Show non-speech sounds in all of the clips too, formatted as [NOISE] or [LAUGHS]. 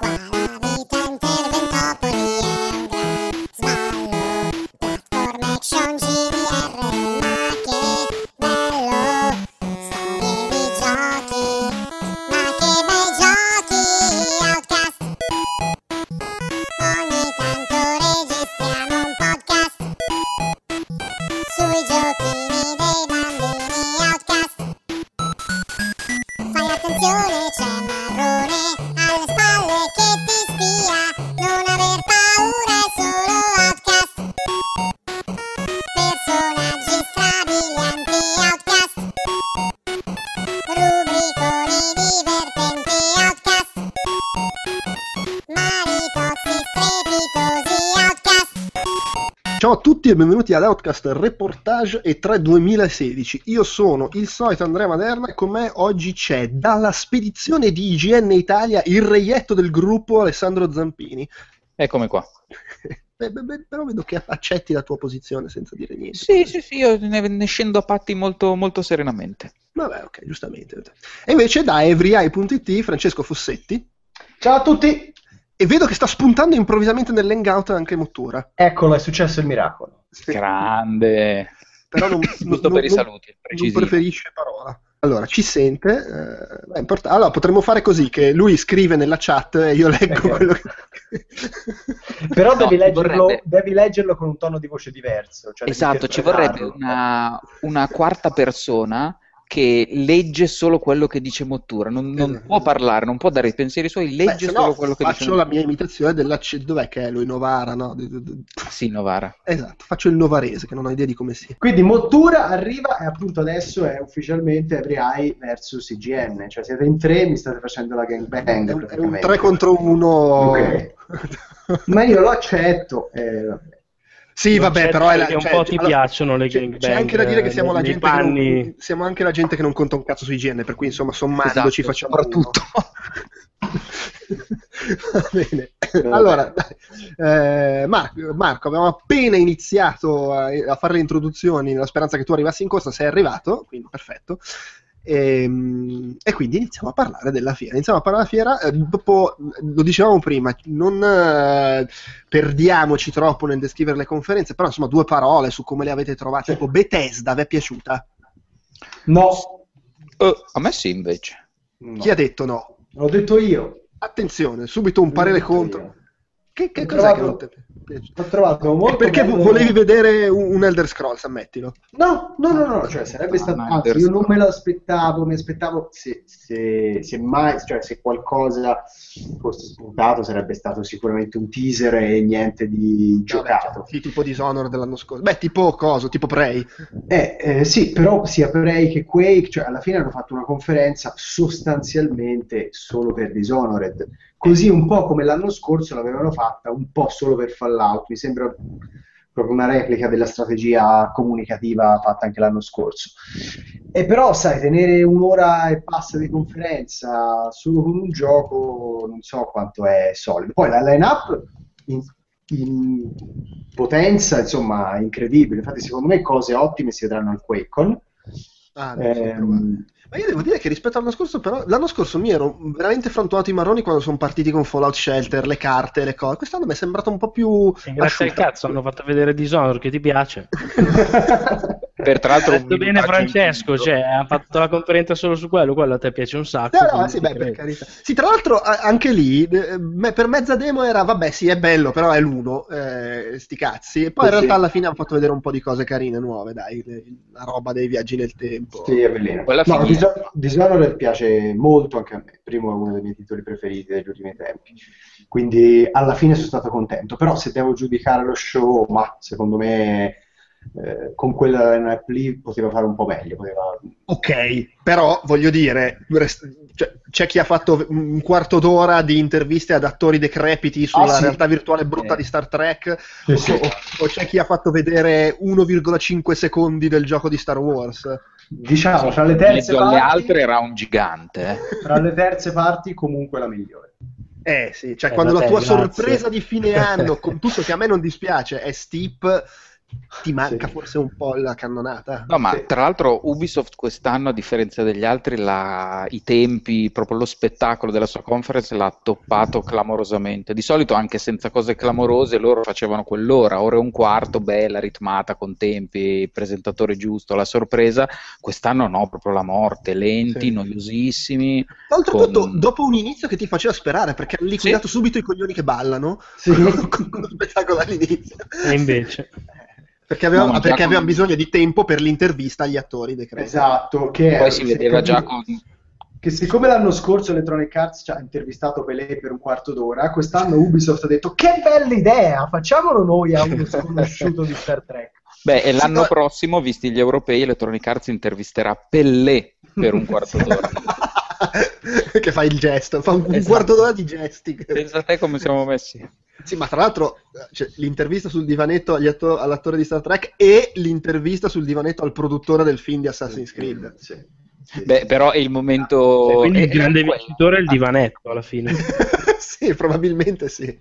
Qua tutti e benvenuti ad Outcast Reportage E3 2016. Io sono il solito Andrea Maderna e con me oggi c'è dalla spedizione di IGN Italia il reietto del gruppo Alessandro Zampini. Eccomi qua. [LAUGHS] Beh, beh, beh, però vedo che accetti la tua posizione senza dire niente. Sì, sì, sì, io ne, ne scendo a patti molto, molto serenamente. Vabbè, ok, giustamente. E invece da everyeye.it Francesco Fossetti. Ciao a tutti! E vedo che sta spuntando improvvisamente nell'hangout anche Mottura. Eccolo, è successo il miracolo. Sì, Grande. però non, [LAUGHS] Giusto non- per i non- saluti, non preferisce parola. Allora, ci sente. eh, import- allora, potremmo fare così: che lui scrive nella chat e io leggo Ok. quello che. [LAUGHS] Però No, devi, leggerlo, vorrebbe- devi leggerlo con un tono di voce diverso. cioè Esatto, ci vorrebbe una, una quarta persona che legge solo quello che dice Mottura, non, non Esatto. può parlare, non può dare i pensieri suoi, Beh, legge se solo no, quello che dice faccio la mia imitazione della. Dov'è che è lui? Novara, no? Sì, Novara. Esatto, faccio il novarese che non ho idea di come sia. Quindi Mottura arriva e appunto adesso è ufficialmente Every Eye versus IGN. Cioè siete in tre, mi state facendo la gangbang. È un, è un praticamente. 3 contro 1. Ok. [LAUGHS] Ma io lo accetto. eh. Sì, Lo vabbè, però è la, perché un cioè, po' ti allora, piacciono le gangbang, c'è anche da dire che siamo la, nei gente che non, siamo anche la gente che non conta un cazzo su IGN, per cui insomma sommandoci Esatto, facciamo soprattutto. [LAUGHS] Va bene. Allora, eh, Marco, Marco, abbiamo appena iniziato a, a fare le introduzioni nella speranza che tu arrivassi in corsa, sei arrivato, quindi perfetto. Ehm, E, quindi iniziamo a parlare della fiera. Iniziamo a parlare della fiera. eh, dopo, lo dicevamo prima, non eh, perdiamoci troppo nel descrivere le conferenze, però insomma due parole su come le avete trovate. Tipo Bethesda, vi è piaciuta? No, Eh, a me sì, invece. no. Chi ha detto no? l'ho detto io. Attenzione, subito un parere contro. io. Che, che cos'è che trovato- non ti piaciuto? Ho trovato molto perché bello- volevi vedere un, un Elder Scrolls, ammettilo. No, no, no, no, cioè sarebbe Ah, stato, anzi, io non me lo aspettavo, mi aspettavo se, se, se mai, cioè se qualcosa fosse spuntato sarebbe stato sicuramente un teaser e niente di giocato. Sì, tipo Dishonored dell'anno scorso. Beh, tipo coso, tipo Prey. Eh, eh, sì, però sia Prey che Quake, cioè alla fine hanno fatto una conferenza sostanzialmente solo per Dishonored, così un po' come l'anno scorso l'avevano fatta un po' solo per Fallout, mi sembra proprio una replica della strategia comunicativa fatta anche l'anno scorso. E però, sai, tenere un'ora e passa di conferenza solo con un gioco, non so quanto è solido. Poi la line-up in, in potenza, insomma, incredibile. Infatti, secondo me cose ottime si vedranno al QuakeCon. Ah, probabile. Ma io devo dire che rispetto all'anno scorso, però, l'anno scorso mi ero veramente frantumato i marroni quando sono partiti con Fallout Shelter, le carte, le cose. Quest'anno mi è sembrato un po' più grazie al cazzo hanno fatto vedere Dishonored che ti piace. [LAUGHS] [LAUGHS] Per tra l'altro Ha un detto bene Francesco, cioè ha fatto la conferenza solo su quello, quello a te piace un sacco. No, no, sì, beh, per carità. Sì, tra l'altro anche lì, eh, per mezza demo era, vabbè, sì, è bello, però è l'uno, eh, sti cazzi. E poi in Sì, realtà sì. alla fine hanno fatto vedere un po' di cose carine, nuove, dai, la roba dei viaggi nel tempo. Sì, è bellino. Quella No, finita. Dis- Dishonored piace molto anche a me. Primo è uno dei miei titoli preferiti degli ultimi tempi. Quindi alla fine sono stato contento. Però se devo giudicare lo show, ma secondo me eh, con quella line-up lì poteva fare un po' meglio. Poteva... Ok, però voglio dire, rest- cioè, c'è chi ha fatto un quarto d'ora di interviste ad attori decrepiti sulla Ah, sì. realtà virtuale brutta Eh. di Star Trek, Sì, sì. o, o c'è chi ha fatto vedere 1,5 secondi del gioco di Star Wars. Diciamo, fra le terze mezzo alle parti, altre era un gigante. eh. fra le terze parti comunque la migliore. Eh sì, cioè Eh, quando vabbè, la tua grazie. sorpresa di fine anno, con tutto che a me non dispiace, è Steep, ti manca Sì. forse un po' la cannonata. No, ma Sì. tra l'altro Ubisoft quest'anno, a differenza degli altri, la- i tempi, proprio lo spettacolo della sua conference l'ha toppato clamorosamente. Di solito, anche senza cose clamorose, loro facevano quell'ora, ora e un quarto, bella, ritmata, con tempi, presentatore giusto, la sorpresa. Quest'anno no, proprio la morte, lenti, Sì. noiosissimi. Oltretutto, con- dopo un inizio che ti faceva sperare, perché hanno liquidato subito i coglioni che ballano Sì. [LAUGHS] con lo spettacolo all'inizio. E invece. Perché avevamo, No, perché con- avevamo bisogno di tempo per l'intervista agli attori dei creatori. Esatto, che Poi si vedeva già con... che siccome l'anno scorso Electronic Arts ci ha intervistato Pelé per un quarto d'ora, quest'anno Ubisoft ha detto che bella idea, facciamolo noi a uno sconosciuto di Star Trek. Beh, e l'anno prossimo, visti gli europei, Electronic Arts intervisterà Pellè per un quarto d'ora. [LAUGHS] che fa il gesto, fa un, un Esatto. quarto d'ora di gesti. Pensa a te come siamo messi. Sì, ma tra l'altro cioè, l'intervista sul divanetto agli atto- all'attore di Star Trek e l'intervista sul divanetto al produttore del film di Assassin's Creed. Sì. Sì, Beh, sì. però è il momento... Cioè, quindi è- il grande vincitore è il divanetto alla fine. [LAUGHS] sì, probabilmente sì.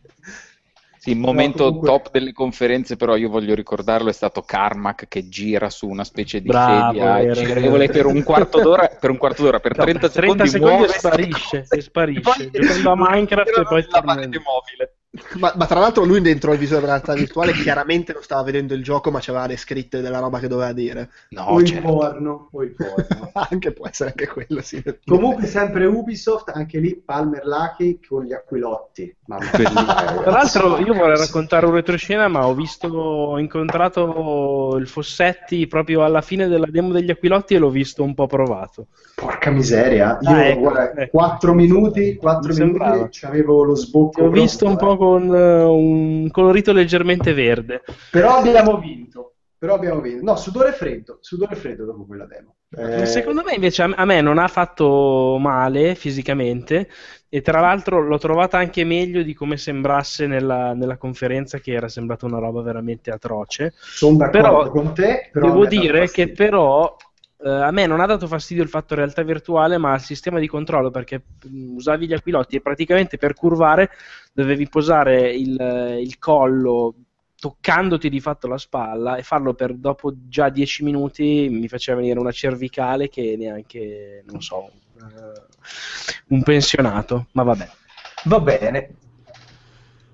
Sì, il momento comunque- top delle conferenze, però io voglio ricordarlo, è stato Carmack che gira su una specie di Bravo, sedia vero, girevole per un quarto d'ora, per un quarto d'ora, per No, 30, 30 secondi, secondi e muove sparisce, sta e sparisce. E [LAUGHS] poi- giocando a Minecraft e poi la torna mobile. Ma, ma tra l'altro lui dentro il visore della realtà virtuale chiaramente non stava vedendo il gioco, ma c'aveva le scritte della roba che doveva dire. No, o il certo. porno, o il porno. [LAUGHS] anche può essere anche quello, sì. Comunque sempre Ubisoft, anche lì Palmer Lucky con gli aquilotti. Mamma Bellissimo. mia, [LAUGHS] Tra l'altro io vorrei raccontare un retroscena, ma ho visto, ho incontrato il Fossetti proprio alla fine della demo degli Aquilotti e l'ho visto un po' provato. Porca miseria, io Ah, ecco, guarda, ecco. 4 minuti, 4 Mi minuti, c'avevo lo sbocco. Ho visto un po'. Con eh, un colorito leggermente verde. Però abbiamo vinto. Però abbiamo vinto. No, sudore freddo, sudore freddo dopo quella demo. Eh, Secondo me invece a me non ha fatto male fisicamente e tra l'altro l'ho trovata anche meglio di come sembrasse nella, nella conferenza che era sembrata una roba veramente atroce. sono d'accordo però con te, però Devo dire che però eh, a me non ha dato fastidio il fatto realtà virtuale, ma il sistema di controllo perché mh, usavi gli aquilotti e praticamente per curvare dovevi posare il, eh, il collo toccandoti di fatto la spalla e farlo per dopo già 10 minuti mi faceva venire una cervicale che neanche, non so, eh, un pensionato, ma vabbè. Va bene.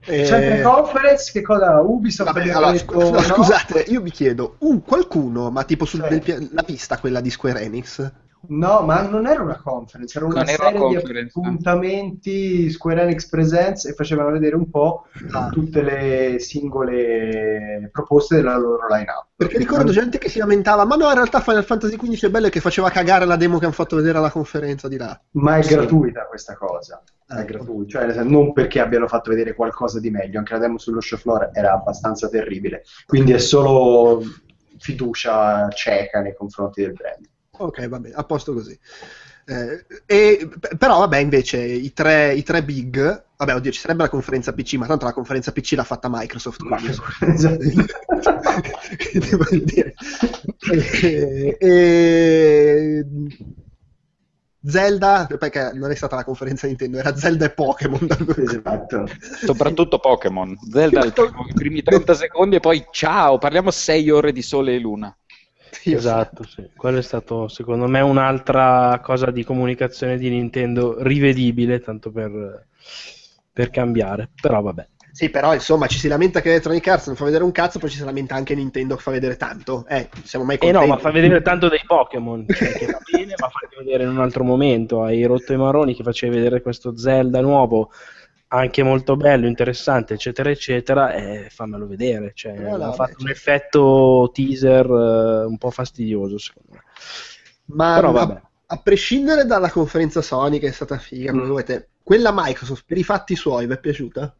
Eh, Sempre conference, che cosa? Ubisoft vabbè, allora, detto scu- no? scusate, io mi chiedo, un qualcuno, ma tipo sul, Sì. del l'ha vista quella di Square Enix? No, ma non era una conference, era una Non era serie di conference. appuntamenti Square Enix Presents e facevano vedere un po' Ah. tutte le singole proposte della loro line-up. Perché ricordo gente che si lamentava, ma no, in realtà Final Fantasy XV è bello e che faceva cagare la demo che hanno fatto vedere alla conferenza di là. Ma è Sì. gratuita questa cosa. È Ecco. gratuita, cioè non perché abbiano fatto vedere qualcosa di meglio, anche la demo sullo show floor era abbastanza terribile, quindi è solo fiducia cieca nei confronti del brand. Ok, va bene, a posto così. Eh, e- però vabbè, invece i tre, i tre big, vabbè, oddio, ci sarebbe la conferenza PC, ma tanto la conferenza PC l'ha fatta Microsoft. Ma- quindi-. [LAUGHS] Devo dire. E, e- Zelda, perché non è stata la conferenza Nintendo, era Zelda e Pokémon. [LAUGHS] esatto. Soprattutto Pokémon. Zelda primo- i primi 30 secondi e poi ciao, parliamo 6 ore di sole e luna. Esatto, sì. Quello è stato secondo me un'altra cosa di comunicazione di Nintendo rivedibile, tanto per, per cambiare. Però vabbè. Sì, però insomma ci si lamenta che Electronic Arts non fa vedere un cazzo, poi ci si lamenta anche Nintendo che fa vedere tanto. Eh, siamo mai contenti. no, ma fa vedere tanto dei Pokémon, cioè, che va bene, ma farli vedere in un altro momento. Hai rotto i maroni che facevi vedere questo Zelda nuovo, anche molto bello, interessante, eccetera, eccetera, e fammelo vedere. Cioè, Eh, no, ha fatto un certo. effetto teaser eh, un po' fastidioso, secondo me. Ma Però a, vabbè. a prescindere dalla conferenza Sony che è stata figa, come Mm. volete, quella Microsoft per i fatti suoi vi è piaciuta?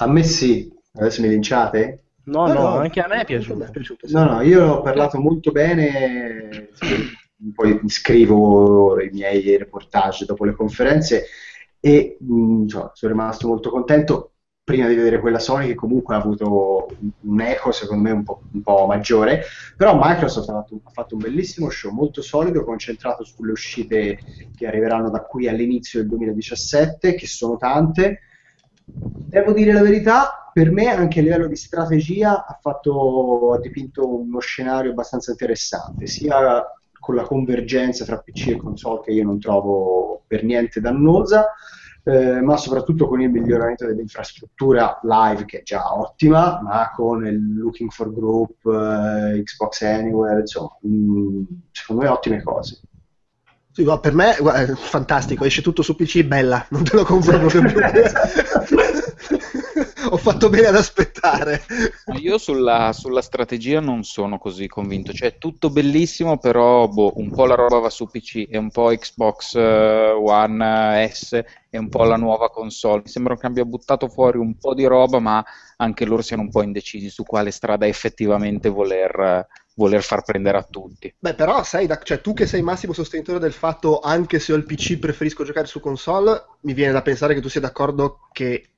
A me sì, adesso mi linciate? No, No, no, anche a me è piaciuto. è piaciuta, sì. No, no, io ho parlato molto bene, poi scrivo i miei reportage dopo le conferenze e mh, insomma, sono rimasto molto contento prima di vedere quella Sony che comunque ha avuto un- un eco secondo me un po', un po' maggiore, però Microsoft ha fatto, ha fatto un bellissimo show, molto solido, concentrato sulle uscite che arriveranno da qui all'inizio del 2017, che sono tante. Devo dire la verità, per me anche a livello di strategia ha, fatto, ha dipinto uno scenario abbastanza interessante, sia con la convergenza tra PC e console che io non trovo per niente dannosa, eh, ma soprattutto con il miglioramento dell'infrastruttura live che è già ottima, ma con il Looking for Group, eh, Xbox Anywhere, insomma, mh, mm, secondo me ottime cose. Sì, per me guarda, fantastico, esce tutto su PC, bella, non te lo compro proprio più. [LAUGHS] Ho fatto bene ad aspettare. Io sulla, sulla, strategia non sono così convinto, cioè tutto bellissimo, però boh, un po' la roba va su PC e un po' Xbox eh, One S e un po' la nuova console. Mi sembra che abbia buttato fuori un po' di roba, ma anche loro siano un po' indecisi su quale strada effettivamente voler voler far prendere a tutti. Beh, però sai, da, cioè, tu che sei massimo sostenitore del fatto anche se ho il PC preferisco giocare su console, mi viene da pensare che tu sia d'accordo che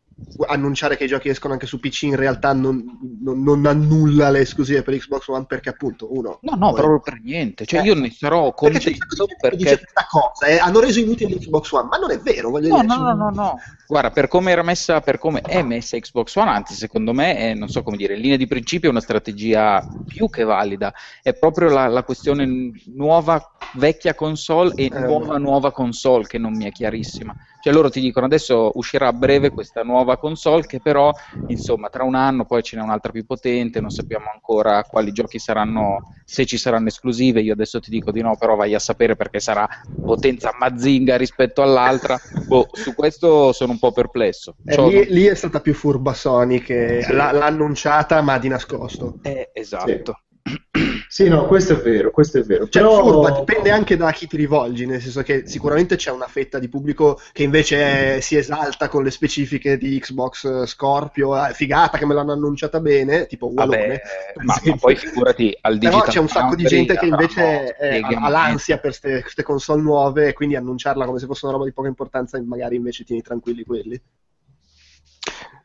annunciare che i giochi escono anche su PC in realtà non, non, non annulla le esclusive per Xbox One perché appunto uno no no proprio per niente. Cioè eh, io ne sarò contento perché, perché... dice questa cosa eh, hanno reso inutile Xbox One ma non è vero voglio no, dire no, no no no. guarda per come era messa per come è messa Xbox One anzi secondo me è, non so come dire in linea di principio è una strategia più che valida. È proprio la, la questione nuova vecchia console e eh, nuova nuova console che non mi è chiarissima cioè loro ti dicono adesso uscirà a breve questa nuova console che però insomma tra un anno poi ce n'è un'altra più potente, non sappiamo ancora quali giochi saranno, se ci saranno esclusive, io adesso ti dico di no, però vai a sapere perché sarà potenza mazzinga rispetto all'altra. [LAUGHS] Boh, su questo sono un po' perplesso. Eh, cioè, lì, lì, è stata più furba Sony che sì. l'ha, l'ha, annunciata ma di nascosto. Eh, esatto. Sì. [CLEARS THROAT] Sì, no, questo è vero, questo è vero. Cioè, Però... furba dipende anche da chi ti rivolgi, nel senso che sicuramente c'è una fetta di pubblico che invece è, si esalta con le specifiche di Xbox Scorpio, eh, figata che me l'hanno annunciata bene, tipo Wallone. Ma, [LAUGHS] ma, poi figurati al digital Però c'è un sacco di gente che invece è, ha l'ansia per queste console nuove e quindi annunciarla come se fosse una roba di poca importanza magari invece tieni tranquilli quelli.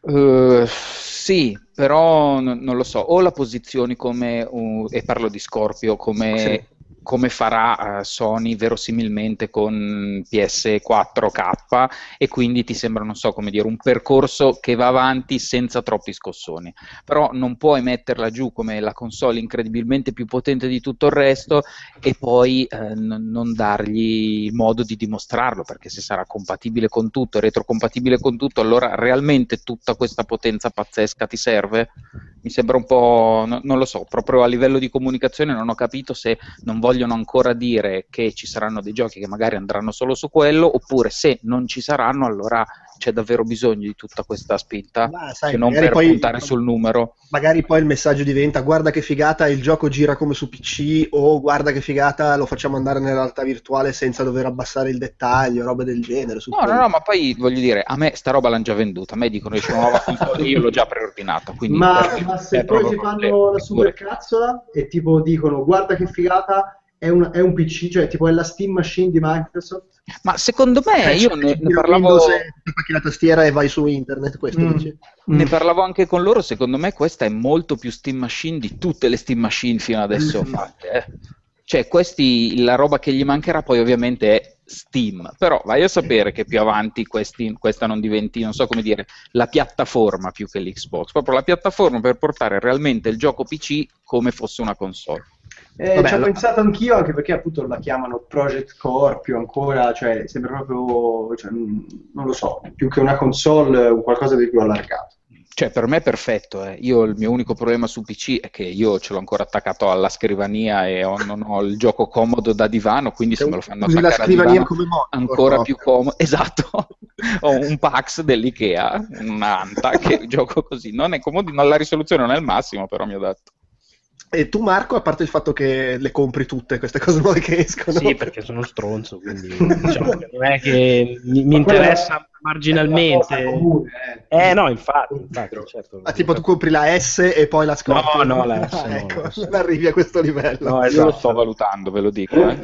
Uh, sì, però n- non lo so, o la posizioni come, uh, e parlo di Scorpio, come sì come farà uh, Sony verosimilmente con PS4K e quindi ti sembra, non so come dire, un percorso che va avanti senza troppi scossoni. Però non puoi metterla giù come la console incredibilmente più potente di tutto il resto e poi eh, n- non dargli modo di dimostrarlo, perché se sarà compatibile con tutto, retrocompatibile con tutto, allora realmente tutta questa potenza pazzesca ti serve? Mi sembra un po', no, non lo so, proprio a livello di comunicazione non ho capito se non voglio vogliono ancora dire che ci saranno dei giochi che magari andranno solo su quello, oppure se non ci saranno, allora c'è davvero bisogno di tutta questa spinta, Ma, sai, che non per poi, puntare sul numero. Magari poi il messaggio diventa guarda che figata il gioco gira come su PC o guarda che figata lo facciamo andare nella realtà virtuale senza dover abbassare il dettaglio, roba del genere. No, no, no, ma poi voglio dire, a me sta roba l'hanno già venduta, a me dicono che c'è una nuova console, [LAUGHS] io l'ho già preordinata. Ma, ma se poi ti fanno la super cazzola e tipo dicono guarda che figata è un, è un, PC, cioè tipo è la Steam Machine di Microsoft. Ma secondo me cioè, io ne, ne parlavo. Pacchi la tastiera e vai su internet. Questo mm. dici? Ne mm. parlavo anche con loro. Secondo me questa è molto più Steam Machine di tutte le Steam Machine fino adesso mm. fatte. Eh. Cioè, questi, la roba che gli mancherà poi ovviamente è Steam, però vai a sapere che più avanti questi, questa non diventi, non so come dire, la piattaforma più che l'Xbox, proprio la piattaforma per portare realmente il gioco PC come fosse una console. Eh, Vabbè, ci ho allora... pensato anch'io, anche perché appunto la chiamano Project Scorpio ancora, cioè sembra proprio, cioè, non lo so, più che una console, qualcosa di più allargato. Cioè, per me è perfetto. Eh. Io il mio unico problema su PC è che io ce l'ho ancora attaccato alla scrivania e ho, non ho il gioco comodo da divano, quindi se me lo fanno attaccare la scrivania come modo, ancora no. più comodo. [LAUGHS] Esatto. ho un Pax dell'Ikea, una Anta che [LAUGHS] gioco così. Non è comodo, la risoluzione non è il massimo, però mi ha detto. E tu, Marco, a parte il fatto che le compri tutte queste cose nuove che escono? Sì, perché sono stronzo, quindi [LAUGHS] diciamo che non è che mi, mi interessa marginalmente. Eh, no, infatti, infatti certo. Ah, tipo tu compri la S e poi la scopri? No, no, la S. [LAUGHS] Ah, no, ecco, non arrivi a questo livello. No, esatto. Io lo sto valutando, ve lo dico. Eh.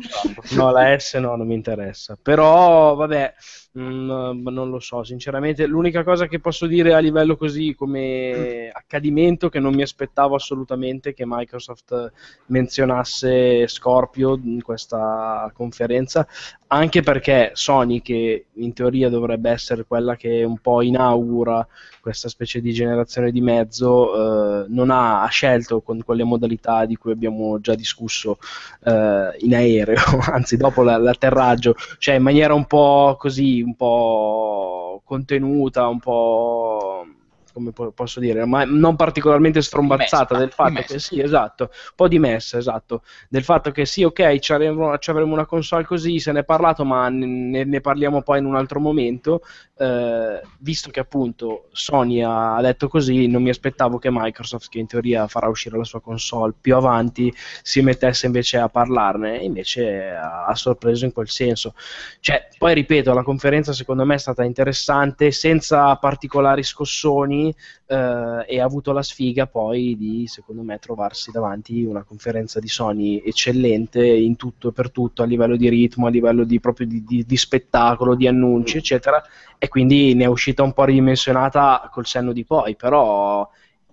[LAUGHS] no, la S no, non mi interessa. Però, vabbè Mm, non lo so, sinceramente. L'unica cosa che posso dire a livello così come accadimento che non mi aspettavo assolutamente che Microsoft menzionasse Scorpio in questa conferenza anche perché Sony, che in teoria dovrebbe essere quella che un po' inaugura questa specie di generazione di mezzo, eh, non ha, ha, scelto con quelle modalità di cui abbiamo già discusso eh, in aereo, [LAUGHS] anzi dopo l'atterraggio, cioè in maniera un po' così, un po' contenuta, un po' come posso dire, ma non particolarmente strombazzata del fatto dimessa. che sì, esatto, un po' dimessa, esatto, del fatto che sì, ok, ci avremo, ci avremo una console così, se ne è parlato, ma ne, ne parliamo poi in un altro momento, eh, visto che appunto Sony ha detto così, non mi aspettavo che Microsoft, che in teoria farà uscire la sua console più avanti, si mettesse invece a parlarne, e invece ha sorpreso in quel senso. Cioè, poi ripeto, la conferenza secondo me è stata interessante, senza particolari scossoni, eh, e ha avuto la sfiga poi di, secondo me, trovarsi davanti una conferenza di Sony eccellente in tutto e per tutto, a livello di ritmo, a livello di, proprio di, di, di spettacolo, di annunci, eccetera, e quindi ne è uscita un po' ridimensionata col senno di poi, però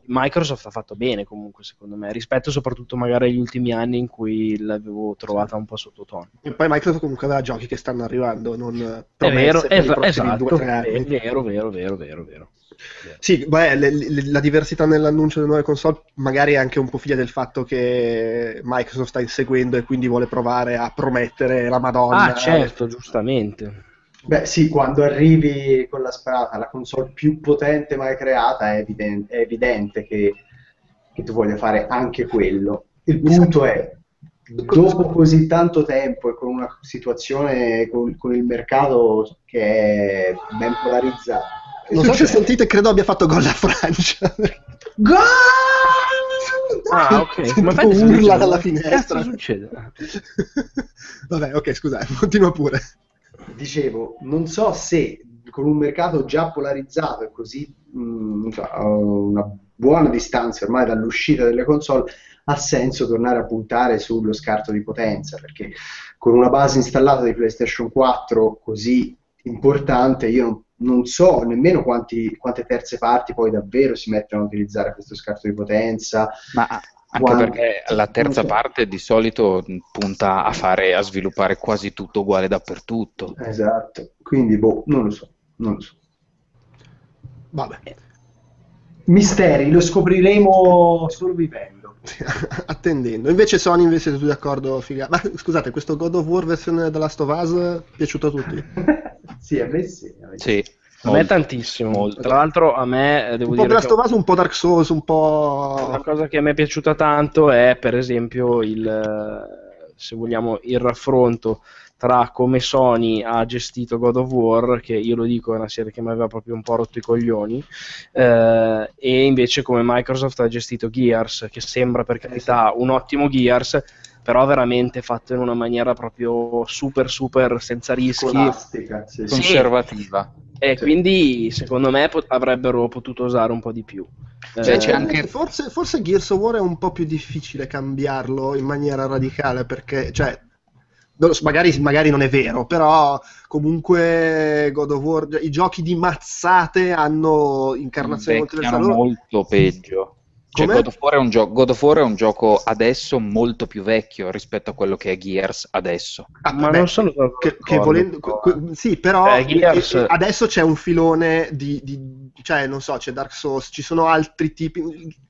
Microsoft ha fatto bene comunque secondo me rispetto soprattutto magari agli ultimi anni in cui l'avevo trovata un po' sottotono e poi Microsoft comunque aveva giochi che stanno arrivando non è vero, es- esatto, è vero, vero, vero, vero, vero. Sì, beh, le, le, la diversità nell'annuncio delle nuove console magari è anche un po' figlia del fatto che Microsoft sta inseguendo e quindi vuole provare a promettere la Madonna. Ah, certo, giustamente. Beh, sì, quando arrivi con la sparata, la console più potente mai creata, è evidente, è evidente che, che tu voglia fare anche quello. Il punto è, dopo così tanto tempo e con una situazione con, con il mercato che è ben polarizzato, non so se sentite, credo abbia fatto gol la Francia. [LAUGHS] Gol! Ah, ok. Ma urla dalla finestra. Cosa succede? Vabbè, ok, scusa, [LAUGHS] continua pure. Dicevo, non so se con un mercato già polarizzato e così mh, mm, a una buona distanza ormai dall'uscita delle console ha senso tornare a puntare sullo scarto di potenza perché con una base installata di PlayStation 4 così importante io non non so nemmeno quanti, quante terze parti poi davvero si mettono a utilizzare questo scarto di potenza. Ma anche quanti, perché la terza parte di solito punta a, fare, a sviluppare quasi tutto uguale dappertutto. Esatto, quindi boh, non lo so, non lo so. Vabbè. Misteri, lo scopriremo solo vivendo. [LAUGHS] Attendendo. Invece Sony, invece siete tutti d'accordo? Figa... Ma scusate, questo God of War versione della Last of Us è piaciuto a tutti? [LAUGHS] sì, a me sì. A me, sì. A me tantissimo. Molto. Tra l'altro, a me devo un dire. Un po' Last of Us, un po' Dark Souls, un po'. Una cosa che a me è piaciuta tanto è, per esempio, il. Se vogliamo, il raffronto tra come Sony ha gestito God of War, che io lo dico è una serie che mi aveva proprio un po' rotto i coglioni, eh, e invece come Microsoft ha gestito Gears, che sembra per carità un ottimo Gears, però veramente fatto in una maniera proprio super super senza rischi, sì. conservativa. E sì. quindi secondo me pot- avrebbero potuto usare un po' di più. Cioè, eh, anche... forse, forse Gears of War è un po' più difficile cambiarlo in maniera radicale perché cioè, magari, magari, non è vero, però comunque God of War, i giochi di mazzate hanno incarnazioni molto diverse. molto peggio. Cioè, God, of War gio- God of War è un gioco adesso molto più vecchio rispetto a quello che è Gears adesso. Ah, ma beh, non sono che, che volendo, que, sì, però eh, Gears... eh, adesso c'è un filone di, di, cioè non so, c'è Dark Souls, ci sono altri tipi.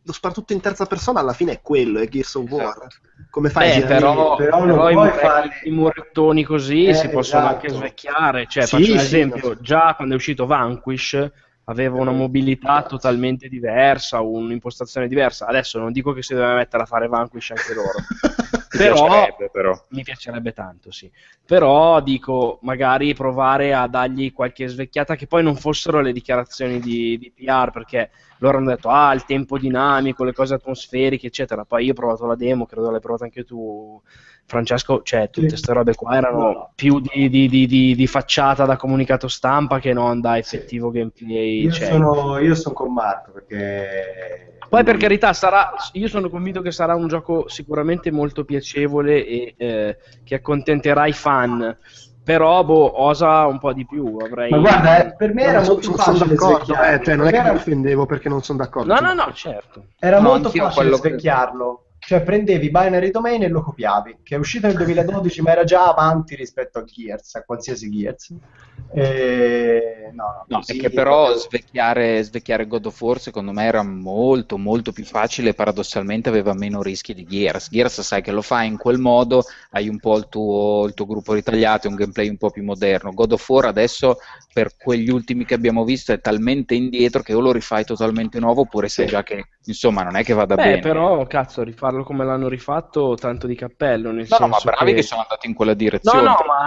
Lo sparatutto in terza persona alla fine è quello, è Gears of War. Esatto. Come fai Beh, a però, però, però i, murettoni, fare... i murettoni così eh, si possono esatto. anche svecchiare. Cioè, sì, faccio un esempio, sì, già quando è uscito Vanquish aveva una mobilità totalmente diversa, un'impostazione diversa. Adesso non dico che si deve mettere a fare Vanquish anche loro, [LAUGHS] però, però, mi piacerebbe tanto, sì. Però dico, magari provare a dargli qualche svecchiata che poi non fossero le dichiarazioni di, di PR, perché loro hanno detto, ah, il tempo dinamico, le cose atmosferiche, eccetera. Poi io ho provato la demo, credo l'hai provata anche tu, Francesco, cioè tutte queste robe qua erano no. più di, di, di, di, facciata da comunicato stampa che non da effettivo sì. gameplay. Io, cioè. sono, io sono con Marco perché... Poi per carità, sarà, io sono convinto che sarà un gioco sicuramente molto piacevole e eh, che accontenterà i fan però boh, osa un po' di più. Avrei... Ma guarda, eh, per me era molto sono, facile sono d'accordo, eh, cioè, non è che mi offendevo perché non sono d'accordo. No, no, no, certo. Era no, molto facile svecchiarlo Cioè prendevi Binary Domain e lo copiavi, che è uscito nel 2012 ma era già avanti rispetto a Gears, a qualsiasi Gears. E... No, no, No, è che però svecchiare, svecchiare God of War secondo me era molto molto più facile e paradossalmente aveva meno rischi di Gears. Gears sai che lo fai in quel modo, hai un po' il tuo, il tuo gruppo ritagliato, un gameplay un po' più moderno. God of War adesso per quegli ultimi che abbiamo visto è talmente indietro che o lo rifai totalmente nuovo oppure sai Sì. già che insomma non è che vada Beh, bene. però, cazzo, rifarlo come l'hanno rifatto, tanto di cappello. Nel No, no, ma senso bravi che... che sono andati in quella No, direzione. no, però ma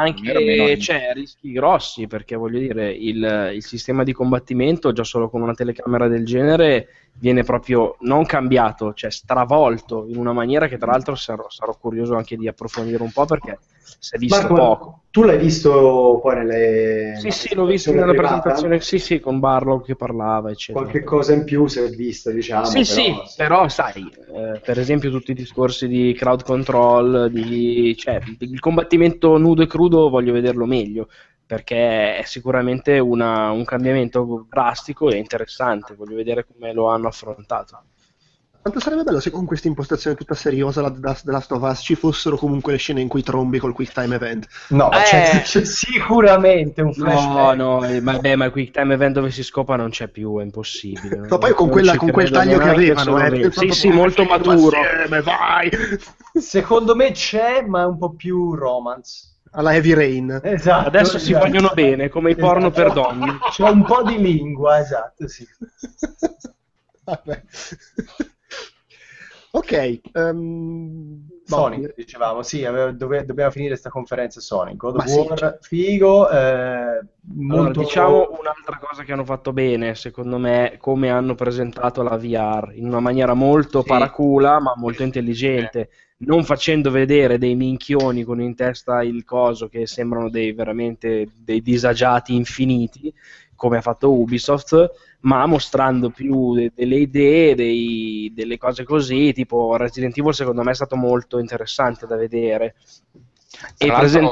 meno anche in- cioè, rischi grossi, perché voglio dire, il, il sistema di combattimento già solo con una telecamera del genere viene proprio non cambiato, cioè stravolto in una maniera che tra l'altro sarò, sarò curioso anche di approfondire un po' perché si è visto Marco, poco. tu l'hai visto poi nelle... Sì, sì, l'ho visto nella privata? presentazione, sì, sì, con Barlow che parlava, eccetera. Qualche cosa in più si è vista, diciamo. Sì, però- sì, però sai, eh, per esempio tutti i discorsi di crowd control, di, cioè, il combattimento nudo e crudo voglio vederlo meglio, perché è sicuramente una- un cambiamento drastico e interessante, voglio vedere come lo hanno affrontato. Quanto sarebbe bello se con questa impostazione tutta seriosa la- da The Last of Us ci fossero comunque le scene in cui trombi col quick time event. No, Eh. c'è, c'è sicuramente un No, flashback. no, eh, ma, beh, ma il quick time event dove si scopa non c'è più, è impossibile. Ma poi con, quella- con quel taglio che avevano, solo eh, Sì, sì, molto maturo. Assieme, vai! Secondo me c'è, ma è un po' più romance. Alla Heavy Rain. Esatto. Adesso si esatto. vogliono bene, come i porno Esatto. per donne. C'è un po' di lingua, esatto, sì. [LAUGHS] Vabbè. Ok. ehm, Sonic, boh, dicevamo, sì, dove- dobbiamo finire questa conferenza Sonic. God of sì, War, cioè. figo, eh, Allora, molto... diciamo un'altra cosa che hanno fatto bene, secondo me, come hanno presentato la VR, in una maniera molto Sì. paracula, ma molto intelligente, non facendo vedere dei minchioni con in testa il coso che sembrano dei veramente dei disagiati infiniti, come ha fatto Ubisoft, ma mostrando più de- delle idee, dei- delle cose così, tipo Resident Evil secondo me è stato molto interessante da vedere. E, presen-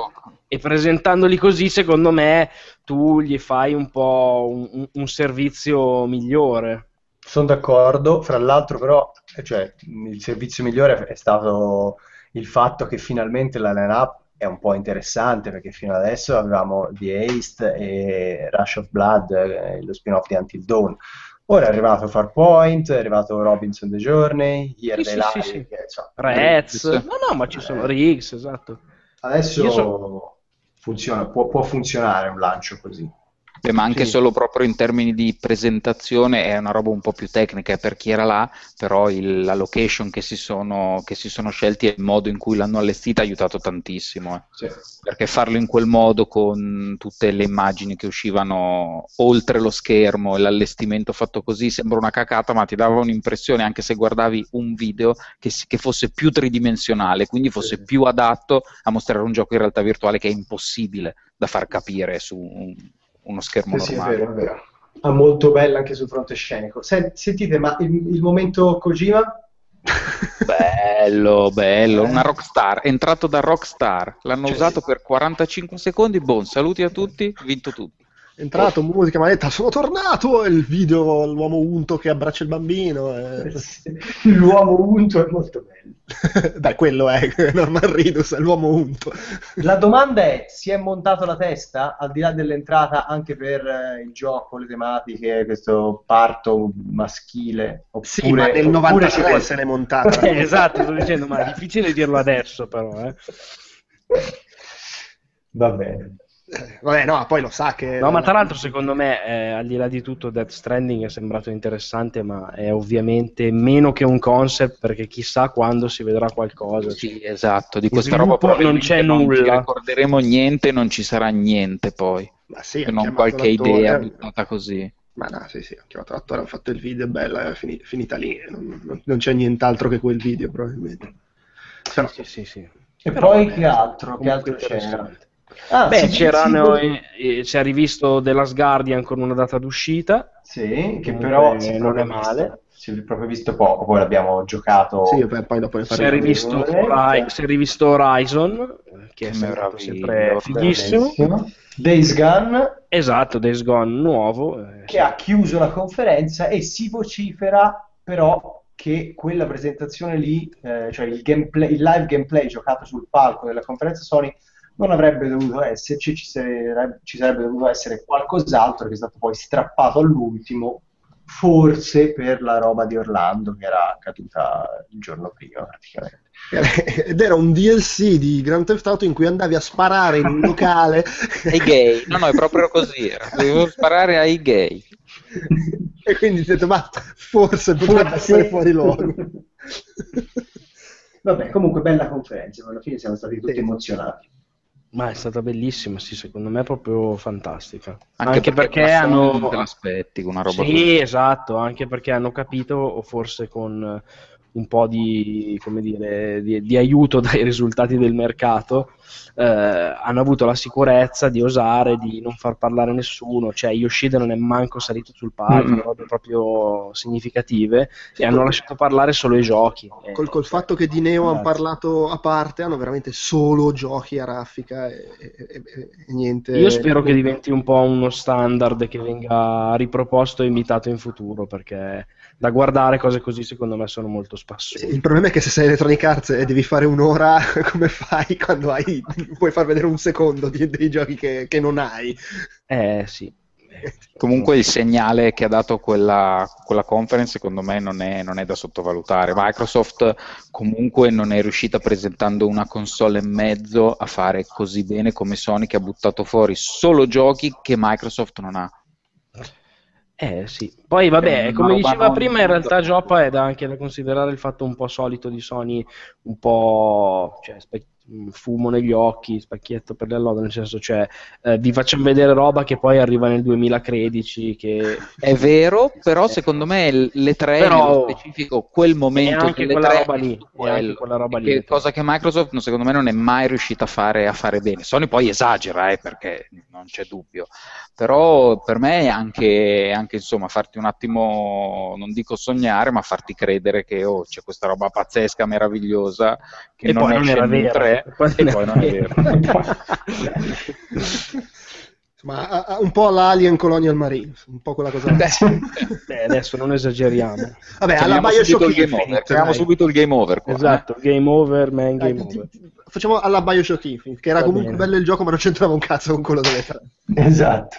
e presentandoli così, secondo me, tu gli fai un po' un, un- servizio migliore. Sono d'accordo, fra l'altro però, cioè, il servizio migliore è stato il fatto che finalmente la line-up è un po' interessante, perché fino adesso avevamo The Haste e Rush of Blood, eh, lo spin-off di Until Dawn. Ora è arrivato Farpoint, è arrivato Robinson The Journey, Here Sì, They sì, sì, Rez, Riggs. no, no, ma ci sono Riggs, esatto. Adesso so- funziona, può, può funzionare un lancio così. Beh, ma anche Sì. solo proprio in termini di presentazione è una roba un po' più tecnica per chi era là, però il- la location che si sono, che si sono scelti e il modo in cui l'hanno allestita ha aiutato tantissimo. eh. Sì. Perché farlo in quel modo con tutte le immagini che uscivano oltre lo schermo e l'allestimento fatto così sembra una cacata, ma ti dava un'impressione, anche se guardavi un video, che, si- che fosse più tridimensionale, quindi fosse Sì. più adatto a mostrare un gioco in realtà virtuale che è impossibile da far capire su un- uno schermo Sì, sì, è normale. vero, è vero. Ah, molto bella anche sul fronte scenico. Sen- sentite, ma il, il momento Kojima? [LAUGHS] Bello, bello, una rockstar, è entrato da rockstar, l'hanno Cioè, usato sì. per 45 secondi, buon, saluti a tutti, vinto tutto. Entrato, musica, maledetta, sono tornato! E il video, l'uomo unto che abbraccia il bambino. eh. L'uomo unto è molto bello. [LAUGHS] Dai, quello è [LAUGHS] Norman Ridus, è l'uomo unto. La domanda è, si è montato la testa, al di là dell'entrata, anche per eh, il gioco, le tematiche, questo parto maschile? Oppure, Sì, ma nel oppure 93 si se può- l'è montata. [LAUGHS] Eh, esatto, sto dicendo, ma è difficile dirlo adesso, però. Eh. Va bene. [LAUGHS] Vabbè, no, poi lo sa che... No, ma tra l'altro, secondo me, eh, al di là di tutto, Death Stranding è sembrato interessante, ma è ovviamente meno che un concept, perché chissà quando si vedrà qualcosa. Sì, esatto, di questa roba non c'è non ci nulla. ricorderemo niente, non ci sarà niente poi, Ma sì, se non qualche l'attore, idea buttata così. Ma no, sì, sì, ho chiamato l'attore, ho fatto il video, è bella, è fini- finita lì. Non, non- non c'è nient'altro che quel video, probabilmente. Però, Sì, sì, sì. E Però, poi vabbè, che altro? Che altro c'era? Ah, Beh, si- c'erano, si- eh, si è rivisto The Last Guardian con una data d'uscita. Sì, che però è non è male. visto- si è proprio visto poco, poi l'abbiamo giocato. sì, poi dopo Si è, rivisto Ori- si è rivisto Horizon, eh, che è Che sembrato meraviglia, sempre fighissimo. Days Gone Esatto, Days Gone nuovo. eh, che ha chiuso la conferenza e si vocifera però che quella presentazione lì, eh, cioè il, gameplay, il live gameplay giocato sul palco della conferenza Sony, non avrebbe dovuto esserci, ci sarebbe, ci sarebbe dovuto essere qualcos'altro che è stato poi strappato all'ultimo, forse per la roba di Orlando che era accaduta il giorno prima praticamente. [LAUGHS] Ed era un DLC di Grand Theft Auto in cui andavi a sparare in un locale [LAUGHS] ai gay. No, no, è proprio così. Era. Dovevo sparare ai gay. e quindi ti ho detto, ma forse potrebbe essere fuori luogo. [LAUGHS] Vabbè, comunque bella conferenza, alla fine siamo stati tutti sì. emozionati. Ma è stata bellissima, sì, secondo me è proprio fantastica. Anche, anche perché, perché hanno... Te l'aspetti, una roba Sì, così. esatto, anche perché hanno capito, o forse con un po' di, dire, di, di aiuto [LAUGHS] dai risultati del mercato, eh, hanno avuto la sicurezza di osare, di non far parlare nessuno, cioè Yoshida non è manco salito sul palco, mm. robe proprio significative, sì, e hanno lasciato parlare solo i giochi. Col, col fatto che di Neo hanno parlato a parte, hanno veramente solo giochi a raffica e, e, e niente. Io spero che diventi un po' uno standard che venga riproposto e imitato in futuro, perché da guardare cose così secondo me sono molto spassose. Il problema è che se sei Electronic Arts e devi fare un'ora, [LAUGHS] come fai quando hai, puoi far vedere un secondo di, dei giochi che, che non hai? Eh sì. Comunque il segnale che ha dato quella, quella conference secondo me non è, non è, da sottovalutare. Microsoft comunque non è riuscita presentando una console e mezzo a fare così bene come Sony che ha buttato fuori solo giochi che Microsoft non ha. Eh sì, poi vabbè, come diceva prima, in realtà Gioppa è da anche da considerare il fatto un po' solito di Sony, un po' cioè, spe- fumo negli occhi, specchietto per le lode, nel senso cioè eh, vi facciamo vedere roba che poi arriva nel 2013 che... È vero, però secondo me le tre, però, nello specifico, quel momento anche quella roba lì, quello, quella roba lì. cosa che Microsoft secondo me non è mai riuscita a fare, a fare bene. Sony poi esagera, eh, perché non c'è dubbio, però per me anche, anche insomma farti un attimo, non dico sognare, ma farti credere che oh, c'è questa roba pazzesca, meravigliosa, che e non, non era vera e poi non è vero. Insomma, un po' l'Alien Colonial Marine, un po' quella cosa. Beh, adesso non esageriamo. Vabbè, alla Bioshock Infinite. Chiamiamo subito il game over. Qua, esatto, eh? game over, man, game Dai, over. Ti, facciamo alla Bioshock Infinite, che era Va comunque bene. bello il gioco, ma non c'entrava un cazzo con quello delle tre. Esatto.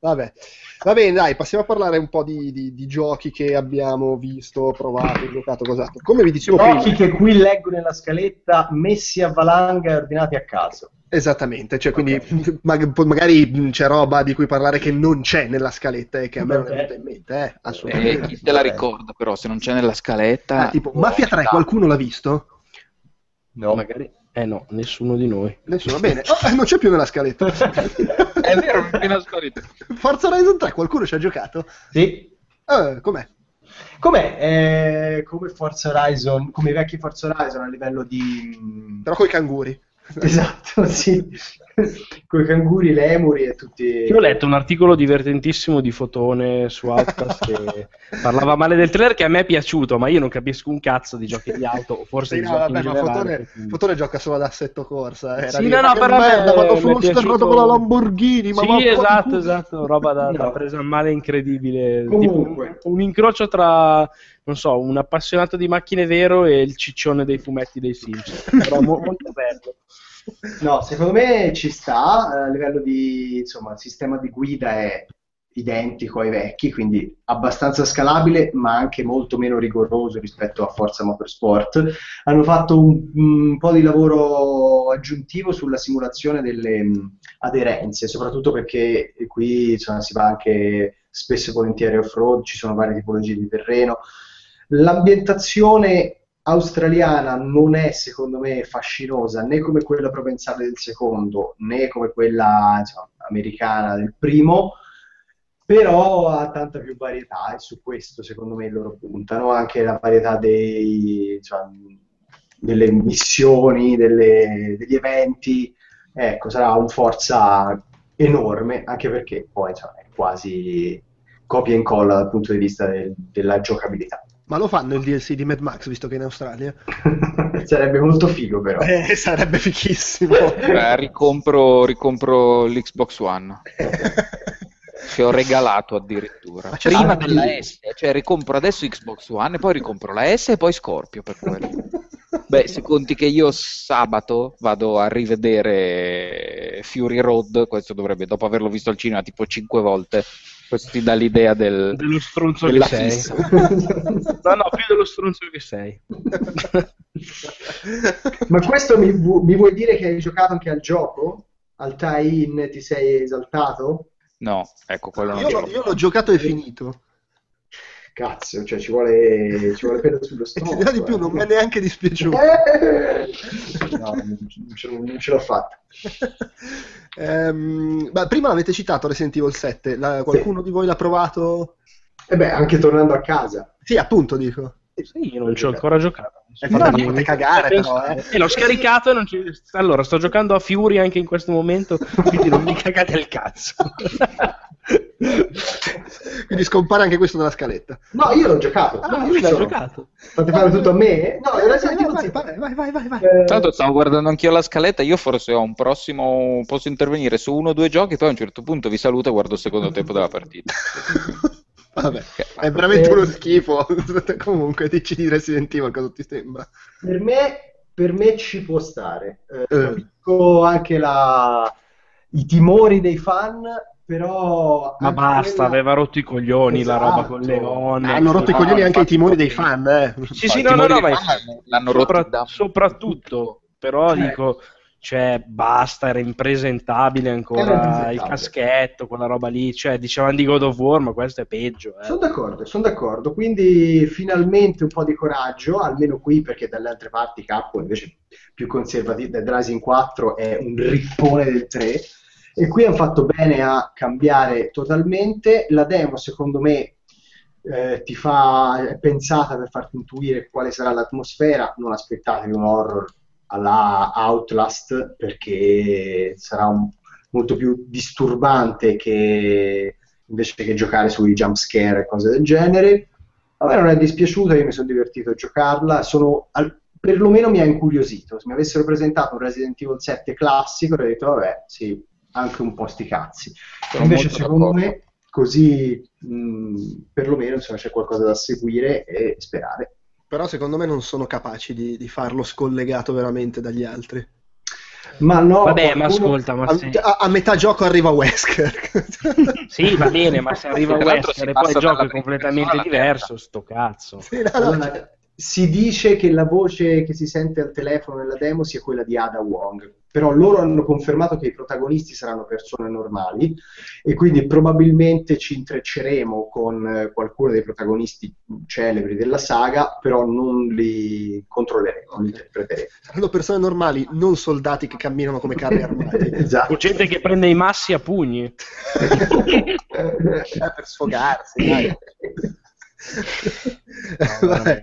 Vabbè. Va bene, dai, passiamo a parlare un po' di, di, di giochi che abbiamo visto, provato, giocato, cos'altro. Come vi dicevo giochi prima... che qui leggo nella scaletta, messi a valanga e ordinati a caso. Esattamente, cioè quindi okay. [LAUGHS] magari c'è roba di cui parlare che non c'è nella scaletta e che a me non è venuta in mente, eh, assolutamente. Eh, chi te la ricorda però, se non c'è nella scaletta... Ah, tipo, Mafia 3, qualcuno l'ha visto? No. Magari... Eh no, nessuno di noi. Nessuno, bene. Oh, non c'è più nella scaletta. [LAUGHS] è vero, non c'è nella scaletta. Forza Horizon 3, qualcuno ci ha giocato? Sì. Eh, com'è? Com'è? Eh, come Forza Horizon, come i vecchi Forza Horizon a livello di... Però con i canguri. [LAUGHS] Esatto, sì. Con i canguri, le emuri e tutti. Io ho letto un articolo divertentissimo di Fotone su Outcast che parlava male del trailer che a me è piaciuto, ma io non capisco un cazzo di giochi di auto, forse sì, di no, giochi vabbè, ma Fotone, Fotone, gioca solo ad assetto corsa. Era sì, no, no, però merda, vado sullo sterrato con la Lamborghini. Ma sì, esatto, esatto, roba da, no. da presa a male incredibile. Comunque. Un, un incrocio tra non so, un appassionato di macchine vero e il ciccione dei fumetti dei Sims. Però mo- molto bello. No, secondo me ci sta, eh, a livello di, insomma, il sistema di guida è identico ai vecchi, quindi abbastanza scalabile, ma anche molto meno rigoroso rispetto a Forza Motorsport. Hanno fatto un, un po' di lavoro aggiuntivo sulla simulazione delle mh, aderenze, soprattutto perché qui insomma, si va anche spesso e volentieri off-road, ci sono varie tipologie di terreno. L'ambientazione australiana non è secondo me fascinosa né come quella provenzale del secondo né come quella insomma, americana del primo però ha tanta più varietà e su questo secondo me loro puntano. Anche la varietà dei, insomma, delle missioni delle, degli eventi ecco sarà un forza enorme anche perché poi insomma, è quasi copia e incolla dal punto di vista del, della giocabilità ma lo fanno il DLC di Mad Max, visto che è in Australia? [LAUGHS] sarebbe molto figo, però. Eh, sarebbe fichissimo. Eh, ricompro, ricompro l'Xbox One. [LAUGHS] Ci ho regalato addirittura. Prima della S, cioè ricompro adesso Xbox One e poi ricompro la S e poi Scorpio per quello. Beh, se conti che io sabato vado a rivedere Fury Road, questo dovrebbe, dopo averlo visto al cinema tipo 5 volte, questo ti dà l'idea del... Dello stronzo che sei. fissa. [LAUGHS] No, no, più dello stronzo che sei. [LAUGHS] Ma questo mi, vu- mi vuoi dire che hai giocato anche al gioco? Al tie-in ti sei esaltato? No, ecco, quello Io, l'ho. io l'ho giocato e finito. Cazzo, cioè ci vuole, ci vuole pelo sullo [LAUGHS] E ti stomaco. di più, eh. non mi è neanche dispiaciuto. Eh! No, non ce, non ce l'ho fatta. [LAUGHS] Ehm, ma prima avete citato Resident Evil 7, La- qualcuno di voi l'ha provato? E beh, anche tornando a casa. Sì, appunto dico. Sì, io non ci ho ancora giocato. È fatto No, fate cagare, però, eh. E l'ho scaricato e non ci... Allora, sto giocando a Fury anche in questo momento, quindi non mi cagate al cazzo. [LAUGHS] [LAUGHS] Quindi scompare anche questo dalla scaletta. No, io l'ho giocato. Ah, No, l'ha sono- giocato. Fate fare tutto a me? No, Vai, era Resident Evil vai, 7. vai, vai, vai, vai. Eh, Tanto stavo guardando anch'io la scaletta, io forse ho un prossimo, posso intervenire su uno o due giochi, poi a un certo punto vi saluto e guardo il secondo [LAUGHS] tempo della partita. Vabbè, è veramente Eh. uno schifo. [LAUGHS] Comunque, dici di Resident Evil, cosa ti sembra? per, me, per me ci può stare. Eh, Eh. capisco anche la- i timori dei fan, però... Ma basta, quella- aveva rotto i coglioni la roba con Esatto. Leone. Hanno rotto i coglioni anche i timori dei fan, eh. Sì, sì, no, no, no, ma l'hanno sopra- rotti da- soprattutto, però Cioè- dico, cioè, basta, era impresentabile Era ancora impresentabile. il caschetto, quella roba lì, cioè, dicevano di God of War, ma questo è peggio, eh. Sono d'accordo, sono d'accordo. Quindi finalmente un po' di coraggio, almeno qui, perché dalle altre parti Capcom invece più conservativa, Dead Rising 4 è un rippone del 3. E qui hanno fatto bene a cambiare totalmente. La demo, secondo me, eh, ti fa, è pensata per farti intuire quale sarà l'atmosfera. Non aspettatevi un horror alla Outlast perché sarà un- molto più disturbante che invece che giocare sui jump scare e cose del genere. A me non è dispiaciuta, io mi sono divertito a giocarla, sono, al- perlomeno mi ha incuriosito. Se mi avessero presentato un Resident Evil 7 classico, avrei detto, vabbè, sì, anche un po' sti cazzi. Sono Invece, secondo d'accordo. me, così mh, perlomeno insomma, c'è qualcosa da seguire e sperare. Però secondo me non sono capaci di, di farlo scollegato veramente dagli altri. Ma no, Vabbè, ma ascolta, ma A, se... a- a metà gioco arriva Wesker. [LAUGHS] Sì, va bene, ma se arriva Wesker e poi il gioco è completamente diverso, sto cazzo. Sì, no, no, Allora, si dice che la voce che si sente al telefono nella demo sia quella di Ada Wong, però loro hanno confermato che i protagonisti saranno persone normali e quindi probabilmente ci intrecceremo con eh, qualcuno dei protagonisti celebri della saga, però non li controlleremo, non li interpreteremo. Saranno persone normali, non soldati che camminano come carri [LAUGHS] armati. esatto. O gente che prende i massi a pugni. [LAUGHS] [LAUGHS] Eh, per sfogarsi, dai. No. [LAUGHS]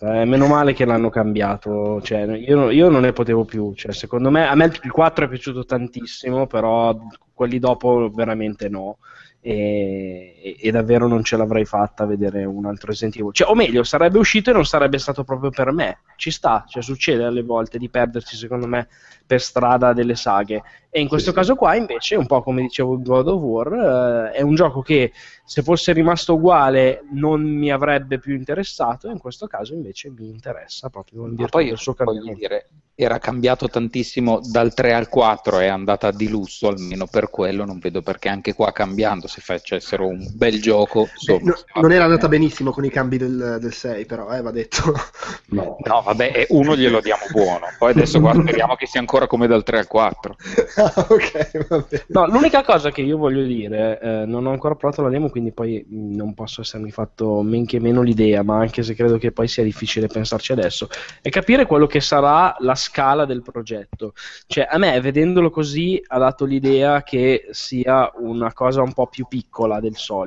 Eh, meno male che l'hanno cambiato. Cioè, io, io non ne potevo più. Cioè, secondo me, a me il 4 è piaciuto tantissimo, però quelli dopo veramente no. E, e- e davvero non ce l'avrei fatta a vedere un altro Resident Evil. Cioè, o meglio, sarebbe uscito e non sarebbe stato proprio per me. Ci sta, cioè, succede alle volte di perdersi, secondo me, per strada delle saghe. E in questo sì. caso qua, invece, un po' come dicevo God of War, eh, è un gioco che se fosse rimasto uguale non mi avrebbe più interessato, in questo caso invece mi interessa proprio in virtù poi del suo voglio cambiamento. dire, era cambiato tantissimo dal 3 al 4, è andata di lusso almeno per quello, non vedo perché anche qua cambiando se facessero un bel gioco. Eh, insomma, no- non era andata benissimo con i cambi del, del 6, però, eh, va detto. [LAUGHS] No. No, vabbè, e uno glielo diamo buono. Poi adesso [LAUGHS] guarda, speriamo che sia ancora come dal 3 al 4. [LAUGHS] Ah, ok, va bene. No, l'unica cosa che io voglio dire, eh, non ho ancora provato la demo, quindi poi mh, non posso essermi fatto men che meno l'idea, ma anche se credo che poi sia difficile pensarci adesso, è capire quello che sarà la scala del progetto. Cioè, a me, vedendolo così, ha dato l'idea che sia una cosa un po' più piccola del solito.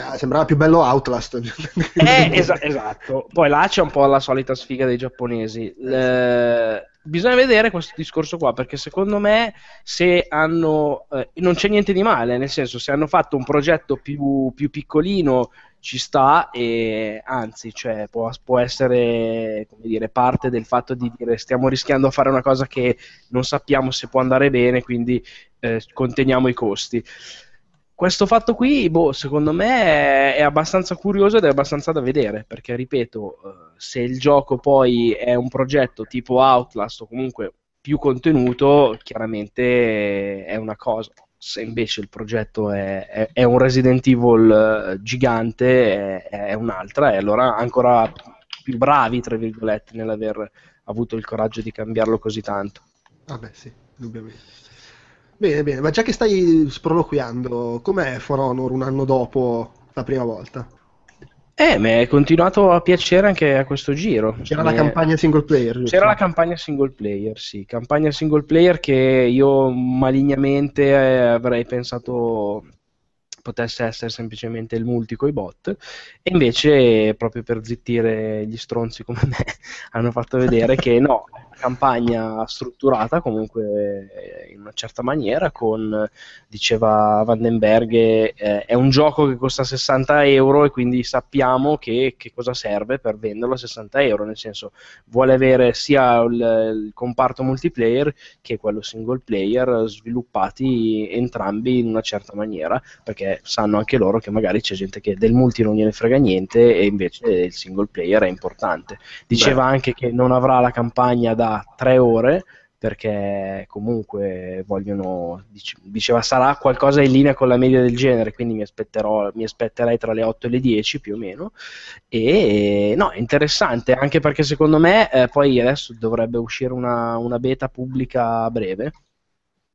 Ah, Sembrava più bello Outlast. Eh, esa- esatto. Poi là c'è un po' la solita sfiga dei giapponesi. Le- Bisogna vedere questo discorso qua perché secondo me se hanno eh, non c'è niente di male, nel senso se hanno fatto un progetto più, più piccolino ci sta e anzi cioè, può, può essere come dire, parte del fatto di dire stiamo rischiando a fare una cosa che non sappiamo se può andare bene quindi eh, conteniamo i costi. Questo fatto qui, boh, secondo me è, abbastanza curioso ed è abbastanza da vedere, perché ripeto, eh, se il gioco poi è un progetto tipo Outlast o comunque più contenuto, chiaramente è una cosa. Se invece il progetto è, è- è un Resident Evil eh, gigante, è, è un'altra, e allora ancora più bravi, tra virgolette, nell'aver avuto il coraggio di cambiarlo così tanto. Vabbè, sì, indubbiamente. Bene, bene, ma già che stai sproloquiando, com'è For Honor un anno dopo la prima volta? Eh, mi è continuato a piacere anche a questo giro. C'era la Mi è- campagna single player, giusto? C'era la campagna single player, sì, campagna single player che io malignamente eh, avrei pensato potesse essere semplicemente il multi coi bot e invece proprio per zittire gli stronzi come me [LAUGHS] hanno fatto vedere che no, campagna strutturata comunque eh, in una certa maniera con, diceva Vandenberg, eh, è un gioco che costa 60 euro e quindi sappiamo che, che cosa serve per venderlo a 60 euro, nel senso vuole avere sia il, il comparto multiplayer che quello single player sviluppati entrambi in una certa maniera, perché sanno anche loro che magari c'è gente che del multi non gliene frega niente e invece il single player è importante. Diceva anche che non avrà la campagna da tre ore perché comunque vogliono dice- diceva sarà qualcosa in linea con la media del genere quindi mi, aspetterò, mi aspetterei tra le 8 e le 10 più o meno. E no è interessante anche perché secondo me eh, poi adesso dovrebbe uscire una, una beta pubblica a breve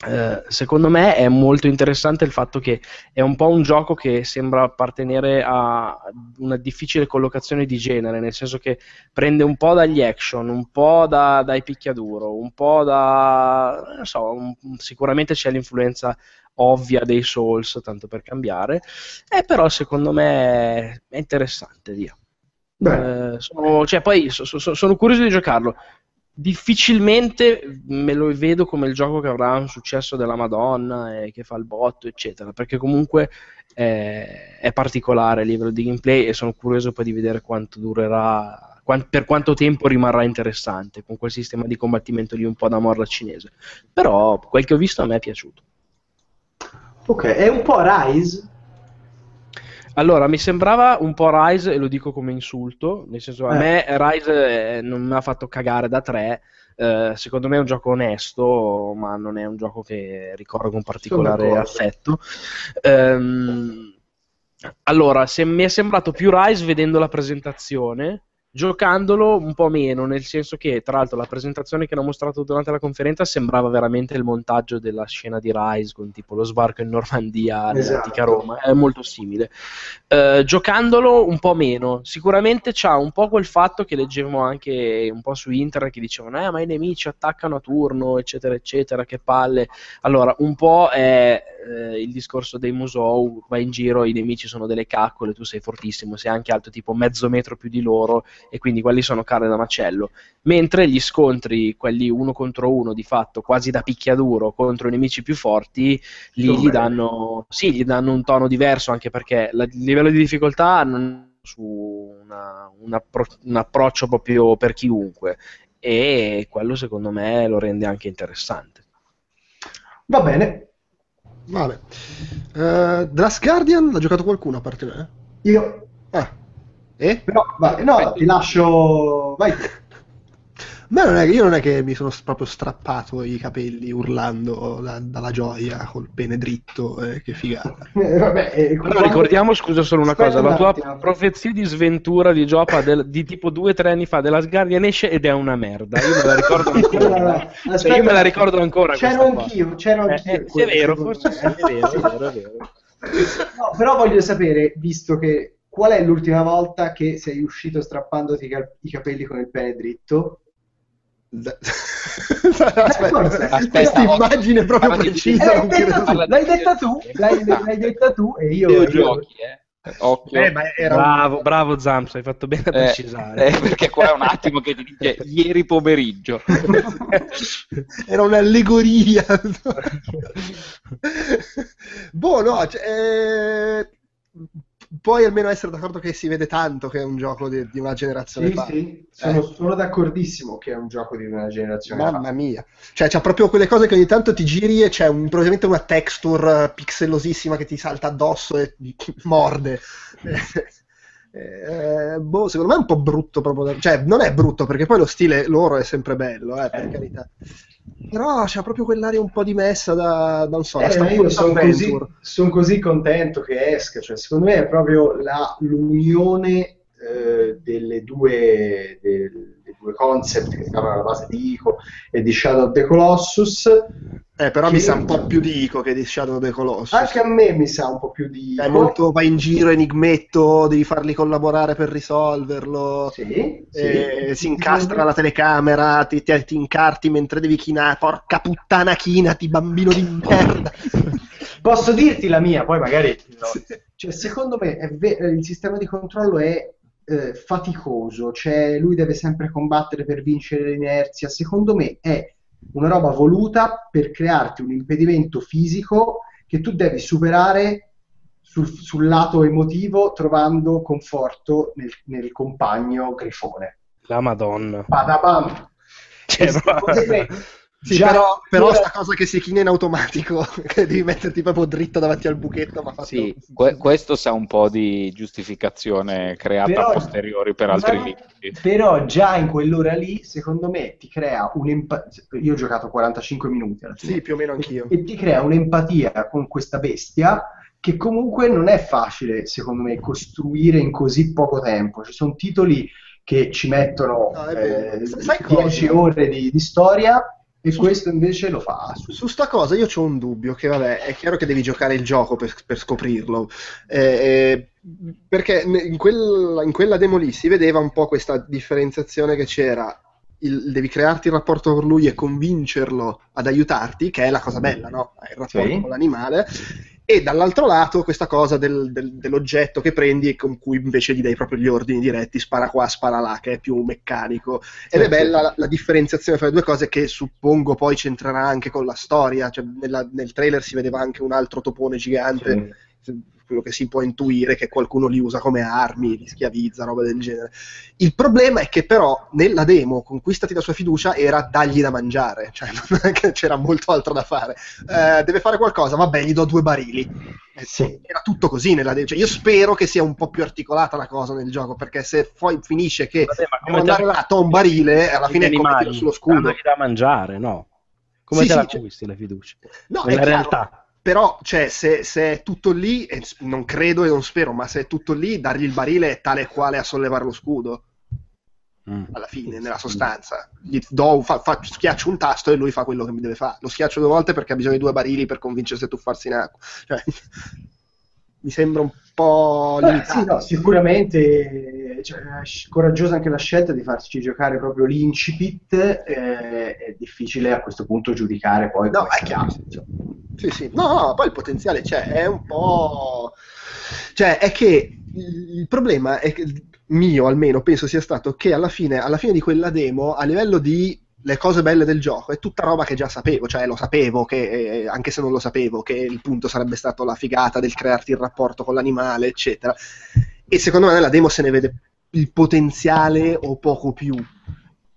eh, secondo me è molto interessante il fatto che è un po' un gioco che sembra appartenere a una difficile collocazione di genere, nel senso che prende un po' dagli action, un po' da- dai picchiaduro, un po' da... non so, un- sicuramente c'è l'influenza ovvia dei Souls, tanto per cambiare, eh, però secondo me è interessante, via. Eh, sono, cioè, poi so- so- sono curioso di giocarlo. Difficilmente me lo vedo come il gioco che avrà un successo della Madonna e che fa il botto, eccetera, perché comunque eh, è particolare a livello di gameplay e sono curioso poi di vedere quanto durerà, quan- per quanto tempo rimarrà interessante con quel sistema di combattimento lì un po' da morra cinese. Però quel che ho visto a me è piaciuto. ok, è un po' Rise. Allora, mi sembrava un po' Rise, e lo dico come insulto, nel senso, a Eh. me Rise eh, non mi ha fatto cagare da tre, eh, secondo me è un gioco onesto, ma non è un gioco che ricordo con particolare affetto. Ehm, allora, se mi è sembrato più Rise vedendo la presentazione, giocandolo un po' meno, nel senso che, tra l'altro, la presentazione che hanno mostrato durante la conferenza sembrava veramente il montaggio della scena di Rise con tipo lo sbarco in Normandia Esatto. Roma, è molto simile. Eh, giocandolo un po' meno, sicuramente c'ha un po' quel fatto che leggevo anche un po' su internet che dicevano, eh, ma i nemici attaccano a turno, eccetera, eccetera, che palle. Allora, un po' è eh, il discorso dei Musou, vai in giro, i nemici sono delle caccole, tu sei fortissimo, sei anche alto tipo mezzo metro più di loro e quindi quelli sono carne da macello. Mentre gli scontri, quelli uno contro uno, di fatto quasi da picchiaduro contro i nemici più forti, lì gli danno, sì, gli danno un tono diverso, anche perché la- il livello di difficoltà non è su una- un, appro- un approccio proprio per chiunque e quello secondo me lo rende anche interessante. Va bene, Vabbè. Eh, The Last Guardian l'ha giocato qualcuno a parte me? io Ah. E? però, vai, no, ti lascio, vai. Beh, [LAUGHS] non è che io non è che mi sono proprio strappato i capelli urlando da- dalla gioia col pene dritto, eh, che figata. [LAUGHS] Eh, vabbè, eh, Però ricordiamo, scusa, solo una Aspetta cosa: la tua attimo. profezia di sventura di Giopa del- di tipo due o tre anni fa della Guardian esce ed è una merda. Io me la ricordo [LAUGHS] ancora. Cioè, Aspetta, io me la ricordo ancora. C'ero qua. anch'io, c'ero Eh, anch'io. eh, sì, è vero, forse è vero, è vero, è vero. No, però voglio sapere, visto che qual è l'ultima volta che sei uscito strappandoti i cap- i capelli con il pene dritto? Aspetta, forse. questa immagine proprio precisa. Eh, non l'hai detta tu, l'hai detta tu, l'hai, l'hai detta tu e io... videogiochi, eh. Occhio. Eh, ma era, un- Bravo, bravo Zamps, hai fatto bene a Eh, precisare. eh, perché qua è un attimo che ti dice [LAUGHS] ieri pomeriggio. [LAUGHS] era un'allegoria. [LAUGHS] boh, no, cioè, eh, puoi almeno essere d'accordo che si vede tanto che è un gioco di, di una generazione Sì, fa. sì, sono, Eh. sono d'accordissimo che è un gioco di una generazione fa. Mamma mia, cioè c'ha proprio quelle cose che ogni tanto ti giri e c'è un, improvvisamente una texture eh, pixelosissima che ti salta addosso e ti [LAUGHS] morde. Eh, boh, secondo me è un po' brutto proprio, da- cioè non è brutto perché poi lo stile loro è sempre bello, eh, per Eh. carità. Però c'ha proprio quell'aria un po' dimessa da, non so, Eh, io sono così, son così contento che esca, cioè, secondo me è proprio la- l'unione eh, delle due, del- due concept che stavano alla base di Ico e di Shadow of the Colossus. Eh, però Che- mi sa un po' più di Ico che di Shadow of the Colossus. Anche a me mi sa un po' più di È Ico. molto vai in giro enigmetto, devi farli collaborare per risolverlo. Sì, sì. eh, si incastra la telecamera, ti, ti- ti incarti mentre devi chinare. Porca puttana, chinati, bambino di merda. [LAUGHS] Posso dirti la mia, poi magari... no. Sì. Cioè, secondo me è ve- eh, il sistema di controllo è eh, faticoso, cioè lui deve sempre combattere per vincere l'inerzia. Secondo me è una roba voluta per crearti un impedimento fisico che tu devi superare sul, sul lato emotivo trovando conforto nel, nel compagno grifone. La Madonna. Badabam! Cioè, Sì, già- però, però sta cosa che si china in automatico, [LAUGHS] che devi metterti proprio dritto davanti al buchetto, ma fatto... Sì, que- questo sa un po' di giustificazione creata Però- a posteriori per altri Ma- limiti. Però già in quell'ora lì, secondo me, ti crea un'empatia. Io ho giocato 45 minuti alla fine. Sì, più o meno anch'io. E ti crea un'empatia con questa bestia che comunque non è facile, secondo me, costruire in così poco tempo. Ci sono titoli che ci mettono No, eh, Sai cosa? 10 ore di, di storia e questo invece lo fa. Su, su sta cosa io ho un dubbio, che vabbè, è chiaro che devi giocare il gioco per, per scoprirlo, Eh, eh, perché in quella, in quella demo lì si vedeva un po' questa differenziazione che c'era, il- devi crearti il rapporto con lui e convincerlo ad aiutarti, che è la cosa bella, no? Il rapporto Sì. con l'animale, e dall'altro lato questa cosa del- del- dell'oggetto che prendi e con cui invece gli dai proprio gli ordini diretti, spara qua, spara là, che è più meccanico. Ed Sì, è bella sì. la, la differenziazione fra le due cose che suppongo poi c'entrerà anche con la storia. Cioè, nella- nel trailer si vedeva anche un altro topone gigante, quello che si può intuire che qualcuno li usa come armi, li schiavizza, roba del genere. Il problema è che però nella demo conquistati la sua fiducia era dargli da mangiare, cioè [LAUGHS] non è che c'era molto altro da fare. Eh, deve fare qualcosa, vabbè, gli do due barili. Eh, Sì. Era tutto così nella demo. Cioè, io spero che sia un po' più articolata la cosa nel gioco, perché se poi finisce che Vabbè, ma devo andare là, to un barile, alla fine è come sullo scudo. dandogli da mangiare, no? Come Sì, te sì, la cioè- acquisti la fiducia? No, è Nella chiaro, realtà. Però, cioè, se, se è tutto lì, non credo e non spero, ma se è tutto lì, dargli il barile è tale e quale a sollevare lo scudo, Mm. alla fine, nella sostanza. Gli do, fa- fa- schiaccio un tasto e lui fa quello che mi deve fare. Lo schiaccio due volte perché ha bisogno di due barili per convincersi a tuffarsi in acqua. Cioè, mi sembra un po' Beh, limitato. sì, no, sicuramente cioè, coraggiosa anche la scelta di farci giocare proprio l'incipit, eh, è difficile a questo punto giudicare poi No, è chiaro. Sì, sì. No, no, poi il potenziale c'è, è un po'... Cioè, è che il problema è che, mio almeno, penso sia stato che alla fine, alla fine di quella demo, a livello di le cose belle del gioco, è tutta roba che già sapevo, cioè lo sapevo, che, eh, anche se non lo sapevo, che il punto sarebbe stato la figata del crearti il rapporto con l'animale, eccetera. E secondo me nella demo se ne vede il potenziale o poco più.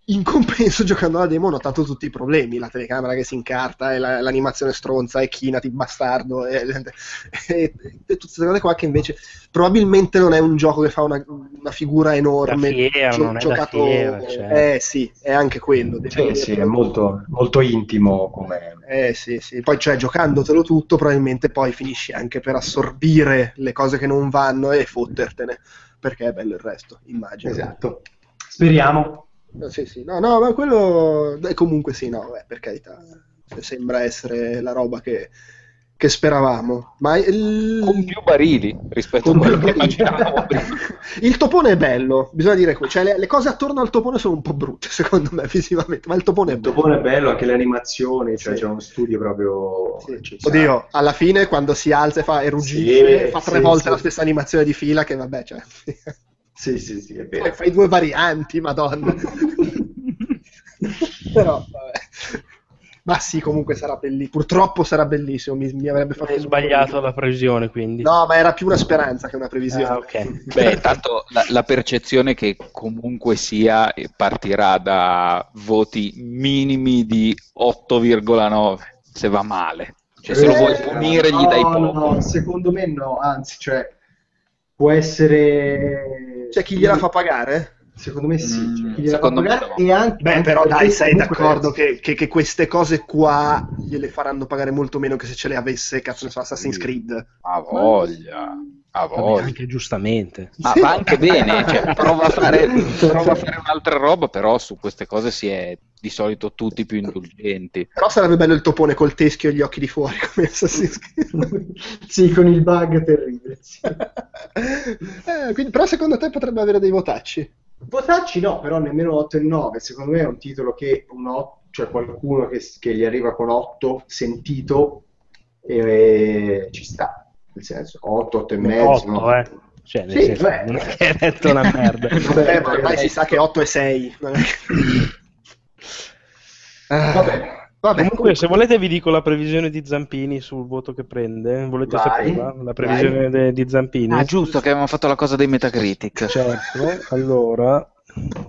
In compenso, [LAUGHS] giocando alla demo, ho notato tutti i problemi: la telecamera che si incarta, e la- l'animazione stronza, e chinati bastardo, e, e- e tutte queste cose qua. Che invece probabilmente non è un gioco che fa una, una figura enorme. Da fiera, gio- non è da fiera, cioè. Eh sì, è anche quello. Sì, sì, è molto, molto intimo come... Eh sì, sì. Poi, cioè, giocandotelo tutto, probabilmente poi finisci anche per assorbire le cose che non vanno e fottertene. Perché è bello il resto, immagino. Esatto. Speriamo. No, sì, sì, no, no, ma quello e comunque sì, no, beh, per carità, se- sembra essere la roba che, che speravamo. Ma il... Con più barili rispetto con a quello che immaginavamo [LAUGHS] il topone è bello, bisogna dire cioè le, le cose attorno al topone sono un po' brutte, [LAUGHS] secondo me, visivamente, ma il topone è Il bello. topone è bello, anche le animazioni, cioè Sì. c'è uno studio proprio... Sì. Oddio, alla fine quando si alza e fa e ruggisce, Sì, fa tre sì, volte sì. la stessa animazione di fila che vabbè, cioè... Sì, sì, sì, è Poi vero. fai due varianti, madonna. [LAUGHS] Però, vabbè. Ma sì, comunque sarà bellissimo. Purtroppo sarà bellissimo. Mi, mi avrebbe fatto Hai sbagliato la previsione, quindi. No, ma era più una speranza che una previsione. Ah, ok. Beh, [LAUGHS] tanto la, la percezione è che comunque sia eh, partirà da voti minimi di 8,9 se va male. Cioè, se lo vuoi Eh, punire, gli no, dai poco. No, secondo me no, anzi, cioè, può essere... C'è chi gliela fa pagare? Secondo me sì, Mm, c'è chi gliela fa secondo me pagare no. e anche, Beh, anche però dai, sei d'accordo che, che- che queste cose qua gliele faranno pagare molto meno che se ce le avesse, cazzo ne so, Assassin's. Creed. Ha voglia, voglia. anche giustamente. Ma va anche bene, cioè, [LAUGHS] prova, a fare, prova a fare un'altra roba, però su queste cose si è di solito tutti più indulgenti. Però sarebbe bello il topone col teschio e gli occhi di fuori [LAUGHS] come Assassin's Creed. sì, con il bug terribile. sì. [LAUGHS] Eh, quindi- però secondo te potrebbe avere dei votacci? Votacci no, però nemmeno 8 e 9. Secondo me è un titolo che un ot- cioè qualcuno che, che gli arriva con 8 sentito e ci sta. Nel senso, 8, 8 e mezzo. 8, no? eh. Cioè, nel Sì, senso, beh. non è che hai detto una merda. [LAUGHS] Vabbè, ma ormai si sa che 8 e 6. non è che- Ah, Vabbè. vabbè, Comunque, se volete, vi dico la previsione di Zampini sul voto che prende. Volete Vai, saperla? La previsione de- di Zampini? Ah, giusto che avevamo fatto la cosa dei Metacritic. Certo, allora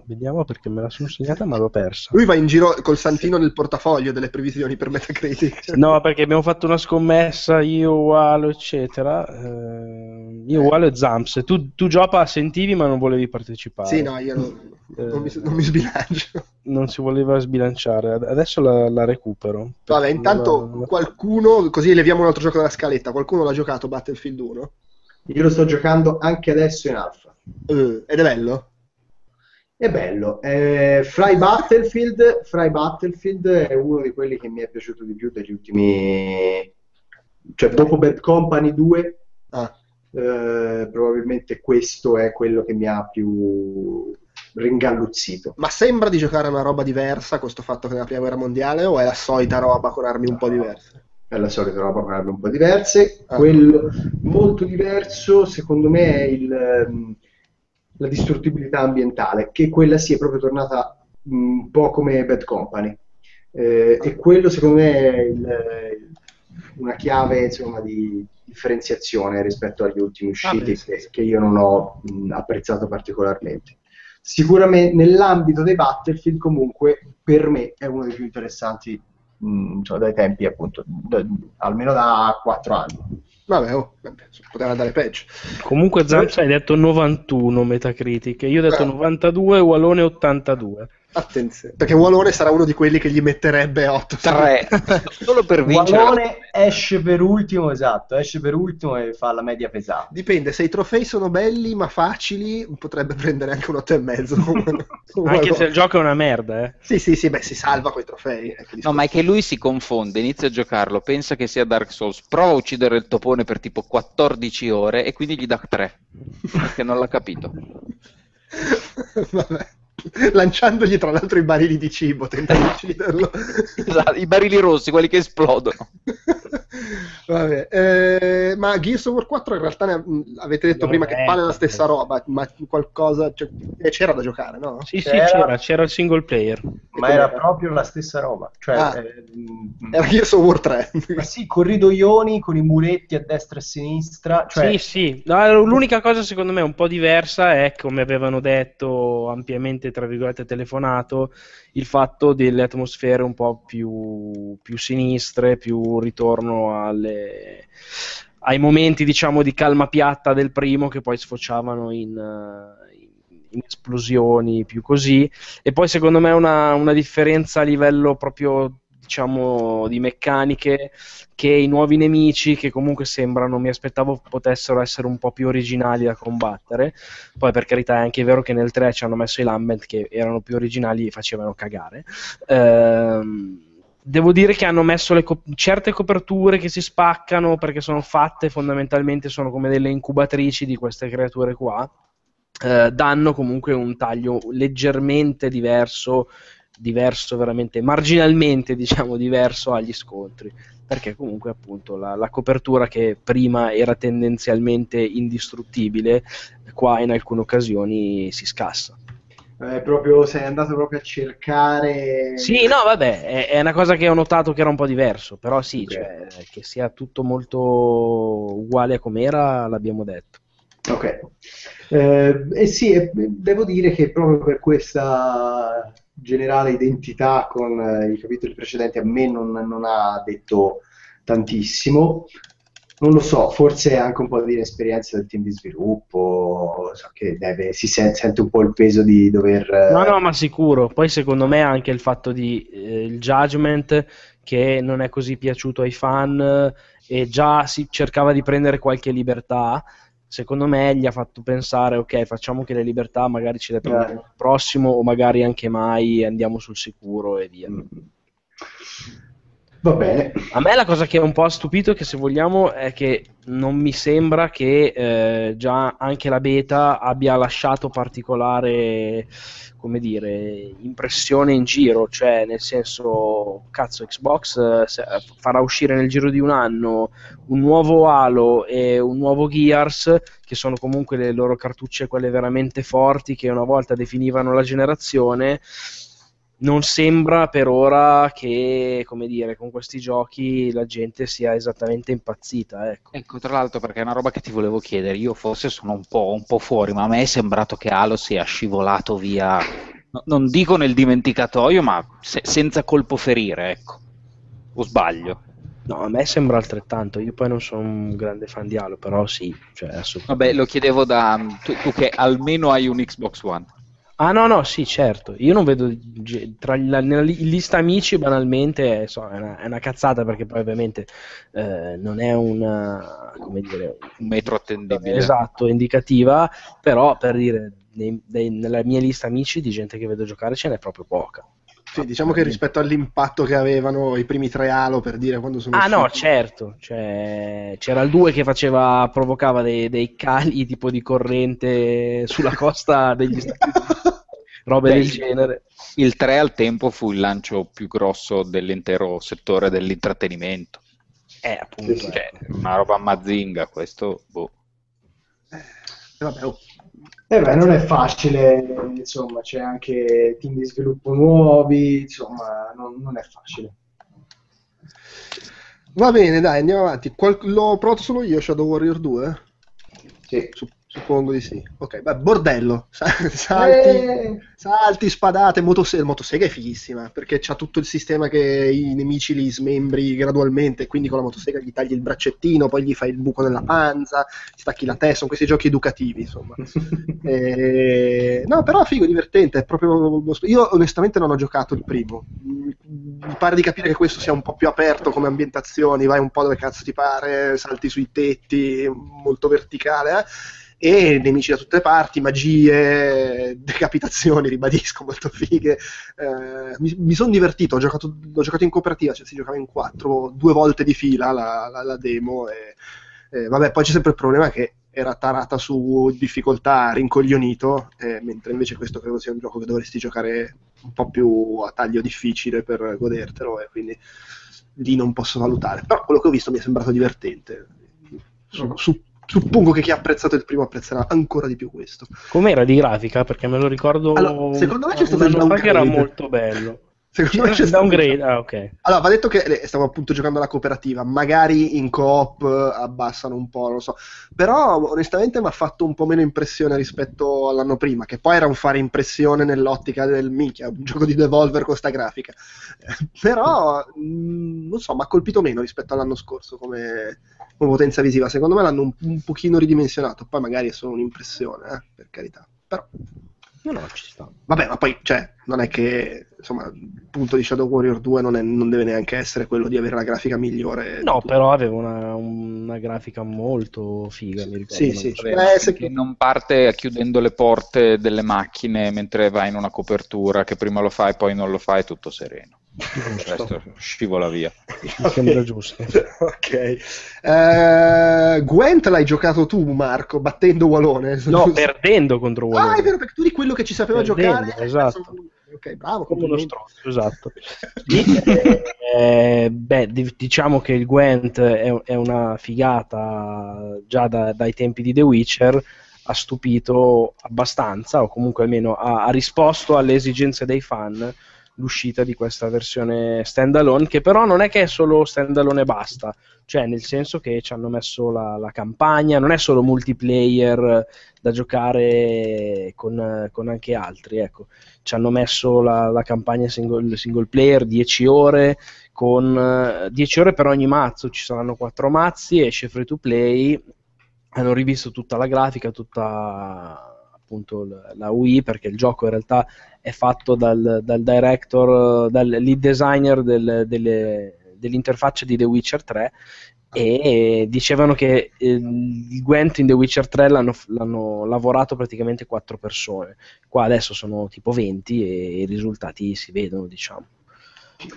vediamo perché me la sono segnata ma l'ho persa. Lui va in giro col santino nel portafoglio delle previsioni per Metacritic. [LAUGHS] No, perché abbiamo fatto una scommessa, io, Walo, eccetera. Eh, io, Walo e Zamps. Tu, tu Giopa sentivi ma non volevi partecipare. Sì, no, io non, non mi, non mi sbilancio. Non si voleva sbilanciare. Ad- Adesso la, la recupero. Vabbè, intanto non la- qualcuno, così leviamo un altro gioco dalla scaletta, qualcuno l'ha giocato Battlefield 1? Io lo sto giocando anche adesso in alfa. Eh, ed è bello? È bello. Eh, Fry Battlefield, Fry Battlefield è uno di quelli che mi è piaciuto di più degli ultimi... Cioè, dopo Bad Company 2, Ah, eh, probabilmente questo è quello che mi ha più ringalluzzito. ma sembra di giocare a una roba diversa, questo fatto che è la prima guerra mondiale, o è la solita roba con armi un po' diverse? È la solita roba con armi un po' diverse. Ah. Quello molto diverso, secondo me, è il, ehm, la distruttibilità ambientale, che quella sì è proprio tornata mh, un po' come Bad Company. Eh, e quello, secondo me, è il- una chiave insomma, di differenziazione rispetto agli ultimi usciti beh, sì. che, che io non ho mh, apprezzato particolarmente. Sicuramente nell'ambito dei Battlefield, comunque, per me è uno dei più interessanti mh, cioè, dai tempi, appunto, da- almeno da 4 anni. Vabbè, oh, vabbè, poteva andare peggio. Comunque Zamps hai detto 91 Metacritic, io ho detto Eh. 92, Walone 82. Attenzione, perché Walone sarà uno di quelli che gli metterebbe 8. 3 [LAUGHS] solo per vincere. Wallone esce per ultimo, esatto, esce per ultimo e fa la media pesante. Dipende, se i trofei sono belli ma facili, potrebbe prendere anche un 8,5. [LAUGHS] Anche se il gioco è una merda, eh. Sì, sì, sì, beh, si salva coi trofei. eh, No, ma è che lui si confonde, inizia a giocarlo, pensa che sia Dark Souls, prova a uccidere il topone per tipo 14 ore e quindi gli dà 3, perché non l'ha capito. [LAUGHS] Vabbè. [LAUGHS] Lanciandogli tra l'altro i barili di cibo, tenta di ucciderlo. Esatto, I barili rossi, quelli che esplodono. [LAUGHS] Vabbè, eh, ma Gears of War 4 in realtà ne- avete detto prima che eh, vale la stessa eh. roba, ma qualcosa cioè, eh, c'era da giocare, no? Sì, sì, C'era- c'era, c'era il single player. Ma era proprio la stessa roba. Cioè, Ah. eh, Era Gears of War 3. ma sì, corridoioni con i muretti a destra e a sinistra. Cioè, Sì, sì. No, l'unica cosa secondo me un po' diversa è, come avevano detto ampiamente, tra virgolette, telefonato, il fatto delle atmosfere un po' più, più sinistre, più ritorno alle- ai momenti, diciamo, di calma piatta del primo che poi sfociavano in, in- in esplosioni più così. E poi secondo me una, una differenza a livello proprio diciamo di meccaniche che i nuovi nemici che comunque sembrano mi aspettavo potessero essere un po' più originali da combattere. Poi per carità è anche vero che nel 3 ci hanno messo i Lambent che erano più originali e facevano cagare. Ehm, devo dire che hanno messo co- certe coperture che si spaccano perché sono fatte fondamentalmente sono come delle incubatrici di queste creature qua. Eh, danno comunque un taglio leggermente diverso diverso veramente marginalmente diciamo diverso agli scontri perché comunque appunto la, la copertura che prima era tendenzialmente indistruttibile qua in alcune occasioni si scassa Eh, proprio, sei andato proprio a cercare... Sì, no, vabbè, è, è una cosa che ho notato che era un po' diverso, però sì, Ok. cioè, che sia tutto molto uguale a com'era, l'abbiamo detto. Ok. Eh, e sì, devo dire che proprio per questa generale identità con eh, i capitoli precedenti a me non, non ha detto tantissimo. Non lo so, forse anche un po' di inesperienza del team di sviluppo, so che deve- si sen- sente un po' il peso di dover... No, no, ma sicuro. Poi secondo me anche il fatto di eh, il judgment che non è così piaciuto ai fan eh, e già si cercava di prendere qualche libertà. Secondo me gli ha fatto pensare, ok, facciamo che le libertà magari ce le prendiamo Eh. il prossimo o magari anche mai andiamo sul sicuro e via. Mm. Va bene. A me la cosa che un po' stupito, che se vogliamo, è che non mi sembra che eh, già anche la beta abbia lasciato particolare, come dire, impressione in giro, cioè nel senso, cazzo, Xbox eh, se- farà uscire nel giro di un anno un nuovo Halo e un nuovo Gears, che sono comunque le loro cartucce, quelle veramente forti, che una volta definivano la generazione non sembra per ora che, come dire, con questi giochi la gente sia esattamente impazzita, ecco. Ecco, tra l'altro, perché è una roba che ti volevo chiedere, io forse sono un po', un po' fuori, ma a me è sembrato che Halo sia scivolato via, no- non dico nel dimenticatoio, ma se- senza colpo ferire, ecco. O sbaglio? No, a me sembra altrettanto, io poi non sono un grande fan di Halo, però sì, cioè assolutamente. Vabbè, lo chiedevo da tu, tu che almeno hai un Xbox One. Ah no, no, sì, certo, io non vedo, tra la, nella li- lista amici banalmente, so, è, una, è una cazzata perché poi ovviamente eh, non è una, come dire, Un metro attendibile. esatto, indicativa, però per dire, nei- nei- nella mia lista amici di gente che vedo giocare ce n'è proprio poca. Sì, diciamo che rispetto all'impatto che avevano i primi tre Halo, per dire, quando sono Ah no, usciti- certo, cioè, c'era il 2 che faceva, provocava dei, dei cali [LAUGHS] tipo di corrente sulla costa degli Stati Uniti, [LAUGHS] robe Beh, del genere. Il 3 al tempo fu il lancio più grosso dell'intero settore dell'intrattenimento. Eh, appunto. Cioè, ecco. una roba mazzinga, questo, boh. Eh, vabbè, oh. Eh beh, non è facile, insomma, c'è anche team di sviluppo nuovi, insomma, non, non è facile. Va bene, dai, andiamo avanti. Qual- l'ho provato solo io, Shadow Warrior 2? Sì. Sup- suppongo di sì. Ok, beh, bordello. [LAUGHS] Sa- Salti, Eh, salti, spadate, motosega. Motosega è fighissima perché c'ha tutto il sistema che i nemici li smembri gradualmente. Quindi con la motosega gli tagli il braccettino, poi gli fai il buco nella panza, stacchi la testa. Sono questi giochi educativi, insomma. [LAUGHS] Eh, no, però è figo, divertente. È proprio... Io onestamente non ho giocato il primo. Mi mi pare di capire che questo sia un po' più aperto come ambientazioni, vai un po' dove cazzo ti pare, salti sui tetti, molto verticale. eh. E nemici da tutte le parti, magie, [LAUGHS] decapitazioni, ribadisco, molto fighe. Eh, mi mi sono divertito, ho giocato, l'ho giocato in cooperativa, cioè si giocava in quattro, due volte di fila la, la- la demo. E, eh, vabbè, poi c'è sempre il problema che era tarata su difficoltà rincoglionito, eh, mentre invece questo credo sia un gioco che dovresti giocare un po' più a taglio difficile per godertelo e quindi lì non posso valutare. Però quello che ho visto mi è sembrato divertente. Su- su- suppongo che chi ha apprezzato il primo apprezzerà ancora di più questo. Com'era di grafica? Perché me lo ricordo. Allora, secondo me c'è stato un che era downgrade. molto bello. Secondo me c'è stato- downgrade, ah, ok. Allora, va detto che stavo appunto giocando alla cooperativa, magari in coop eh, abbassano un po', non lo so, però onestamente mi ha fatto un po' meno impressione rispetto all'anno prima, che poi era un fare impressione nell'ottica del minchia, un gioco di Devolver con sta grafica. [LAUGHS] Però, mh, non so, mi ha colpito meno rispetto all'anno scorso come, come potenza visiva. Secondo me l'hanno un, un pochino ridimensionato, poi magari è solo un'impressione, eh, per carità. Però No, no, ci sta. Vabbè, ma poi, cioè, non è che, insomma, il punto di Shadow Warrior 2 non, è- non deve neanche essere quello di avere la grafica migliore. No, però aveva una, una grafica molto figa, mi ricordo. Sì, sì. Vabbè, Eh, se- perché non parte chiudendo le porte delle macchine mentre vai in una copertura, che prima lo fai, poi non lo fai, tutto sereno. Resto scivola via. Mi [LAUGHS] sembra giusto. ok. Eh, Gwent l'hai giocato tu, Marco, battendo Walone. No, [LAUGHS] perdendo contro Ah, Walone. è vero, perché tu di quello che ci sapeva Perdendo, giocare. hai esatto. perso un- Ok, bravo. Come uno stronzo, esatto. Sì, eh, beh, di- diciamo che il Gwent è, è una figata già da- dai tempi di The Witcher, ha stupito abbastanza, o comunque almeno ha, ha risposto alle esigenze dei fan l'uscita di questa versione standalone, che però non è che è solo standalone e basta, cioè nel senso che ci hanno messo la, la campagna, non è solo multiplayer da giocare con, con anche altri, ecco. ci hanno messo la, la campagna single, single, player 10 ore, con 10 ore per ogni mazzo, ci saranno 4 mazzi, esce free to play, hanno rivisto tutta la grafica, tutta appunto la UI perché il gioco in realtà è fatto dal, dal director, dal lead designer del, delle, dell'interfaccia di The Witcher 3 e dicevano che eh, il Gwent in The Witcher 3 l'hanno, l'hanno, lavorato praticamente 4 persone. Qua adesso sono tipo 20 e i risultati si vedono diciamo.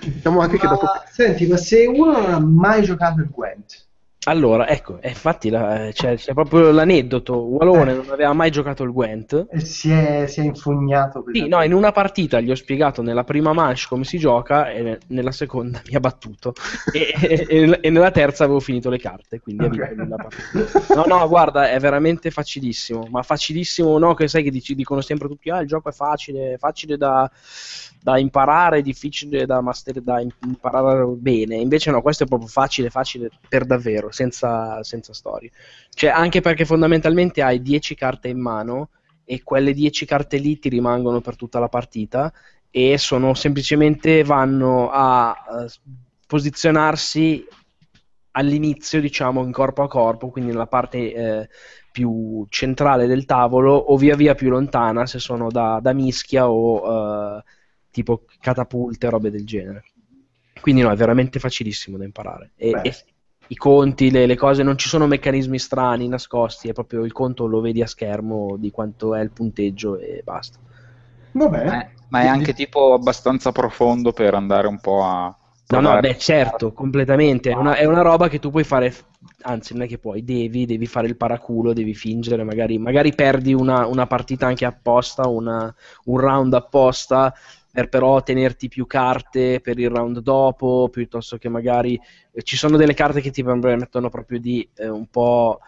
Diciamo anche ma, che dopo senti ma se uno non ha mai giocato il Gwent allora, ecco, infatti la, c'è, c'è, proprio l'aneddoto. Walone eh. non aveva mai giocato il Gwent. E si è, si è infognato. Sì, no, in una partita gli ho spiegato nella prima manche come si gioca e nella seconda [LAUGHS] mi ha battuto. e, e, e, nella terza avevo finito le carte, quindi okay. la partita. No, no, guarda, è veramente facilissimo. Ma facilissimo, no, che sai che dici, dicono sempre tutti, ah, il gioco è facile, facile da da imparare, difficile da, master, da imparare bene. Invece no, questo è proprio facile, facile per davvero, senza, senza storie. Cioè, anche perché fondamentalmente hai 10 carte in mano e quelle 10 carte lì ti rimangono per tutta la partita e sono semplicemente vanno a uh, posizionarsi all'inizio, diciamo, in corpo a corpo, quindi nella parte eh, più centrale del tavolo o via via più lontana se sono da, da mischia o uh, tipo catapulte, robe del genere. Quindi no, è veramente facilissimo da imparare. E, e i conti, le, le, cose, non ci sono meccanismi strani, nascosti, è proprio il conto lo vedi a schermo di quanto è il punteggio e basta. Vabbè. Ma è, ma è anche tipo abbastanza profondo per andare un po' a... No, no, beh, certo, completamente. È una, è una, roba che tu puoi fare, anzi, non è che puoi, devi, devi fare il paraculo, devi fingere, magari, magari perdi una, una partita anche apposta, una, un round apposta, per però tenerti più carte per il round dopo, piuttosto che magari eh, ci sono delle carte che ti permettono proprio di eh, un po'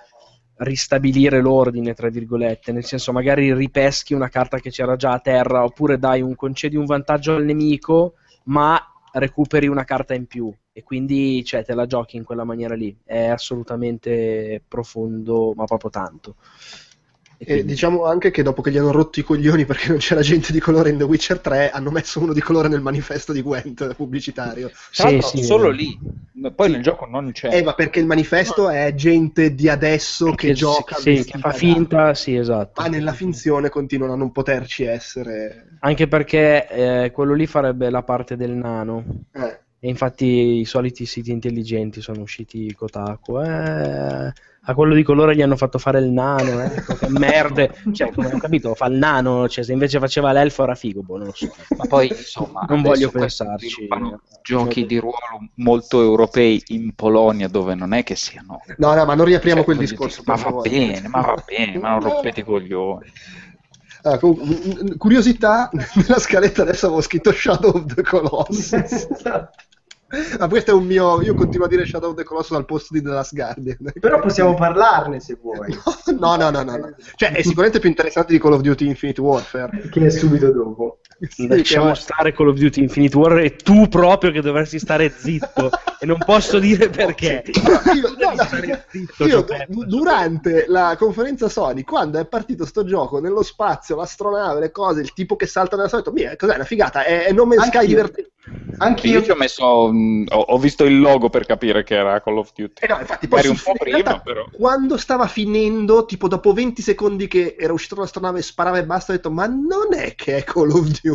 ristabilire l'ordine, tra virgolette, nel senso magari ripeschi una carta che c'era già a terra, oppure dai un concedi un vantaggio al nemico, ma recuperi una carta in più e quindi cioè, te la giochi in quella maniera lì. È assolutamente profondo, ma proprio tanto. E quindi... diciamo anche che dopo che gli hanno rotto i coglioni perché non c'era gente di colore in The Witcher 3, hanno messo uno di colore nel manifesto di Gwent [LAUGHS] pubblicitario. Sì, sì, solo lì. Poi sì. nel gioco non c'è. Eh, ma perché il manifesto no. è gente di adesso perché che gioca. Sì, che fa finta, sì, esatto. Ma nella finzione continuano a non poterci essere. Anche perché eh, quello lì farebbe la parte del nano. Eh. E infatti i soliti siti intelligenti sono usciti Kotaku. Eh a quello di colore gli hanno fatto fare il nano, ecco, che merde, [LAUGHS] cioè, come ho capito, fa il nano, cioè, se invece faceva l'elfo era figo, boh, non lo so. Ma poi, insomma, non voglio pensarci. Giochi di ruolo molto europei in Polonia, dove non è che siano... No, no, ma non riapriamo cioè, quel discorso. Ma va bene, ma va bene, ma non rompete i coglioni. [LAUGHS] Ah, curiosità, [LAUGHS] nella scaletta adesso avevo scritto Shadow of the Colossus. [LAUGHS] Ma questo è un mio. Io continuo a dire Shadow of the Colossus al posto di The Last Guardian. [LAUGHS] Però possiamo parlarne se vuoi. No, no, no, no. no. Cioè, è sicuramente più interessante di Call of Duty Infinite Warfare. Che è subito dopo. Sì, Lasciamo stare Call of Duty Infinite Warfare e tu proprio che dovresti stare zitto. e non posso dire perché. Io, no, no, zitto, io durante la conferenza Sony, quando è partito sto gioco, nello spazio, l'astronave, le cose, il tipo che salta nella solita, mia, cos'è una figata? È, è No Man's Sky divertente. Anche io ci ho messo. Mh, ho, ho, visto il logo per capire che era Call of Duty. Eh no, infatti, poi un po' prima, però. Quando stava finendo, tipo dopo 20 secondi che era uscito l'astronave sparava e basta, ho detto: Ma non è che è Call of Duty.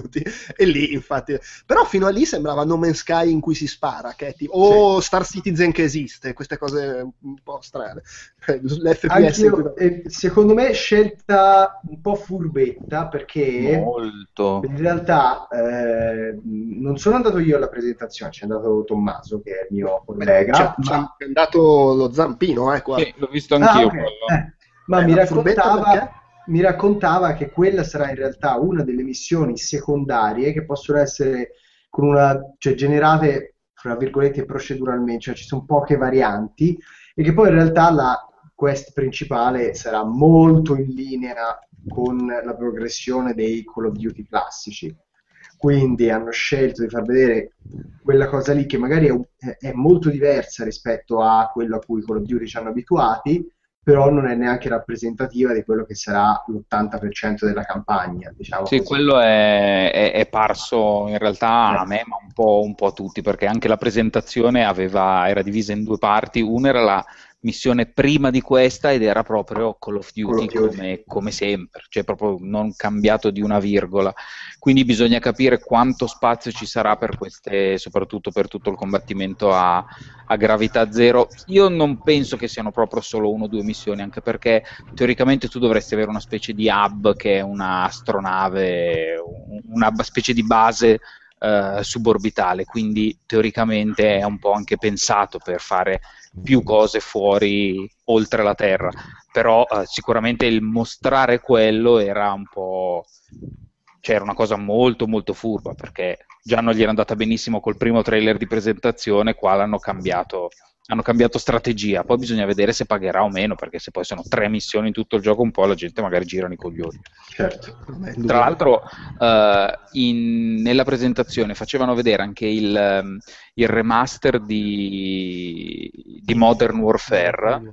E lì, infatti. Però fino a lì sembrava No Man's Sky in cui si spara, che è tipo. O sì. Star Citizen che esiste, queste cose un po' strane. [LAUGHS] L'FPS. Io, eh, secondo me, scelta un po' furbetta perché. Molto. In realtà, eh, non sono andato io alla presentazione, c'è andato Tommaso, che è il mio collega. C'è, ma... è andato lo zampino, eh, qua. Sì, l'ho visto anch'io. Ah, okay. eh, ma mi raccontava, mi raccontava che quella sarà in realtà una delle missioni secondarie che possono essere una, cioè, generate, fra virgolette, proceduralmente, cioè ci sono poche varianti, e che poi in realtà la quest principale sarà molto in linea con la progressione dei Call of Duty classici. Quindi hanno scelto di far vedere quella cosa lì che magari è, è molto diversa rispetto a quello a cui Call of Duty ci hanno abituati, però non è neanche rappresentativa di quello che sarà l'80% della campagna. Diciamo Sì, così. quello è, è- è parso in realtà a me, ma un po', un po' a tutti, perché anche la presentazione aveva- era divisa in due parti. Una era la missione prima di questa ed era proprio Call of Call of Duty Duty. come, come sempre, cioè proprio non cambiato di una virgola. Quindi bisogna capire quanto spazio ci sarà per queste, soprattutto per tutto il combattimento a, a gravità zero. Io non penso che siano proprio solo uno o due missioni, anche perché teoricamente tu dovresti avere una specie di hub che è una astronave, un- una specie di base eh, suborbitale, quindi teoricamente è un po' anche pensato per fare più cose fuori oltre la Terra, però eh, sicuramente il mostrare quello era un po' cioè era una cosa molto molto furba perché già non gli era andata benissimo col primo trailer di presentazione, qua l'hanno cambiato hanno cambiato strategia, poi bisogna vedere se pagherà o meno, perché se poi sono tre missioni in tutto il gioco, un po' la gente magari girano i coglioni. Certo. Tra l'altro, eh, in- nella presentazione facevano vedere anche il, ehm, il remaster di, di Modern Warfare,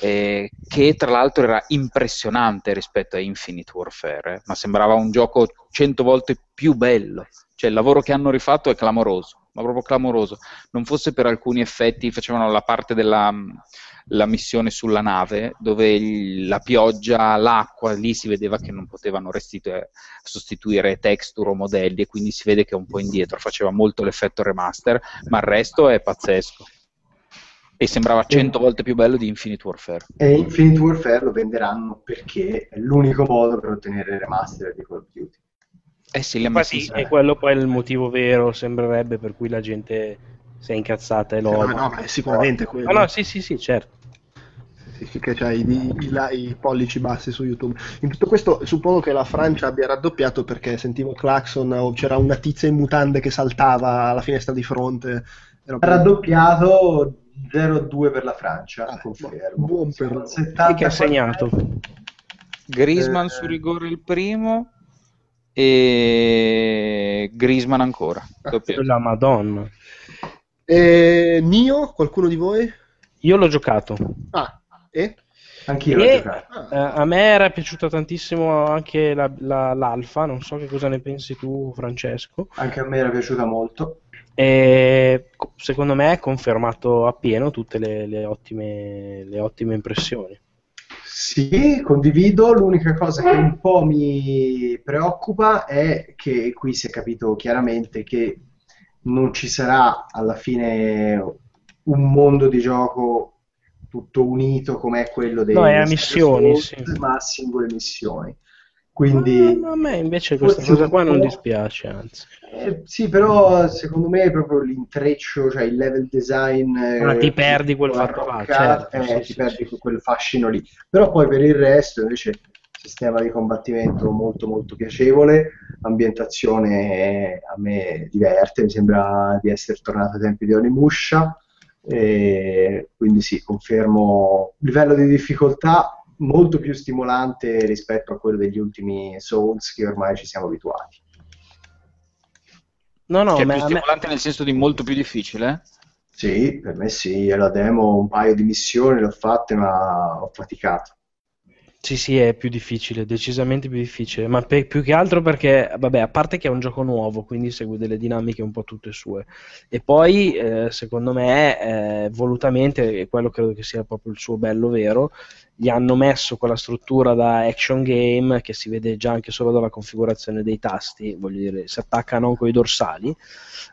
eh, che tra l'altro era impressionante rispetto a Infinite Warfare, eh, ma sembrava un gioco cento volte più bello. Cioè, il lavoro che hanno rifatto è clamoroso, ma proprio clamoroso. Non fosse per alcuni effetti, facevano la parte della la missione sulla nave, dove il- la pioggia, l'acqua, lì si vedeva che non potevano restituire, sostituire texture o modelli, e quindi si vede che è un po' indietro. Faceva molto l'effetto remaster, ma il resto è pazzesco. E sembrava cento volte più bello di Infinite Warfare. E Infinite Warfare lo venderanno perché è l'unico modo per ottenere il remaster di Call of Duty. Eh sì, li Infatti, insieme. è quello poi il motivo vero, sembrerebbe, per cui la gente si è incazzata e lo. No, no, ma è sicuramente quello. Ah, no, sì, sì, sì, certo. Sì, sì, che c'hai i, i- i pollici bassi su YouTube. In tutto questo suppongo che la Francia abbia raddoppiato perché sentivo clacson o c'era una tizia in mutande che saltava alla finestra di fronte. Era Ha raddoppiato 0-2 per la Francia, Ah, confermo. buon per- Chi che ha segnato? Griezmann Eh, su rigore il primo e Griezmann ancora. Doppio. La Madonna. E Nio, qualcuno di voi? Io l'ho giocato. Ah, e? Anch'io l'ho E- giocato. Eh, a me era piaciuta tantissimo anche la- la- l'alfa, non so che cosa ne pensi tu, Francesco. Anche a me era piaciuta molto. E co- secondo me ha confermato appieno tutte le, le ottime, le ottime impressioni. Sì, condivido. L'unica cosa che un po' mi preoccupa è che qui si è capito chiaramente che non ci sarà alla fine un mondo di gioco tutto unito come è quello dei No, è a missioni, Souls, sì. ma a singole missioni. Quindi Ma a me invece questa cosa qua non dispiace, anzi. Eh, sì, però secondo me è proprio l'intreccio, cioè il level design. Ah, eh, ti perdi quel fatto là, certo, eh, sì, ti sì, perdi sì. quel fascino lì. Però poi per il resto, invece, sistema di combattimento molto molto piacevole, ambientazione eh, a me diverte, mi sembra di essere tornato ai tempi di Onimusha. Quindi sì, confermo livello di difficoltà molto più stimolante rispetto a quello degli ultimi Souls che ormai ci siamo abituati. No, no, ma più a me- stimolante nel senso di molto più difficile? Sì, per me sì, la demo un paio di missioni l'ho fatte, ma ho faticato. Sì, sì, è più difficile, decisamente più difficile, ma pe- più che altro perché, vabbè, a parte che è un gioco nuovo, quindi segue delle dinamiche un po' tutte sue, e poi, eh, secondo me, eh, volutamente, e quello credo che sia proprio il suo bello vero, gli hanno messo quella struttura da action game che si vede già anche solo dalla configurazione dei tasti, voglio dire, si attacca non con i dorsali,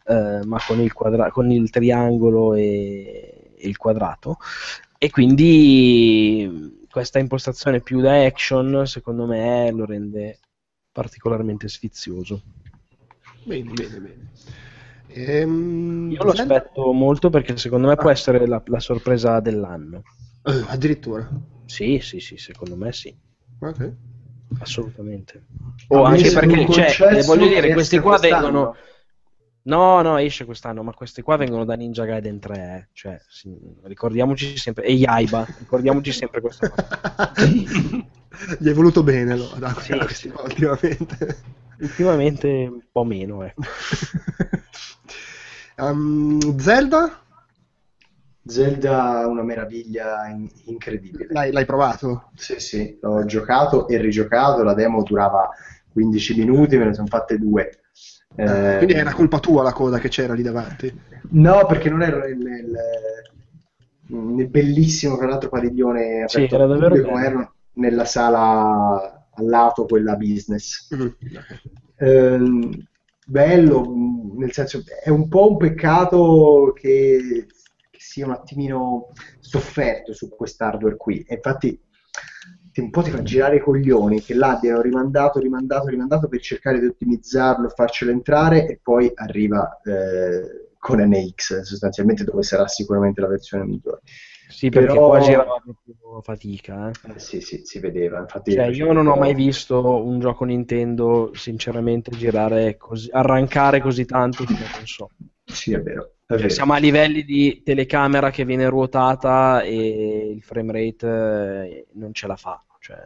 eh, ma con il, quadra- con il triangolo e- e il quadrato, e quindi questa impostazione più da action, secondo me, lo rende particolarmente sfizioso. Bene, bene, bene. Ehm, Io lo Zelda? aspetto molto perché secondo me può essere la, la sorpresa dell'anno. Eh, addirittura. Sì, sì, sì, secondo me sì, Ok. assolutamente. Ho O anche messo perché, cioè, voglio dire, questi qua quest'anno. No, no, esce quest'anno, ma queste qua vengono da Ninja Gaiden 3, eh. cioè, sì, ricordiamoci sempre, e Yaiba, ricordiamoci sempre questa cosa. Gli è voluto bene allora, Sì, questi sì. [LAUGHS] ultimamente. Ultimamente un po' meno, ecco. Um, [LAUGHS] Zelda? Zelda è una meraviglia in- incredibile. L'hai, l'hai provato? Sì, sì, l'ho giocato e rigiocato, la demo durava 15 minuti, me ne sono fatte due. Eh, Quindi era colpa tua la coda che c'era lì davanti. No, perché non ero nel, nel- nel bellissimo, tra l'altro, padiglione Sì, era davvero pubblico, bello. ero nella sala al lato, quella business. Mm. Ehm, bello, nel senso, è un po' un peccato che, che sia un attimino sofferto su quest'hardware qui. E infatti, ti- un po' ti fa girare i coglioni che l'abbiano rimandato, rimandato, rimandato per cercare di ottimizzarlo farcelo entrare, e poi arriva eh, con NX, sostanzialmente, dove sarà sicuramente la versione migliore. Sì, perché Però- qua girava proprio fatica, eh. Eh, sì, sì, si vedeva. Infatti, Cioè, io non ho mai visto un gioco Nintendo, sinceramente, girare così, arrancare così tanto sulla console. Sì, è vero. Cioè, siamo a livelli di telecamera che viene ruotata e il frame rate eh, non ce la fa, cioè,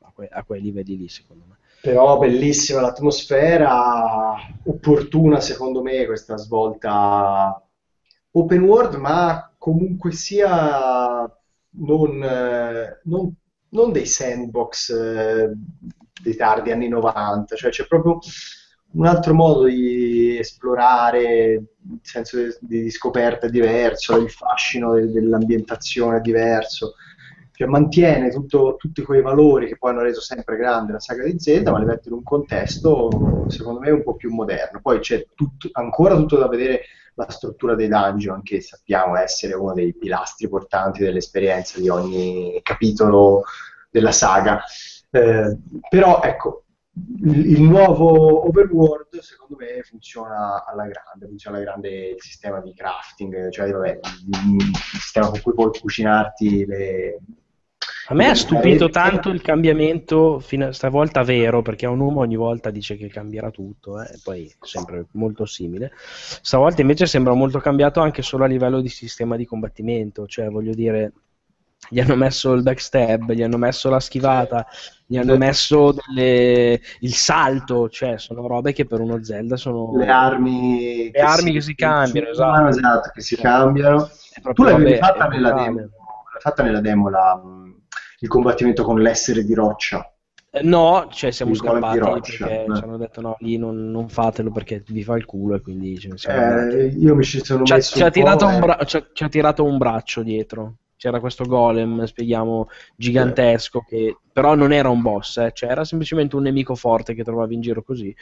a, que- a quei livelli lì, secondo me. Però bellissima l'atmosfera, opportuna secondo me questa svolta open world, ma comunque sia non, eh, non- non dei sandbox eh, dei tardi anni 90, cioè c'è proprio un altro modo di esplorare, il senso di, di scoperta è diverso, il fascino de- dell'ambientazione è diverso cioè mantiene tutto- tutti quei valori che poi hanno reso sempre grande la saga di Zelda, ma li mette in un contesto, secondo me, un po' più moderno. Poi c'è tutto- ancora tutto da vedere la struttura dei dungeon, che sappiamo essere uno dei pilastri portanti dell'esperienza di ogni capitolo della saga. Eh, però, ecco, il, il nuovo overworld, secondo me, funziona alla grande, funziona alla grande il sistema di crafting, cioè, vabbè, il, il sistema con cui puoi cucinarti le... A me ha stupito scalette. tanto il cambiamento, fino a stavolta vero, perché Onuma ogni volta dice che cambierà tutto, eh, e poi è sempre molto simile. Stavolta invece sembra molto cambiato anche solo a livello di sistema di combattimento, cioè voglio dire, gli hanno messo il backstab, gli hanno messo la schivata, gli hanno messo delle- il salto, cioè sono robe che per uno Zelda sono... le armi, Le armi che si cambiano, esatto. esatto, che si cambiano. è Tu robe fatta nella demo, l'hai fatta nella demo la- il combattimento con l'essere di roccia. Eh, No, cioè siamo scappati roccia, perché eh. ci hanno detto no, lì non, non fatelo perché vi fa il culo e quindi ce ne siamo Eh, io mi ci sono Ci messo ci ha tirato un e- bra- ci ha tirato un braccio dietro. C'era questo golem, spieghiamo, gigantesco, che però non era un boss, eh, cioè era semplicemente un nemico forte che trovavi in giro così.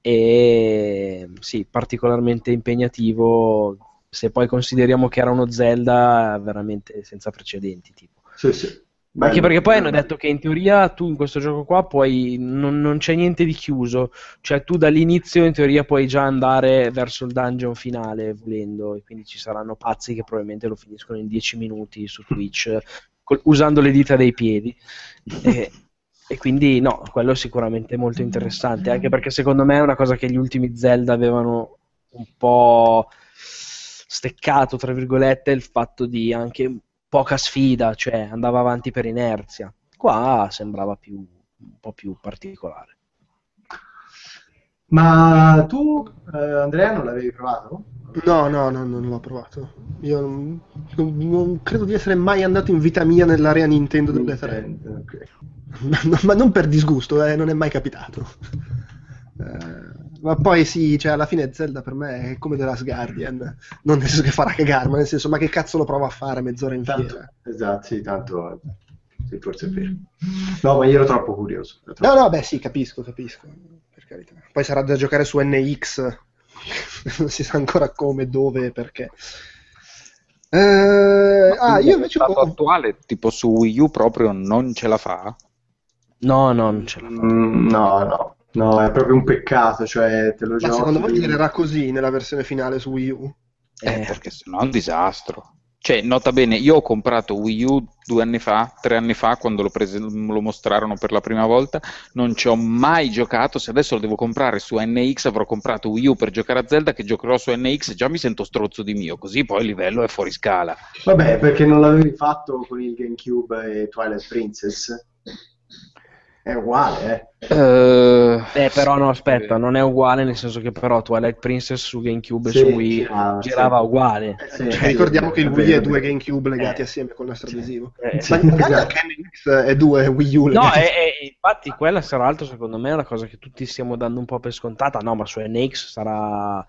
E sì, particolarmente impegnativo. Se poi consideriamo che era uno Zelda veramente senza precedenti, tipo. Sì, sì. Ma anche Bello. perché poi hanno detto che in teoria tu in questo gioco qua puoi, non, non c'è niente di chiuso, cioè tu dall'inizio in teoria puoi già andare verso il dungeon finale volendo e quindi ci saranno pazzi che probabilmente lo finiscono in 10 minuti su Twitch col- usando le dita dei piedi. E, e quindi no, quello è sicuramente molto interessante, anche perché secondo me è una cosa che gli ultimi Zelda avevano un po' steccato, tra virgolette, il fatto di anche poca sfida, cioè andava avanti per inerzia. Qua sembrava più, un po' più particolare. Ma tu, eh, Andrea, non l'avevi provato? No, no, no, non l'ho provato. Io non, non- non credo di essere mai andato in vita mia nell'area Nintendo delle 3. Nintendo, ok. Ma, [LAUGHS] ma non per disgusto, eh, non è mai capitato. Eh, ma poi sì, cioè alla fine Zelda per me è come The Last Guardian, non nel senso che farà cagare, ma nel senso ma che cazzo lo provo a fare mezz'ora in Tanto, fiera? esatto, sì, tanto sì, forse è vero. No, ma io ero troppo curioso. ero No, troppo- no, beh sì, capisco, capisco, per carità. Poi sarà da giocare su NX, [LAUGHS] non si sa ancora come, dove e perché. Eh, ah, io invece ho, attuale, tipo su Wii U proprio non ce la fa. No, no, non ce la fa. Mm, no, no, no, è proprio un peccato, cioè te lo ma giochi. secondo voi girerà così nella versione finale su Wii U? Eh, Eh, perché sennò è un disastro. Cioè, nota bene, io ho comprato Wii U due anni fa, tre anni fa, quando lo, prese- lo mostrarono per la prima volta, non ci ho mai giocato, se adesso lo devo comprare su NX avrò comprato Wii U per giocare a Zelda che giocherò su NX, già mi sento strozzo di mio, così poi il livello è fuori scala. Vabbè, perché non l'avevi fatto con il GameCube e Twilight Princess? È uguale, eh. Eh, Eh, però no, aspetta, non è uguale, nel senso che però Twilight Princess su GameCube Sì, e su Wii girava, girava sì. uguale. Sì, Cioè, ricordiamo che il è Wii vero, è due. GameCube legati Eh. assieme con il nastro adesivo. Eh, Sì, Ma esatto. anche NX è due Wii U No, legati e, e- infatti quella sarà altro secondo me è una cosa che tutti stiamo dando un po' per scontata. No, ma su NX sarà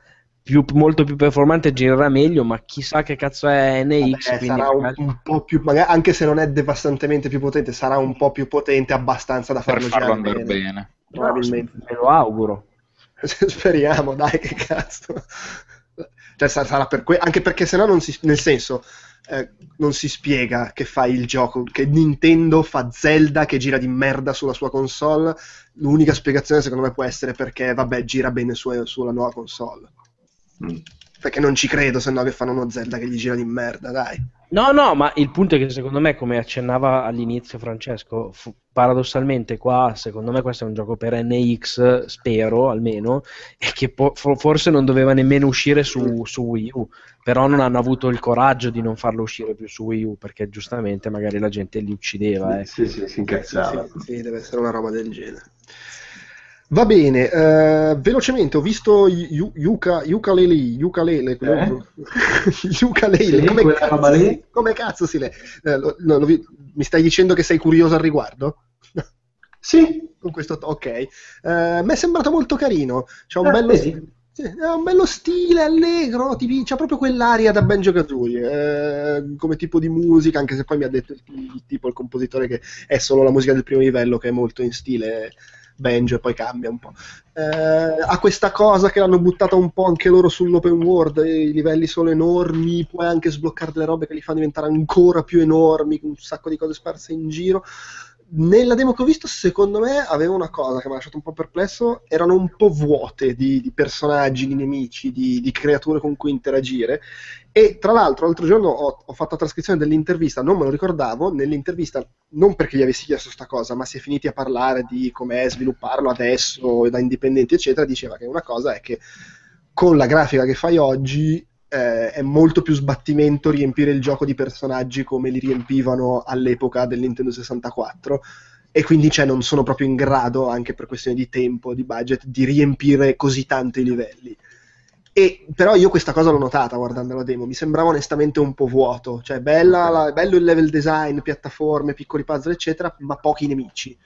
più- molto più performante, girerà meglio, ma chissà che cazzo è NX. Vabbè, quindi sarà un, magari- un po' più, magari, anche se non è devastantemente più potente, sarà un po' più potente abbastanza da per farlo farlo andare bene. bene. Probabilmente. Me lo auguro. [LAUGHS] Speriamo, dai, che cazzo. Cioè, sa- sarà per que- anche perché sennò non si, nel senso, eh, non si spiega che fa il gioco, che Nintendo fa Zelda che gira di merda sulla sua console. L'unica spiegazione secondo me può essere perché, vabbè, gira bene su- sulla nuova console. Mm. Perché non ci credo, se no che fanno uno Zelda che gli gira di merda, dai. No, no, ma il punto è che secondo me, come accennava all'inizio Francesco, fu- paradossalmente qua, secondo me questo è un gioco per NX, spero almeno, e che po- fo- forse non doveva nemmeno uscire su, su Wii U, però non hanno avuto il coraggio di non farlo uscire più su Wii U, perché giustamente magari la gente li uccideva. eh. Sì, sì, si incazzava. Sì, sì, deve essere una roba del genere. Va bene, eh, velocemente ho visto Yu- Yuka, Ukulele, Ukulele, quello- [LAUGHS] Ukulele, Sì, come, cazzo si, come cazzo si le... eh, lo- lo- lo mi stai dicendo che sei curioso al riguardo? [LAUGHS] Sì, Con questo, ok. Eh, mi è sembrato molto carino. C'ha un, Eh, bello, sì, ha un bello stile allegro, ti- c'ha proprio quell'aria da Banjo Kazooie eh, come tipo di musica, anche se poi mi ha detto il tipo, il compositore, che è solo la musica del primo livello, che è molto in stile Banjo e poi cambia un po'. Eh, ha questa cosa che l'hanno buttata un po' anche loro sull'open world, i livelli sono enormi, puoi anche sbloccare delle robe che li fanno diventare ancora più enormi, un sacco di cose sparse in giro nella demo che ho visto, secondo me aveva una cosa che mi ha lasciato un po' perplesso: erano un po' vuote di, di personaggi, di nemici, di, di creature con cui interagire. E tra l'altro, l'altro giorno ho, ho fatto la trascrizione dell'intervista, non me lo ricordavo. Nell'intervista, non perché gli avessi chiesto sta cosa, ma si è finiti a parlare di com'è svilupparlo adesso da indipendenti, eccetera. Diceva che una cosa è che con la grafica che fai oggi eh, è molto più sbattimento riempire il gioco di personaggi come li riempivano all'epoca del Nintendo 64 e quindi cioè, non sono proprio in grado, anche per questione di tempo, di budget, di riempire così tanto i livelli. E, però io questa cosa l'ho notata guardando la demo, mi sembrava onestamente un po' vuoto, cioè bella la- bello il level design, piattaforme, piccoli puzzle eccetera, ma pochi nemici.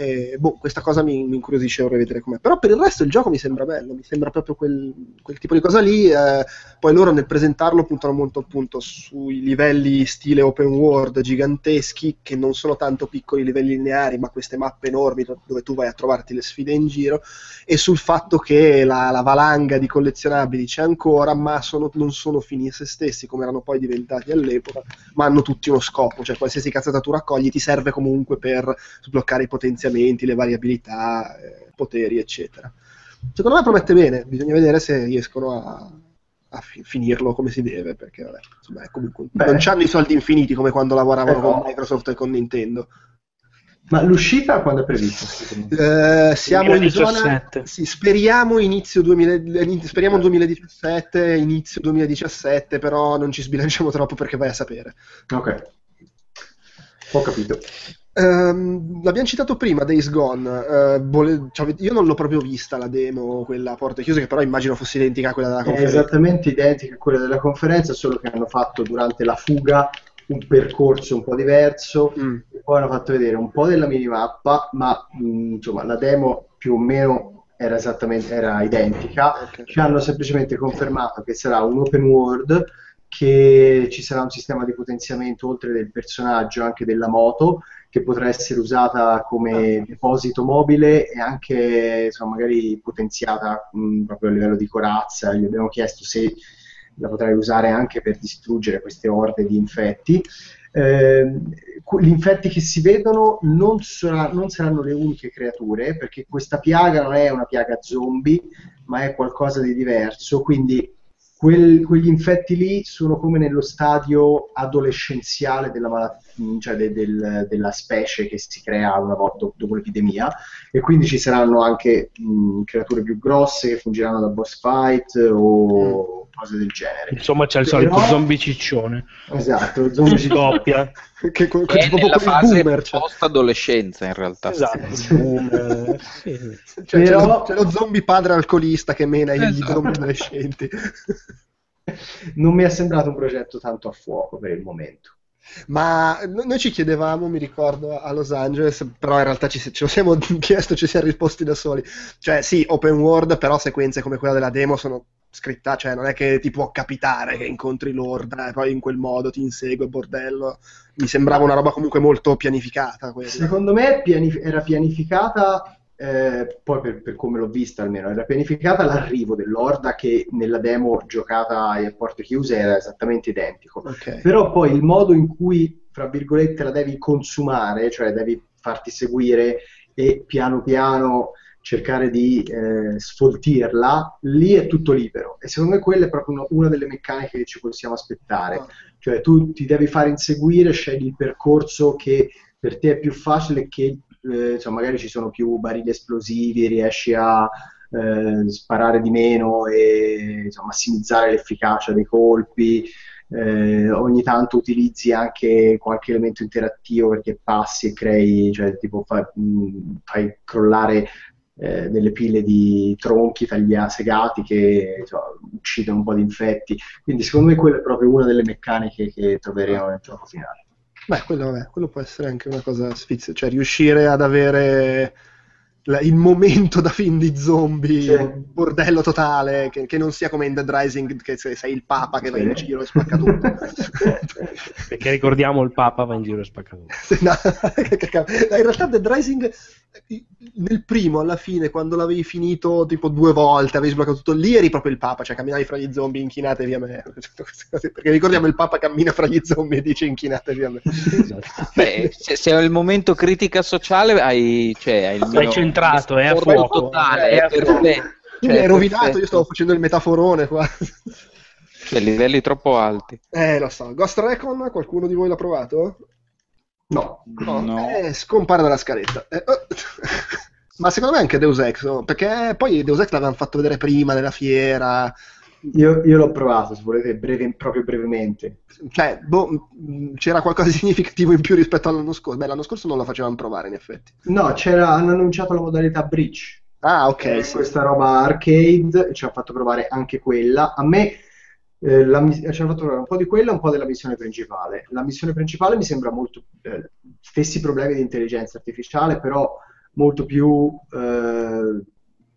E, boh, questa cosa mi, mi incuriosisce vorrei vedere com'è. Però per il resto il gioco mi sembra bello, mi sembra proprio quel, quel tipo di cosa lì. eh, poi loro nel presentarlo puntano molto appunto sui livelli stile open world giganteschi, che non sono tanto piccoli livelli lineari, ma queste mappe enormi do- dove tu vai a trovarti le sfide in giro, e sul fatto che la, la valanga di collezionabili c'è ancora, ma sono- non sono fini a se stessi, come erano poi diventati all'epoca, ma hanno tutti uno scopo, cioè qualsiasi cazzata tu raccogli ti serve comunque per sbloccare i potenziamenti, le variabilità, eh, poteri, eccetera. Secondo me promette bene, bisogna vedere se riescono a, a fi- finirlo come si deve, perché vabbè, insomma, comunque, non hanno i soldi infiniti come quando lavoravano Eh, no. con Microsoft e con Nintendo. ma l'uscita quando è prevista? Eh, siamo in zona 2017. sì, speriamo inizio 2000 in- speriamo 2017 inizio 2017 però non ci sbilanciamo troppo perché vai a sapere Ok, ho capito. Ehm, l'abbiamo citato prima Days Gone eh, vole- cioè, io non l'ho proprio vista la demo quella a porte chiuse che però immagino fosse identica a quella della È conferenza esattamente identica a quella della conferenza, solo che hanno fatto durante la fuga un percorso un po' diverso, Mm. poi hanno fatto vedere un po' della minimappa, ma mh, insomma la demo più o meno era esattamente era identica. Ok. Ci hanno semplicemente confermato che sarà un open world, che ci sarà un sistema di potenziamento oltre del personaggio, anche della moto, che potrà essere usata come deposito mobile e anche insomma, magari potenziata mh, proprio a livello di corazza. Gli abbiamo chiesto se la potrai usare anche per distruggere queste orde di infetti. Eh, gli infetti che si vedono non, sarà- non saranno le uniche creature, perché questa piaga non è una piaga zombie, ma è qualcosa di diverso, quindi quel- quegli infetti lì sono come nello stadio adolescenziale della, mala- cioè de- del- della specie che si crea una volta dopo l'epidemia e quindi ci saranno anche mh, creature più grosse che fungeranno da boss fight o cose del genere. Insomma, c'è il Però- solito zombie ciccione. Esatto, zombie Si doppia. [LAUGHS] Che, che, Che è tipo nella quei fase boomer, cioè. post-adolescenza in realtà. Esatto. [LAUGHS] Sì. Cioè, c'è, Però- lo, c'è lo zombie padre alcolista che mena gli Esatto. zombie adolescenti. [LAUGHS] Non mi è sembrato un progetto tanto a fuoco per il momento. Ma no- noi ci chiedevamo, mi ricordo, a Los Angeles, però in realtà ci, ce lo siamo [LAUGHS] chiesto, ci siamo risposti da soli. Cioè, sì, open world, però sequenze come quella della demo sono scritte, cioè non è che ti può capitare che incontri l'orda e poi in quel modo ti insegue, bordello. Mi sembrava una roba comunque molto pianificata. quella. Secondo me pianif- era pianificata, eh, poi per, per come l'ho vista almeno, era pianificata l'arrivo dell'orda che nella demo giocata a porte chiuse era esattamente identico. Ok. Però poi il modo in cui, fra virgolette, la devi consumare, cioè devi farti seguire e piano piano cercare di eh, sfoltirla, lì è tutto libero. E secondo me quella è proprio una delle meccaniche che ci possiamo aspettare. Ah. Cioè tu ti devi fare inseguire, scegli il percorso che per te è più facile, che eh, insomma, magari ci sono più barili esplosivi, riesci a eh, sparare di meno e insomma, massimizzare l'efficacia dei colpi. Eh, ogni tanto utilizzi anche qualche elemento interattivo perché passi e crei, cioè tipo fai, mh, fai crollare eh, delle pile di tronchi taglia- segati che insomma, uccidono un po' di infetti. Quindi secondo me quella è proprio una delle meccaniche che troveremo nel gioco finale. Beh, quello, vabbè, quello può essere anche una cosa sfiziosa, cioè riuscire ad avere la- il momento da film di zombie, Sì. bordello totale, che, che non sia come in Dead Rising, che se- sei il papa che va in Sì. giro e spacca tutto. [LAUGHS] Perché ricordiamo il Papa va in giro e spacca tutto. Sì, no, [LAUGHS] in realtà Dead Rising nel primo alla fine quando l'avevi finito tipo due volte avevi sbloccato tutto lì eri proprio il papa cioè camminavi fra gli zombie inchinate via me [LAUGHS] perché ricordiamo il papa cammina fra gli zombie e dice inchinate via me Esatto. Beh, se, se è il momento critica sociale hai, cioè, hai il Sei mio centrato, è a fuoco. totale, È è a fuoco. Cioè, mi hai rovinato perfetto. io stavo facendo il metaforone qua Cioè, livelli troppo alti. eh lo so Ghost Recon qualcuno di voi l'ha provato? No, No. Eh, scompare dalla scaletta Eh, oh. [LAUGHS] ma secondo me anche Deus Ex no? perché poi Deus Ex l'avevano fatto vedere prima nella fiera io, io l'ho provato, se volete, breve- proprio brevemente. cioè, boh, c'era qualcosa di [LAUGHS] significativo in più rispetto all'anno scorso. Beh, l'anno scorso non lo facevano provare, in effetti. No, c'era, hanno annunciato la modalità Bridge. Ah, ok, Eh, sì. questa roba arcade, ci ha fatto provare anche quella. A me eh, la ci hanno fatto provare un po' di quella e un po' della missione principale. La missione principale mi sembra molto eh, stessi problemi di intelligenza artificiale, però molto più eh,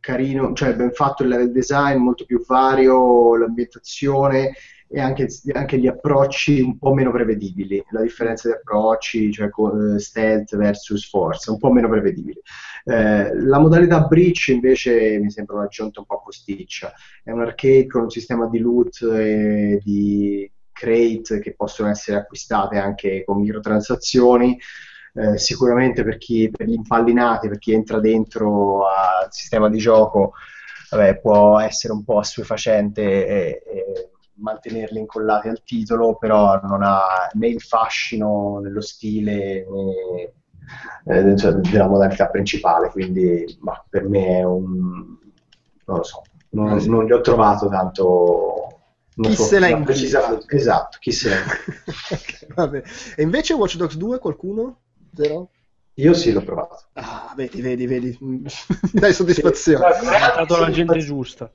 carino, cioè ben fatto il level design, molto più vario, l'ambientazione e anche, anche gli approcci un po' meno prevedibili. La differenza di approcci, cioè eh, stealth versus forza, un po' meno prevedibili. Eh, la modalità Breach invece mi sembra un'aggiunta un po' posticcia. È un arcade con un sistema di loot e di crate che possono essere acquistate anche con microtransazioni. Eh, sicuramente per chi per gli impallinati, per chi entra dentro al sistema di gioco, vabbè, può essere un po' assuefacente e, e mantenerli incollati al titolo, però non ha né il fascino nello stile né eh, cioè, della modalità principale, quindi ma per me è un non lo so, non, Eh non gli ho trovato tanto Chi sua- se l'ha precisa- esatto, chi se l'ha [LAUGHS] Ok, vabbè. E invece Watch Dogs 2 qualcuno? Zero? Io sì l'ho provato. Ah, vedi, vedi, vedi. [LAUGHS] Dai soddisfazione. È stato la gente giusta.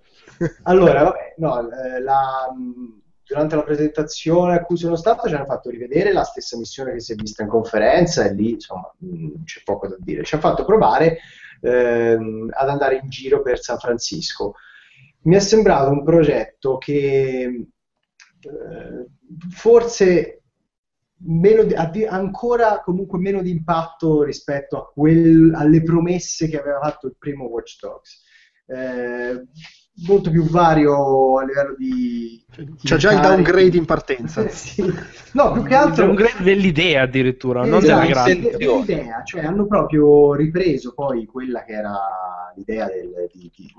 Allora, vabbè, no, eh, la- mh, durante la presentazione a cui sono stato ci hanno fatto rivedere la stessa missione che si è vista in conferenza e lì insomma mh, c'è poco da dire. Ci hanno fatto provare ehm, ad andare in giro per San Francisco. Mi è sembrato un progetto che eh, forse di- ancora comunque meno di impatto rispetto a quel- alle promesse che aveva fatto il primo Watch Dogs. Eh, molto più vario a livello di... C'è già il downgrade in partenza. [LAUGHS] Sì. No, più che altro... È un grade dell'idea addirittura, non Esatto, della grafica. de- dell'idea, cioè hanno proprio ripreso poi quella che era l'idea del, di, di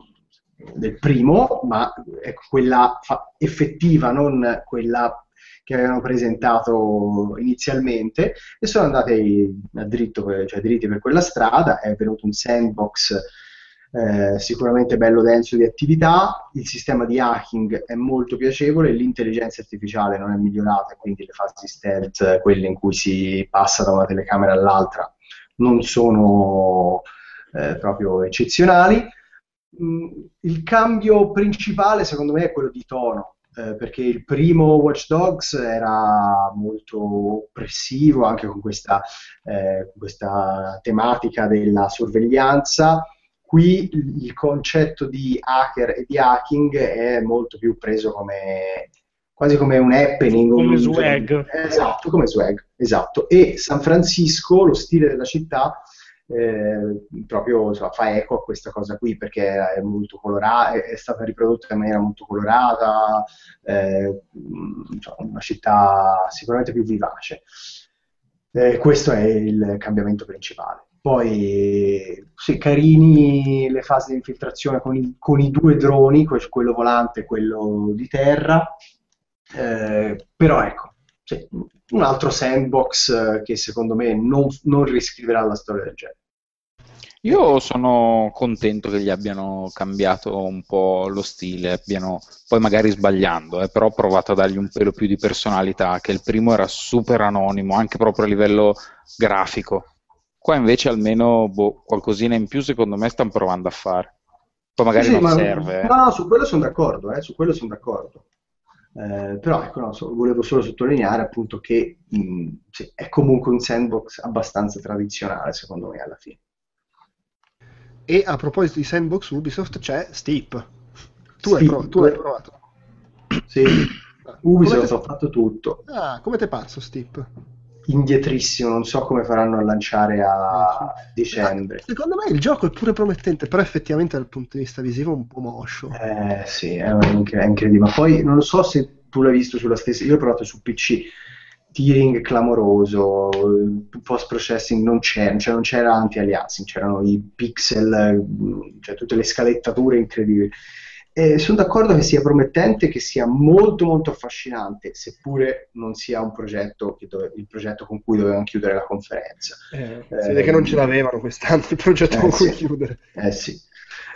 del primo, ma ecco, quella fa- effettiva, non quella che avevano presentato inizialmente, e sono andati a dritto, cioè dritti per quella strada, è venuto un sandbox eh, sicuramente bello denso di attività, il sistema di hacking è molto piacevole, l'intelligenza artificiale non è migliorata, quindi le fasi stealth, quelle in cui si passa da una telecamera all'altra, non sono eh, proprio eccezionali. Mm, il cambio principale secondo me è quello di tono, eh, perché il primo Watch Dogs era molto oppressivo anche con questa, eh, questa tematica della sorveglianza. Qui il concetto di hacker e di hacking è molto più preso come quasi come un happening. Come un- swag. Esatto, come swag, esatto. E San Francisco, lo stile della città, eh, proprio insomma, fa eco a questa cosa qui perché è molto colorata, è, stata riprodotta in maniera molto colorata, eh, insomma, una città sicuramente più vivace. Eh, questo è il cambiamento principale. Poi, sì, carini le fasi di infiltrazione con i, con i due droni, que- quello volante e quello di terra. Eh, però ecco, sì, un altro sandbox eh, che secondo me non, non riscriverà la storia del genere. Io sono contento che gli abbiano cambiato un po' lo stile, abbiano, poi magari sbagliando, eh, però ho provato a dargli un pelo più di personalità, che il primo era super anonimo, anche proprio a livello grafico. Qua invece almeno boh, qualcosina in più secondo me stanno provando a fare. Poi magari Sì, non ma- serve. eh. No, no, su quello sono d'accordo, eh, su quello sono d'accordo. Eh, però ecco, no, so- volevo solo sottolineare appunto che mh, sì, è comunque un sandbox abbastanza tradizionale, secondo me, alla fine. E a proposito di sandbox Ubisoft c'è Steep. Tu, hai, Steep. prov- tu hai provato. Sì, Come Ubisoft ha fatto tutto. Ah, come te pazzo Steep? Indietrissimo, non so come faranno a lanciare a dicembre. Ah, Secondo me il gioco è pure promettente, però effettivamente dal punto di vista visivo è un po' moscio. Eh sì, è, inc- è incredibile. Ma poi non lo so se tu l'hai visto sulla stessa. Io ho provato su PC. Tearing clamoroso, post processing non c'era, cioè non c'era anti-aliasing, c'erano i pixel, eh, cioè tutte le scalettature incredibili. E sono d'accordo che sia promettente, che sia molto molto affascinante, seppure non sia un progetto, dove- il progetto con cui dovevano chiudere la conferenza. Si vede che non ce l'avevano quest'anno il progetto Eh, con cui sì. chiudere. Eh sì.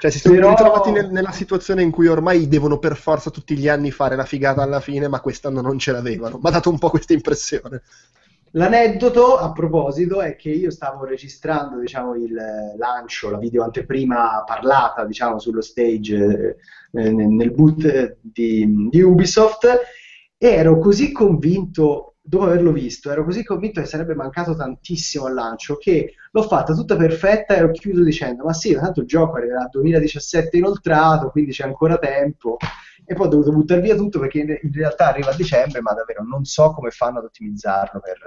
Cioè si sono Però- ritrovati nel- nella situazione in cui ormai devono per forza tutti gli anni fare la figata alla fine, ma quest'anno non ce l'avevano. Mi ha dato un po' questa impressione. L'aneddoto a proposito è che io stavo registrando diciamo, il lancio, la video anteprima parlata diciamo, sullo stage eh, nel boot di, di Ubisoft e ero così convinto, dopo averlo visto, ero così convinto che sarebbe mancato tantissimo al lancio che l'ho fatta tutta perfetta e ho chiuso dicendo ma sì, tanto il gioco arriverà al 2017 inoltrato, quindi c'è ancora tempo. E poi ho dovuto buttare via tutto perché in, realtà arriva a dicembre, ma davvero non so come fanno ad ottimizzarlo per,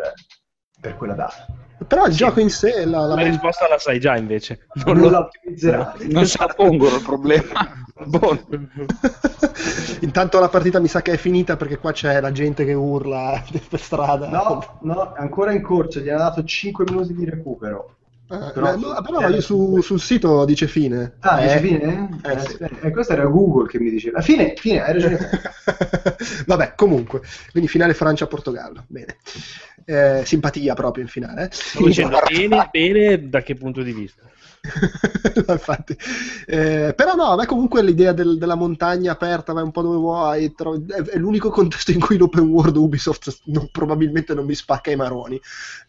per quella data. Però il gioco in sé, la, la- La risposta la sai già invece. Non Non lo- la ottimizzeranno. Non se la pongono il problema. [LAUGHS] Boh. [LAUGHS] intanto la partita mi sa che è finita perché qua c'è la gente che urla per strada. No, no, è ancora in corso, gli hanno dato 5 minuti di recupero. Ah, Però- eh, no, però io su- sul sito dice fine. Ah, dice Eh, fine? eh, Eh, sì. eh, questo era Google che mi diceva. Fine, fine, hai ragione. [LAUGHS] Vabbè, comunque, quindi finale Francia-Portogallo. Bene. Eh, simpatia proprio in finale. Stavo dicendo bene, bene da che punto di vista? [LAUGHS] No, infatti. Eh, però no, a me comunque l'idea del- della montagna aperta, vai un po' dove vuoi, trovi- è, è l'unico contesto in cui l'open world Ubisoft non- probabilmente non mi spacca i maroni.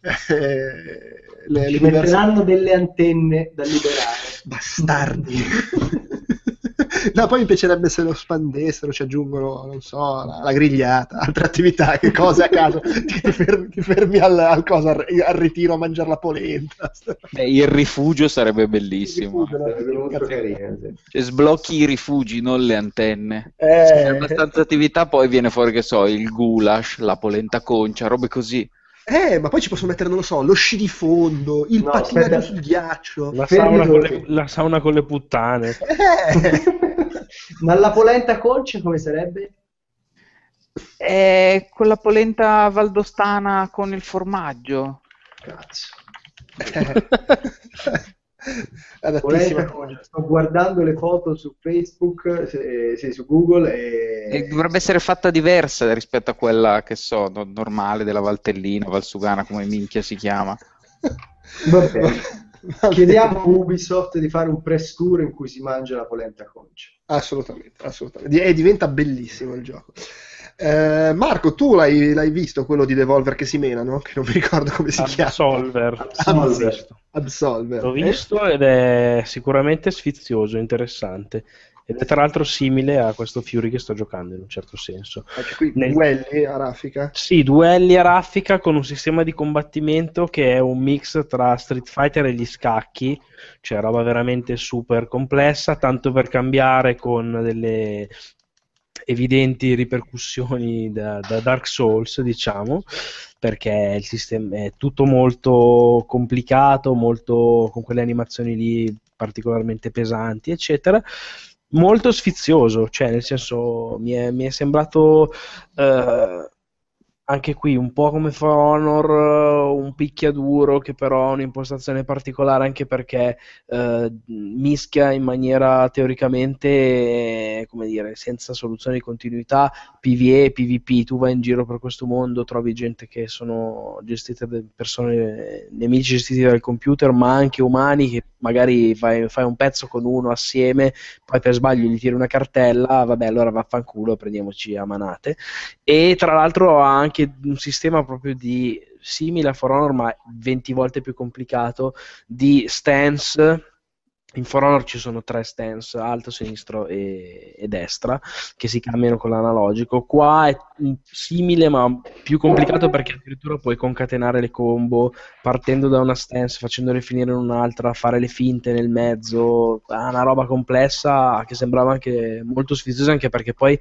[LAUGHS] Eh, le, Ci diverse- metteranno delle antenne da liberare. Bastardi. [LAUGHS] no, poi mi piacerebbe se lo spandessero, ci aggiungono, non so, la, la grigliata, altre attività, che cose a caso. ti, [LAUGHS] ti fermi, ti fermi al, al cosa, al, ritiro a mangiare la polenta. Beh, il rifugio sarebbe bellissimo. Sarebbe molto carino, sì. Cioè, sblocchi i rifugi, non le antenne. Eh, C'è abbastanza attività, poi viene fuori, che so, il goulash, la polenta concia, robe così. Eh, ma poi ci posso mettere, non lo so, lo sci di fondo, il No, pattinaggio aspetta. sul ghiaccio. La sauna, con le, la sauna con le puttane. Eh. [LAUGHS] Ma la polenta conce come sarebbe? È quella polenta valdostana con il formaggio. Cazzo. [LAUGHS] [LAUGHS] Adattissima. Polenta conce. Sto guardando le foto su Facebook, se- sì, su Google e... E dovrebbe essere fatta diversa rispetto a quella che so, no- normale della Valtellina, Valsugana, come minchia si chiama. [LAUGHS] Va bene. Va [LAUGHS] Chiediamo a. Ubisoft di fare un press tour in cui si mangia la polenta concia. Assolutamente, assolutamente. E diventa bellissimo il gioco. Eh, Marco, tu l'hai, l'hai visto quello di Devolver che si menano? Che non mi ricordo come si chiama. Absolver. Absolver. Absolver. L'ho visto ed è sicuramente sfizioso, interessante. Ed è tra l'altro simile a questo Fury che sto giocando in un certo senso. Anche qui Nel- duelli a raffica. Sì, duelli a raffica con un sistema di combattimento che è un mix tra Street Fighter e gli scacchi, cioè roba veramente super complessa, tanto per cambiare con delle evidenti ripercussioni da, da Dark Souls, diciamo, perché il sistema è tutto molto complicato, molto con quelle animazioni lì particolarmente pesanti, eccetera. Molto sfizioso, cioè nel senso mi è, mi è sembrato eh, anche qui un po' come For Honor, eh, un picchiaduro che però ha un'impostazione particolare anche perché eh, mischia in maniera teoricamente, eh, come dire, senza soluzione di continuità, PvE e PvP. Tu vai in giro per questo mondo, trovi gente che sono gestite da persone, nemici gestiti dal computer, ma anche umani che magari fai, fai un pezzo con uno assieme, poi per sbaglio gli tiri una cartella, vabbè, allora vaffanculo, prendiamoci a manate e tra l'altro ha anche un sistema proprio di simile a For Honor ma 20 volte più complicato di stance. In For Honor ci sono tre stance alto, sinistro e, e destra che si cambiano con l'analogico. Qua è simile ma più complicato perché addirittura puoi concatenare le combo partendo da una stance facendole finire in un'altra fare le finte nel mezzo. Ah, una roba complessa che sembrava anche molto sfiziosa anche perché poi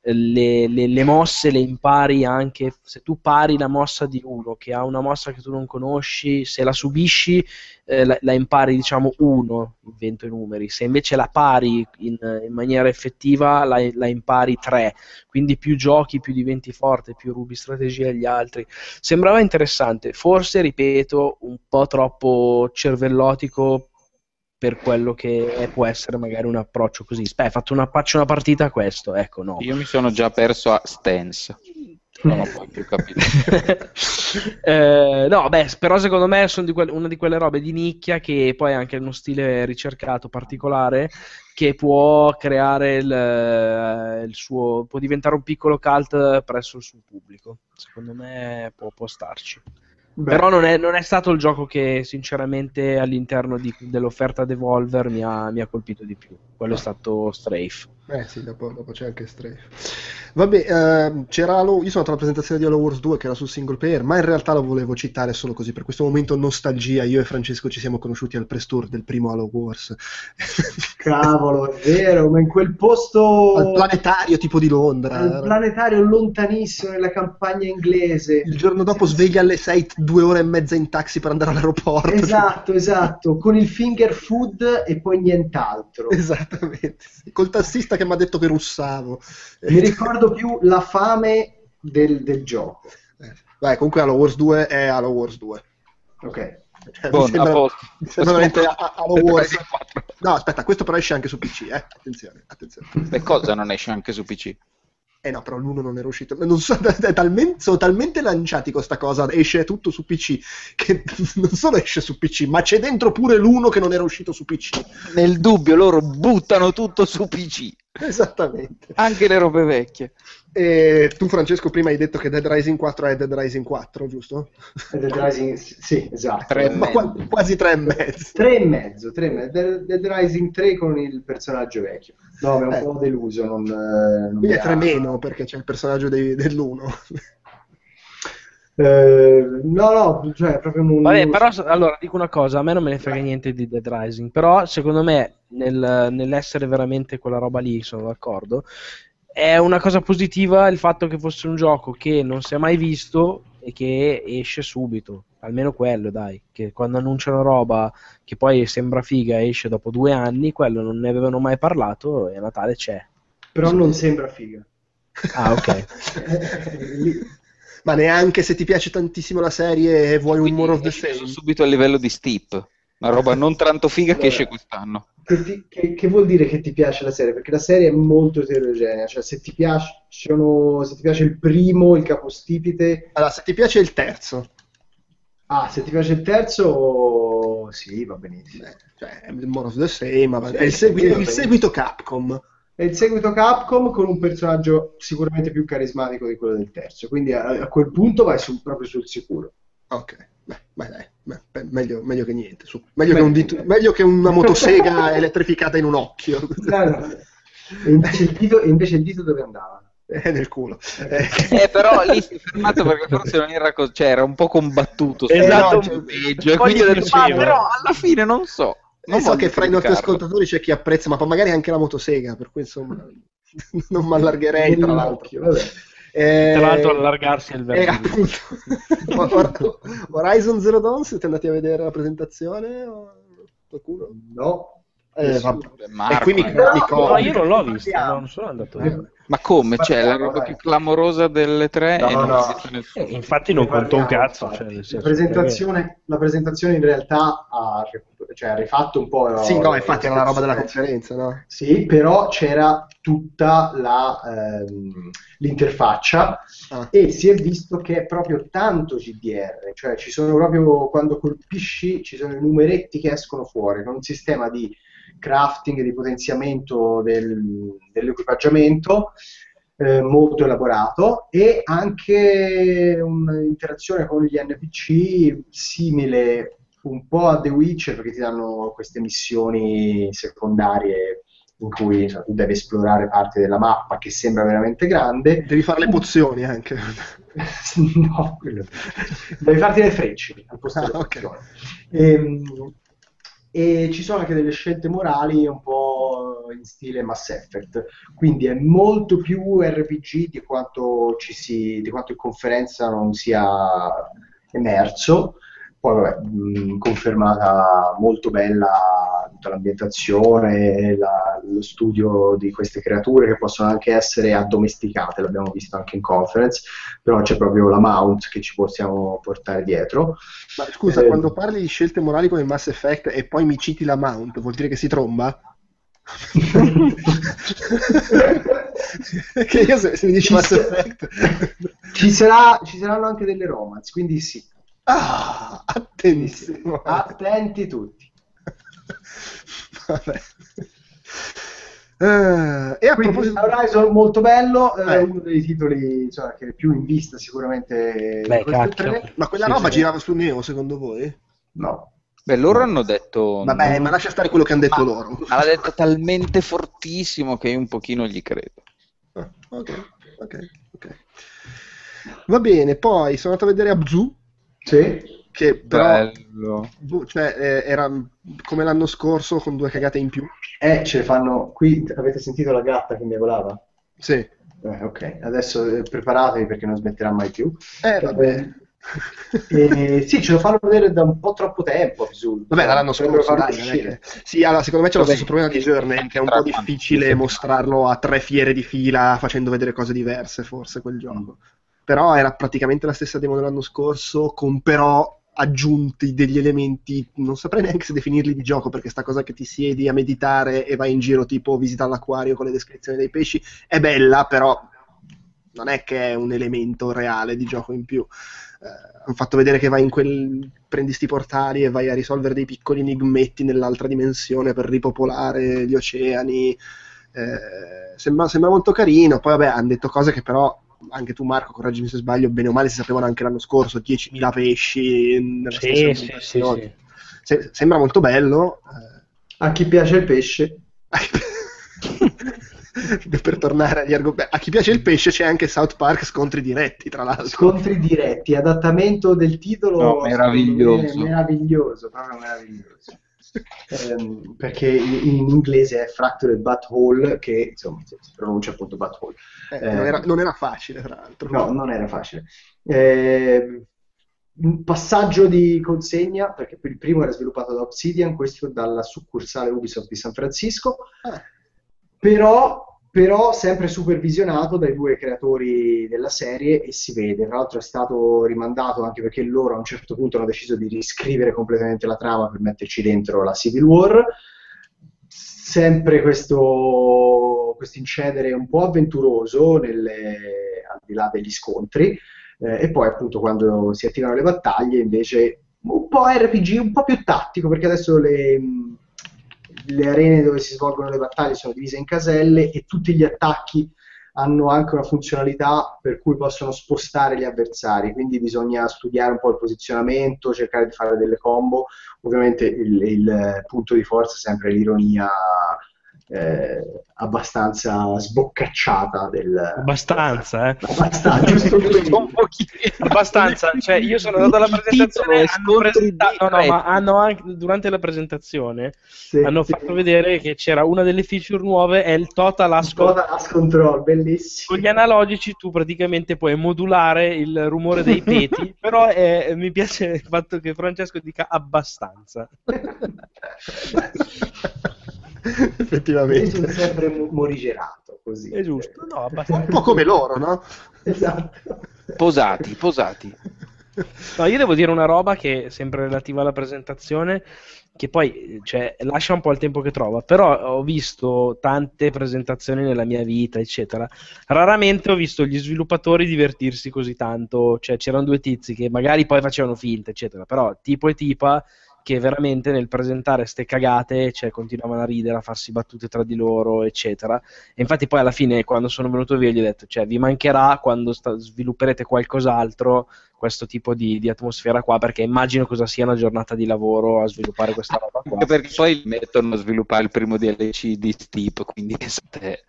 le, le- le mosse le impari anche se tu pari la mossa di uno che ha una mossa che tu non conosci, se la subisci eh, la, la impari diciamo uno, invento i numeri, se invece la pari in, in maniera effettiva la, la impari tre, quindi più giochi più diventi forte, più rubi strategie agli altri. Sembrava interessante, forse ripeto un po' troppo cervellotico per quello che può essere magari un approccio così. Beh, hai fatto una, faccio una partita a questo, ecco, no. Io mi sono già perso a Stance. Non ho più capito. [LAUGHS] Eh, no, beh, però secondo me sono di quelle- una di quelle robe di nicchia che poi ha anche uno stile ricercato particolare che può creare il, eh, il suo, può diventare un piccolo cult presso il suo pubblico. Secondo me può, può starci. Beh, Però non è, non è stato il gioco che sinceramente all'interno di- dell'offerta Devolver mi ha, mi ha colpito di più. Quello è stato Strafe. Eh sì, dopo, dopo c'è anche Strafe. Vabbè, ehm, c'era Halo, io sono andato alla presentazione di Halo Wars 2 che era sul single player, ma in realtà lo volevo citare solo così, per questo momento nostalgia, io e Francesco ci siamo conosciuti al press tour del primo Halo Wars. [LAUGHS] cavolo, è vero, ma in quel posto Al planetario tipo di Londra. al planetario lontanissimo nella campagna inglese. Il giorno dopo sveglia alle 6, due ore e mezza in taxi per andare all'aeroporto. Esatto, esatto, con il finger food e poi nient'altro. [LAUGHS] Esattamente, col tassista che mi ha detto che russavo. Mi ricordo più la fame del, del gioco. Eh, Vai, comunque Halo Wars 2 è Halo Wars 2. Ok. Cioè, Buon, mi sembra, a posto. mi sembra veramente Halo Wars. Rising 4. No, aspetta, questo però esce anche su PC, eh. Attenzione, attenzione. Beh, cosa non esce anche su PC? Eh no, però l'uno non era uscito. Non so, [LAUGHS] talmente, sono talmente lanciati con sta cosa, esce tutto su PC, che [LAUGHS] non solo esce su PC, ma c'è dentro pure l'uno che non era uscito su PC. Nel dubbio loro buttano tutto su PC, Esattamente. anche le robe vecchie. E tu, Francesco, prima hai detto che Dead Rising 4 è Dead Rising 4, giusto? Dead Rising, sì, esatto. Tre Ma qua- quasi tre e mezzo. Tre e mezzo, tre e mezzo. Dead, Dead Rising 3 con il personaggio vecchio. No, mi è un Eh. po' deluso. Non, eh, non Quindi mi è ha- tre meno perché c'è il personaggio dei- dell'1. Eh, no, no, cioè proprio un... Vabbè, però allora dico una cosa, a me non me ne frega niente di Dead Rising, però secondo me nel- nell'essere veramente quella roba lì, sono d'accordo, è una cosa positiva il fatto che fosse un gioco che non si è mai visto e che esce subito, almeno quello dai, che quando annunciano roba che poi sembra figa e esce dopo due anni, quello non ne avevano mai parlato e a Natale c'è. Però non sembra figa. Ah ok. [LAUGHS] Ma neanche se ti piace tantissimo la serie e vuoi un Quindi more of the same. subito a livello di Steep, una roba non tanto figa che Allora. esce quest'anno. che, ti- che- che vuol dire che ti piace la serie? Perché la serie è molto eterogenea, cioè se ti piacciono, se ti piace il primo, il capostipite, Allora, se ti piace il terzo, ah, se ti piace il terzo, sì, va benissimo. eh, cioè, of the same, Sì, è il, segui- il seguito Capcom. È il seguito Capcom con un personaggio sicuramente più carismatico di quello del terzo, quindi a, a quel punto vai su- proprio sul sicuro. Ok, beh, beh, dai, beh, meglio, meglio che niente. su. Meglio, che dito- meglio che una motosega [LAUGHS] elettrificata in un occhio. No, no. E invece il dito, invece il dito dove andava? Eh, nel culo. Eh, Eh, però lì si è fermato perché forse non era così, cioè era un po' combattuto Esatto, cioè, peggio, e quindi ho detto, ma però alla fine non so. Non Non so che fra i nostri ascoltatori c'è chi apprezza, ma poi magari anche la motosega, per cui insomma [LAUGHS] non mi allargherei tra l'altro. Vabbè. Eh, Tra l'altro allargarsi è il eh, verbo. appunto. [LAUGHS] Hor- Horizon Zero Dawn, siete andati a vedere la presentazione? O qualcuno? No. Eh, vabbè. Marco, e qui mi, eh. mi corro. No, io non l'ho vista, no, non sono andato a vedere. Ma come? Cioè, la roba più clamorosa delle tre No, e non no. Eh, infatti non conto un Parliamo, cazzo. Cioè, la, presentazione, la presentazione in realtà ha, cioè, ha rifatto un po'... Sì, no, infatti era la roba della conferenza, no? Sì, però c'era tutta la, ehm, l'interfaccia Ah. e si è visto che è proprio tanto GDR, cioè ci sono proprio quando colpisci ci sono i numeretti che escono fuori con un sistema di crafting, di potenziamento del- dell'equipaggiamento eh, molto elaborato e anche un'interazione con gli NPC simile un po' a The Witcher perché ti danno queste missioni secondarie in cui insomma, tu devi esplorare parti della mappa che sembra veramente grande. Devi fare le pozioni anche. [LAUGHS] no, quello- devi farti le frecce al posto Ah, delle ok. E, ci sono anche delle scelte morali un po' in stile Mass Effect, quindi è molto più RPG di quanto, ci si, di quanto in conferenza non sia emerso. Poi, vabbè, mh, confermata molto bella tutta l'ambientazione, la- lo studio di queste creature che possono anche essere addomesticate, l'abbiamo visto anche in conference, però c'è proprio la mount che ci possiamo portare dietro. Ma scusa, Eh, quando parli di scelte morali come Mass Effect e poi mi citi la mount, vuol dire che si tromba? [LAUGHS] che io se, se mi dici Ci Mass Effect... ci, sarà- ci saranno anche delle romance, quindi sì. Ah, attentissimo. Attenti tutti. Vabbè. Eh, e a Quindi proposito... Horizon molto bello, è Eh. uno dei titoli insomma, che è più in vista sicuramente Beh. Ma quella Sì, roba sì. girava su Neo secondo voi? No. Beh, loro hanno detto... Vabbè, non- ma lascia stare quello che hanno detto Ma- loro. Ma l'ha detto talmente fortissimo che io un pochino gli credo. Ah, ok, ok, ok. Va bene, poi sono andato a vedere Abzu, Sì? Che però Bello. boh, cioè, eh, era come l'anno scorso con due cagate in più. Eh, ce le fanno. Qui avete sentito la gatta che miagolava? Sì. Eh, ok, adesso eh, preparatevi perché non smetterà mai più. Eh, vabbè. Eh, sì, ce lo fanno vedere da un po' troppo tempo. Absurdo. Vabbè, dall'anno Dovrebbero scorso, dai, che- Sì, allora, secondo me c'è lo stesso problema di Journey, che è un po' difficile mostrarlo a tre fiere di fila facendo vedere cose diverse, forse, quel gioco. Però era praticamente la stessa demo dell'anno scorso, con però aggiunti degli elementi, non saprei neanche se definirli di gioco, perché sta cosa che ti siedi a meditare e vai in giro tipo visita l'acquario con le descrizioni dei pesci è bella, però non è che è un elemento reale di gioco in più. Eh, hanno fatto vedere che vai in quel prendi sti portali e vai a risolvere dei piccoli enigmetti nell'altra dimensione per ripopolare gli oceani. Eh, sembra, sembra molto carino. Poi, vabbè, hanno detto cose che però anche tu, Marco, correggimi se sbaglio, bene o male si sapevano anche l'anno scorso: 10.000 pesci nella Sì, stessa sì, sì, sì. Se- sembra molto bello. eh, A chi piace il pesce, [LAUGHS] per tornare agli argomenti, a chi piace il pesce c'è anche South Park scontri diretti, tra l'altro. scontri diretti, adattamento del titolo No, meraviglioso. meraviglioso, proprio meraviglioso. Ehm, perché in, in inglese è Fractured Butthole, che insomma si pronuncia appunto Butthole. Eh, Eh, non, era, non era facile, tra l'altro. No, non era facile. Ehm, un passaggio di consegna, perché il primo era sviluppato da Obsidian, questo dalla succursale Ubisoft di San Francisco, Ah, però, però sempre supervisionato dai due creatori della serie e si vede. Tra l'altro è stato rimandato anche perché loro a un certo punto hanno deciso di riscrivere completamente la trama per metterci dentro la Civil War. sempre questo, questo incedere un po' avventuroso nelle- al di là degli scontri, eh, e poi appunto quando si attivano le battaglie invece un po' RPG, un po' più tattico, perché adesso le, le arene dove si svolgono le battaglie sono divise in caselle e tutti gli attacchi hanno anche una funzionalità per cui possono spostare gli avversari, quindi bisogna studiare un po' il posizionamento, cercare di fare delle combo. Ovviamente il, il punto di forza è sempre l'ironia eh, abbastanza sboccacciata del... Abbastanza, eh. Abbastanza, [LAUGHS] un pochino. Abbastanza, cioè io sono andato alla presentazione, è hanno presentato- no, no, ma hanno anche, durante la presentazione Sì, hanno sì. fatto vedere che c'era una delle feature nuove, è il Total Ascol. Total As Control, bellissimo. Con gli analogici tu praticamente puoi modulare il rumore dei peti, [LAUGHS] però eh, mi piace il fatto che Francesco dica abbastanza. [LAUGHS] Io [LAUGHS] Effettivamente. sono sempre mo- morigerato, così. È giusto, no, Un abbastanza. po' come loro, no? Esatto. Posati, posati. No, io devo dire una roba che è sempre relativa alla presentazione, che poi cioè, lascia un po' il tempo che trova, però ho visto tante presentazioni nella mia vita, eccetera. Raramente ho visto gli sviluppatori divertirsi così tanto, cioè c'erano due tizi che magari poi facevano finta, eccetera, però tipo e tipa che veramente nel presentare ste cagate cioè, continuavano a ridere, a farsi battute tra di loro, eccetera. E infatti poi alla fine, quando sono venuto via, gli ho detto, cioè, vi mancherà quando sta- svilupperete qualcos'altro questo tipo di, di atmosfera qua, perché immagino cosa sia una giornata di lavoro a sviluppare questa roba qua. Perché poi mettono a sviluppare il primo DLC di Steep, quindi [LAUGHS] pensate,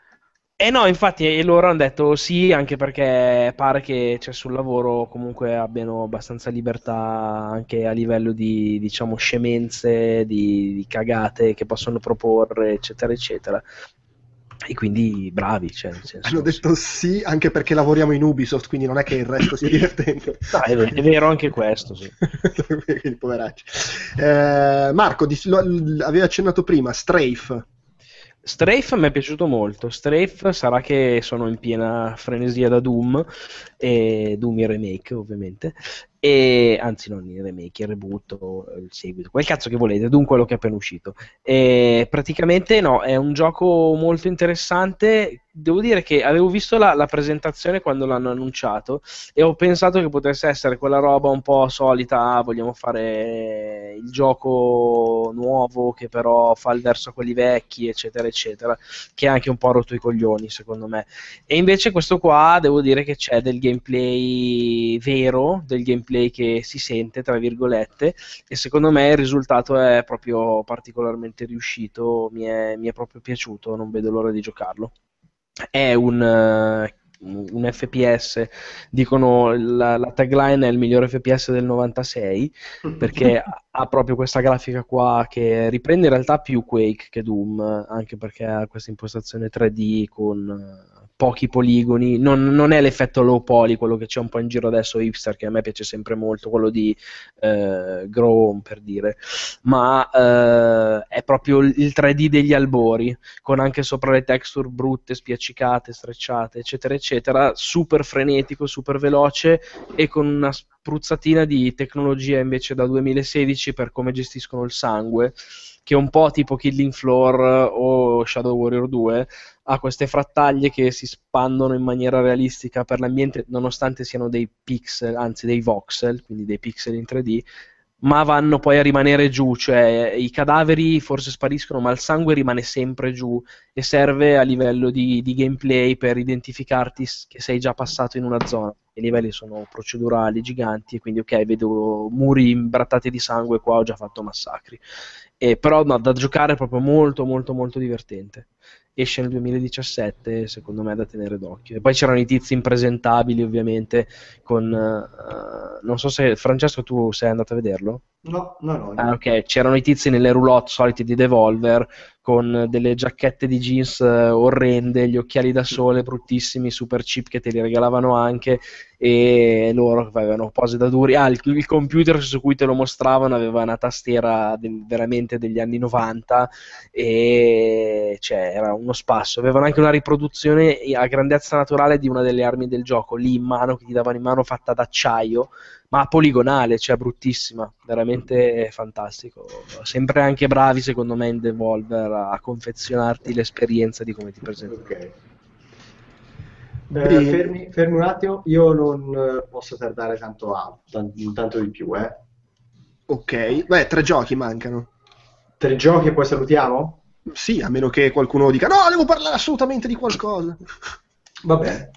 E no, infatti, e loro hanno detto sì, anche perché pare che cioè, sul lavoro comunque abbiano abbastanza libertà anche a livello di, diciamo, scemenze, di, di cagate che possono proporre, eccetera, eccetera. E quindi bravi, cioè, senso, Hanno detto sì anche perché lavoriamo in Ubisoft, quindi non è che il resto sia [LAUGHS] divertente. No, è, è vero anche questo, sì. [LAUGHS] Poveracci. Eh, Marco, di- lo- avevi accennato prima, Strafe. Strafe mi è piaciuto molto. Strafe sarà che sono in piena frenesia da Doom, e Doom il remake ovviamente, e, anzi non il remake, il reboot o il seguito, quel cazzo che volete, Doom quello che è appena uscito. E praticamente no, è un gioco molto interessante. Devo dire che avevo visto la, la presentazione quando l'hanno annunciato e ho pensato che potesse essere quella roba un po' solita, vogliamo fare il gioco nuovo che però fa il verso a quelli vecchi, eccetera, eccetera, che ha anche un po' rotto i coglioni, secondo me. E invece questo qua devo dire che c'è del gameplay vero, del gameplay che si sente, tra virgolette, e secondo me il risultato è proprio particolarmente riuscito, mi è, mi è proprio piaciuto, non vedo l'ora di giocarlo. È un, eh, un FPS, dicono la, la tagline è il migliore FPS del 96, perché ha- [LAUGHS] ha proprio questa grafica qua che riprende in realtà più Quake che Doom, anche perché ha questa impostazione 3D con eh, pochi poligoni, non, non è l'effetto low poly, quello che c'è un po' in giro adesso hipster, che a me piace sempre molto, quello di eh, Grow Home per dire, ma eh, è proprio il il 3D degli albori, con anche sopra le texture brutte, spiaccicate, strecciate, eccetera, eccetera, super frenetico, super veloce e con una spruzzatina di tecnologia invece da 2016 per come gestiscono il sangue, che un po' tipo Killing Floor o Shadow Warrior 2, ha queste frattaglie che si spandono in maniera realistica per l'ambiente, nonostante siano dei pixel, anzi dei voxel, quindi dei pixel in 3D, ma vanno poi a rimanere giù, cioè i cadaveri forse spariscono, ma il sangue rimane sempre giù e serve a livello di, di gameplay per identificarti che sei già passato in una zona. I livelli sono procedurali, giganti, quindi ok, vedo muri imbrattati di sangue, qua ho già fatto massacri. E, però no, da giocare è proprio molto molto molto divertente. Esce nel 2017, secondo me è da tenere d'occhio. E poi c'erano i tizi impresentabili, ovviamente, con... eh, non so se... Francesco, tu sei andato a vederlo? No, no, no. Ah, ok, c'erano i tizi nelle roulotte soliti di Devolver con delle giacchette di jeans eh, orrende, gli occhiali da sole bruttissimi, super cheap che te li regalavano anche e loro avevano pose da duri. Ah, il, il computer su cui te lo mostravano aveva una tastiera del- veramente degli anni 90 e cioè, era uno spasso. Avevano anche una riproduzione a grandezza naturale di una delle armi del gioco lì in mano che ti davano in mano fatta d'acciaio ma poligonale, cioè bruttissima, veramente fantastico. Sempre anche bravi, secondo me, in Devolver a confezionarti l'esperienza di come ti presenti. Ok. Eh, fermi, fermi un attimo, io non eh, posso tardare tanto, a, tan- tanto di più, eh. Ok, beh, tre giochi mancano. Tre giochi e poi salutiamo? Sì, a meno che qualcuno dica no, devo parlare assolutamente di qualcosa. Va bene.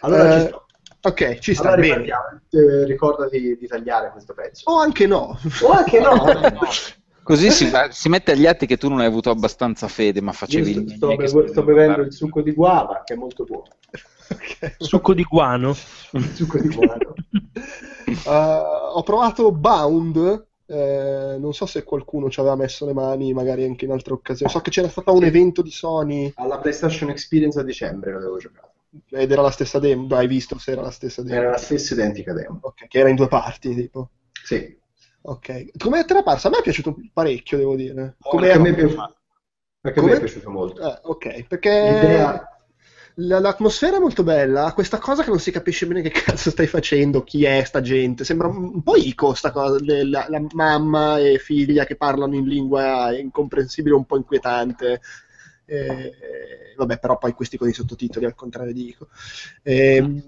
Allora Eh, ci sto. Ok, ci sta Allora bene. Eh, ricordati di tagliare questo pezzo. O anche no. O anche no. [LAUGHS] Così si, si mette agli atti che tu non hai avuto abbastanza fede, ma facevi il sto, che sto, bevendo il succo di guava, che è molto buono. Ok. Succo di guano. Succo di guava. [LAUGHS] Uh, ho provato Bound. eh, non so se qualcuno ci aveva messo le mani, magari anche in altre occasioni. So che c'era stato un evento di Sony Alla PlayStation Experience a dicembre l'avevo giocato. Ed era la stessa demo. Hai visto se era la stessa demo? Era la stessa identica demo. Ok, che era in due parti, tipo. Sì. Ok. Come te l'ha parsa? A me è piaciuto parecchio, devo dire. Come a me è piaciuto, a me Come? è piaciuto molto. Eh, ok, perché L'idea- la- l'atmosfera è molto bella, questa cosa che non si capisce bene che cazzo stai facendo, chi è sta gente, sembra un un po' Ico sta cosa, della la mamma e figlia che parlano in lingua incomprensibile, un po' inquietante. Eh, vabbè, però poi questi con i sottotitoli al contrario di Ico. Eh,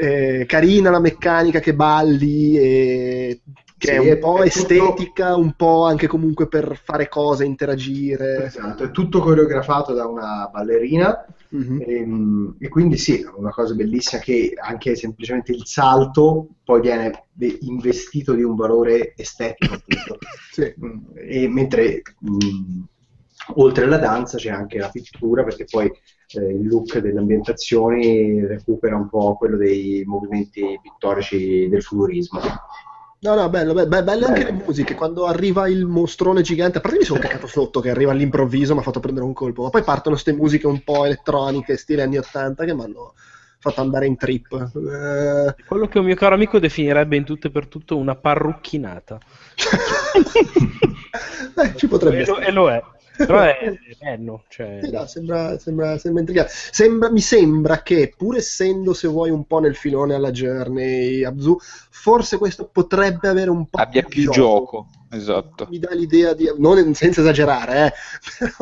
eh, carina la meccanica che balli, e che Sì, è un po' è tutto- estetica, un po' anche comunque per fare cose, interagire. Esatto, è tutto coreografato da una ballerina Mhm. ehm, e, quindi sì, è una cosa bellissima che anche semplicemente il salto poi viene investito di un valore estetico appunto. Sì. Mm, e mentre mm, oltre alla danza c'è anche la pittura perché poi eh, il look delle ambientazioni recupera un po' quello dei movimenti pittorici del futurismo. No, no, bello, be- be- belle anche le Bello. musiche. Quando arriva il mostrone gigante, a parte mi sono [LAUGHS] caccato sotto che arriva all'improvviso, mi ha fatto prendere un colpo. Ma poi partono queste musiche un po' elettroniche, stile anni 80, che mi hanno fatto andare in trip. Eh, Quello che un mio caro amico definirebbe in tutto e per tutto una parrucchinata. [LAUGHS] eh, ci potrebbe E lo, essere. e lo è. Però è, [LAUGHS] è bello. Cioè... Sì, no, sembra, sembra, sembra intrigante. Sembra- mi sembra che, pur essendo, se vuoi, un po' nel filone alla Journey, Abzu, forse questo potrebbe avere un po' Abbia più gioco, esatto. Mi dà l'idea di... Non, senza esagerare, eh.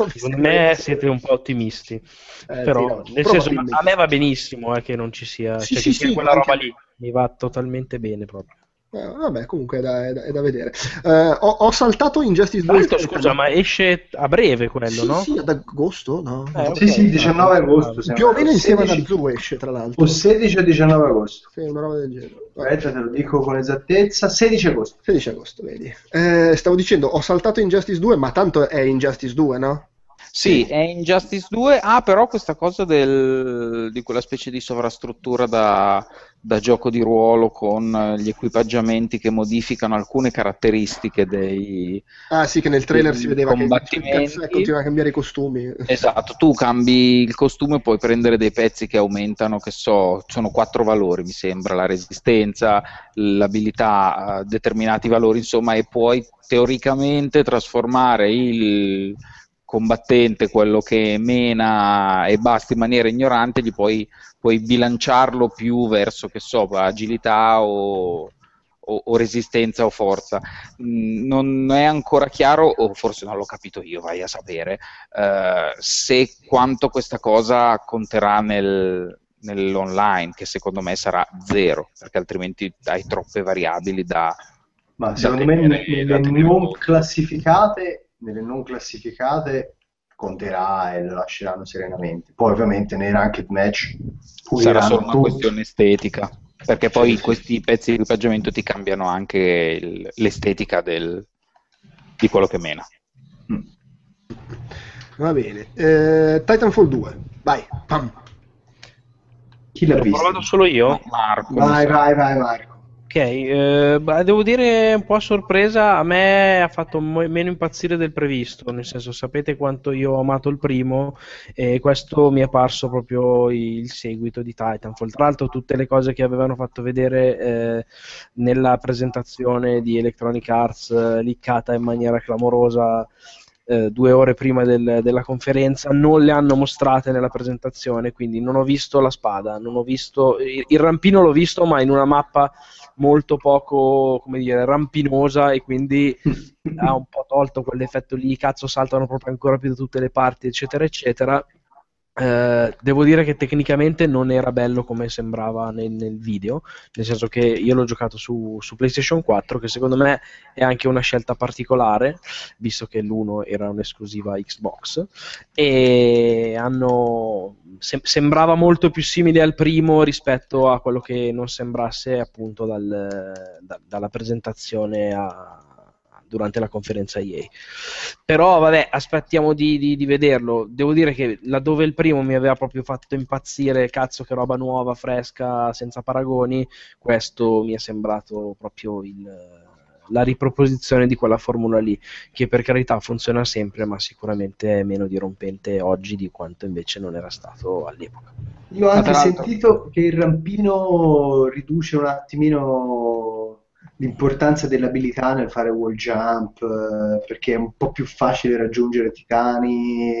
Secondo me siete un po' ottimisti. Eh, Però, sì, no, nel senso, a me va benissimo eh, che non ci sia, Sì, cioè, sì, sì, quella anche- roba lì. Mi va totalmente bene proprio. Eh, vabbè, comunque è da, è da- è da vedere. Eh, ho, ho saltato Injustice 2. Tra l'altro, scusa, ma esce a breve quello, sì, no? Sì, ad agosto, no? Eh, Sì, ok. sì, 19 agosto. Più o meno insieme ad 16 Abzu esce, tra l'altro. O 16 o 19 agosto. Sì, una roba del genere. Aspetta, te lo dico con esattezza. 16 agosto. 16 agosto, vedi. Eh, stavo dicendo, ho saltato Injustice 2, ma tanto è Injustice 2, no? Sì, è Injustice 2, ha però questa cosa del- di quella specie di sovrastruttura da, da gioco di ruolo con eh, gli equipaggiamenti che modificano alcune caratteristiche dei... Ah sì, che nel trailer si vedeva che cazzo è, continua a cambiare i costumi. Esatto, tu cambi il costume e puoi prendere dei pezzi che aumentano, che so, sono quattro valori, mi sembra, la resistenza, l'abilità, eh, determinati valori, insomma, e puoi teoricamente trasformare il combattente, quello che mena e basta in maniera ignorante, gli puoi, puoi bilanciarlo più verso, che so, agilità o, o- o resistenza o forza. Mm, Non è ancora chiaro, o forse non l'ho capito io, vai a sapere, eh, se quanto questa cosa conterà nel, nell'online, che secondo me sarà zero, perché altrimenti hai troppe variabili da... Ma Da secondo me tenere- nelle da tenere non classificate, nelle non classificate conterà e lo lasceranno serenamente. Poi ovviamente nei ranked match Sarà solo una tutto. questione estetica, perché poi Sì, sì. questi pezzi di equipaggiamento ti cambiano anche il- l'estetica del- di quello che mena. Mm. Va bene. Eh, Titanfall 2, vai. Pam. Chi l'ha L'ho visto? provato solo io? Marco, Vai, vai, vai, Marco. Eh, devo dire un po' a sorpresa, a me ha fatto mo- meno impazzire del previsto, nel senso sapete quanto io ho amato il primo e questo mi è parso proprio il seguito di Titanfall. Tra l'altro tutte le cose che avevano fatto vedere eh, nella presentazione di Electronic Arts eh, liccata in maniera clamorosa eh, due ore prima del- della conferenza non le hanno mostrate nella presentazione, quindi non ho visto la spada, non ho visto il, il rampino l'ho visto, ma in una mappa molto poco, come dire, rampinosa e quindi [LAUGHS] ha un po' tolto quell'effetto lì, cazzo saltano proprio ancora più da tutte le parti, eccetera, eccetera. Eh, devo dire che tecnicamente non era bello come sembrava nel, nel video, nel senso che io l'ho giocato su, su, PlayStation 4, che secondo me è anche una scelta particolare, visto che l'1 era un'esclusiva Xbox, e hanno, sem- sembrava molto più simile al primo rispetto a quello che non sembrasse appunto dal, da, dalla presentazione a durante la conferenza EA. Però vabbè, aspettiamo di, di, di, vederlo. Devo dire che laddove il primo mi aveva proprio fatto impazzire, cazzo che roba nuova, fresca, senza paragoni, questo mi è sembrato proprio il, la riproposizione di quella formula lì, che per carità funziona sempre, ma sicuramente è meno dirompente oggi di quanto invece non era stato all'epoca. Io ho anche sentito che il rampino riduce un attimino l'importanza dell'abilità nel fare wall jump eh, perché è un po' più facile raggiungere titani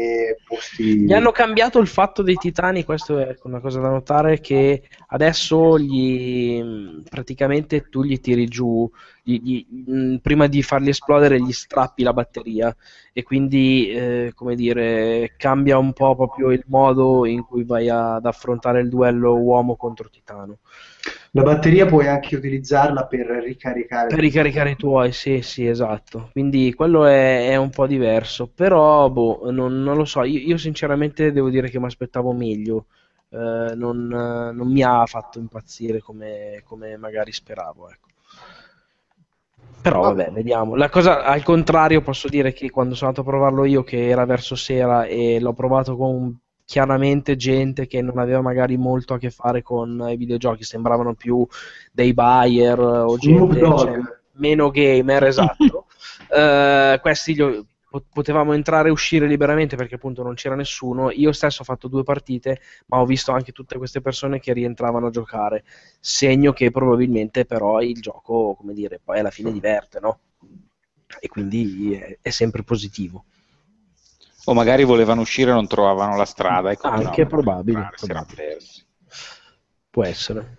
posti gli hanno cambiato il fatto dei titani questo è una cosa da notare che adesso gli, praticamente tu gli tiri giù gli, gli, mh, prima di farli esplodere gli strappi la batteria e quindi eh, come dire cambia un po' proprio il modo in cui vai ad affrontare il duello uomo contro titano la batteria puoi anche utilizzarla per ricaricare. Per ricaricare i tuoi, sì, sì, esatto. Quindi quello è, è un po' diverso. Però, boh, non, non lo so. Io, io, sinceramente devo dire che mi aspettavo meglio. Eh, non, non, mi ha fatto impazzire come, come magari speravo. Ecco. Però vabbè, vediamo. La cosa al contrario posso dire che quando sono andato a provarlo io, che era verso sera e l'ho provato con chiaramente gente che non aveva magari molto a che fare con i videogiochi, sembravano più dei buyer o gente cioè, meno gamer, esatto. uh, [LAUGHS] questi gli, potevamo entrare e uscire liberamente perché appunto non c'era nessuno. Io stesso ho fatto due partite, ma ho visto anche tutte queste persone che rientravano a giocare. Segno che probabilmente però il gioco, come dire, poi alla fine diverte, no? E quindi è, è sempre positivo o magari volevano uscire e non trovavano la strada. E Anche probabile. probabile. Può essere.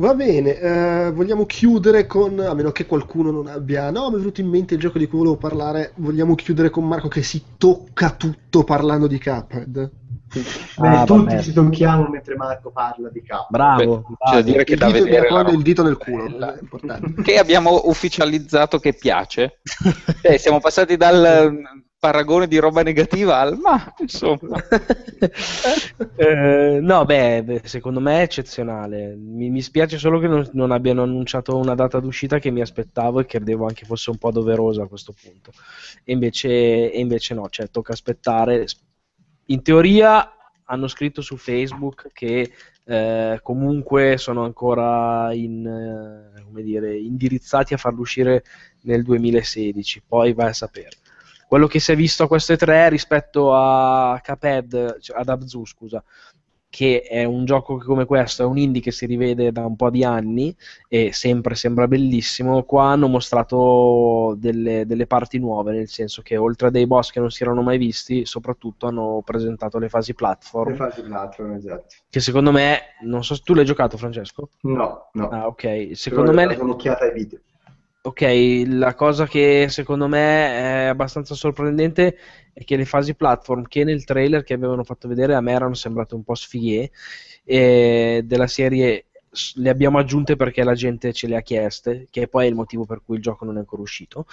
Va bene, eh, vogliamo chiudere con, a meno che qualcuno non abbia, no, mi è venuto in mente il gioco di cui volevo parlare, vogliamo chiudere con Marco che si tocca tutto parlando di Cuphead. Beh, ah, tutti vabbè. ci tocchiamo mentre Marco parla di Cuphead. Bravo, Beh, c'è da dire che il da dito, vedere la il dito nel culo, che abbiamo ufficializzato che piace. [LAUGHS] eh, siamo passati dal paragone di roba negativa al ma insomma. [LAUGHS] Eh, no beh, secondo me è eccezionale. Mi, mi spiace solo che non, non, abbiano annunciato una data d'uscita che mi aspettavo e credevo anche fosse un po' doverosa a questo punto. E invece, e invece no cioè tocca aspettare. In teoria hanno scritto su Facebook che eh, comunque sono ancora in, eh, dire, indirizzati a farlo uscire nel 2016 poi vai a sapere quello che si è visto a queste tre rispetto a Caped, cioè ad Abzu, scusa, che è un gioco che come questo è un indie che si rivede da un po' di anni e sempre sembra bellissimo. Qua hanno mostrato delle, delle, parti nuove, nel senso che oltre a dei boss che non si erano mai visti, soprattutto hanno presentato le fasi platform. Le fasi platform, esatto. Che secondo me, non so se tu l'hai giocato, Francesco? No, no. Ah, ok. Secondo Però me. Un'occhiata ai video. Ok, la cosa che secondo me è abbastanza sorprendente è che le fasi platform che nel trailer che avevano fatto vedere a me erano sembrate un po' sfighe e della serie le abbiamo aggiunte perché la gente ce le ha chieste, che poi è il motivo per cui il gioco non è ancora uscito.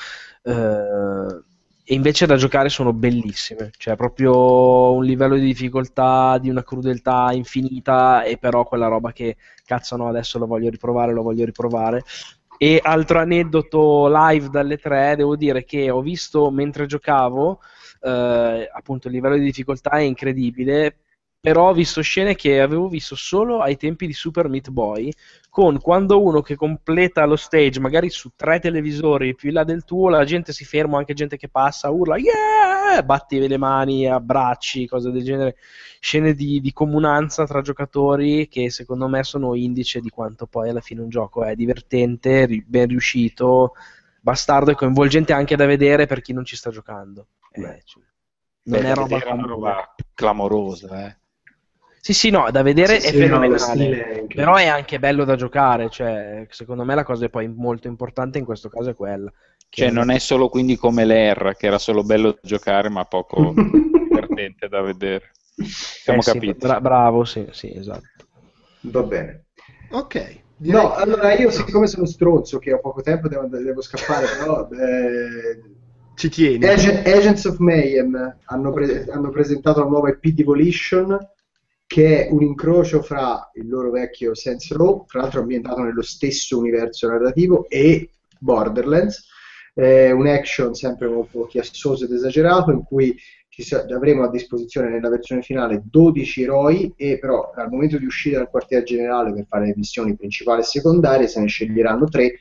Uh, e invece da giocare sono bellissime, cioè proprio un livello di difficoltà, di una crudeltà infinita e però quella roba che cazzo no, adesso lo voglio riprovare, lo voglio riprovare e altro aneddoto live dalle tre, devo dire che ho visto mentre giocavo, eh, appunto il livello di difficoltà è incredibile, però ho visto scene che avevo visto solo ai tempi di Super Meat Boy, con quando uno che completa lo stage, magari su tre televisori più in là del tuo, la gente si ferma, anche gente che passa, urla, yeah! batti le mani, abbracci, cose del genere, scene di, di comunanza tra giocatori che secondo me sono indice di quanto poi alla fine un gioco è divertente, ben riuscito, bastardo e coinvolgente anche da vedere per chi non ci sta giocando. Eh, cioè, non è roba, roba clamorosa, eh. Sì, sì, no, da vedere Sì, è sì, no, fenomenale. è incredibile. però è anche bello da giocare. Cioè, secondo me la cosa poi molto importante in questo caso è quella. che Cioè, non è solo quindi come l'R, che era solo bello da giocare, ma poco [LAUGHS] divertente da vedere. Siamo Eh sì, capiti. bra- bravo, sì, sì, esatto. Va bene. Ok. direi No, che- allora io siccome sono stronzo che ho poco tempo devo, devo scappare, però eh, ci tieni. Ag- Agents of Mayhem hanno, pre- hanno presentato la nuova EP Devolution che è un incrocio fra il loro vecchio Saints Row, tra l'altro ambientato nello stesso universo narrativo, e Borderlands, È un action sempre molto chiassoso ed esagerato in cui avremo a disposizione nella versione finale 12 eroi e però al momento di uscire dal quartier generale per fare le missioni principali e secondarie se ne sceglieranno tre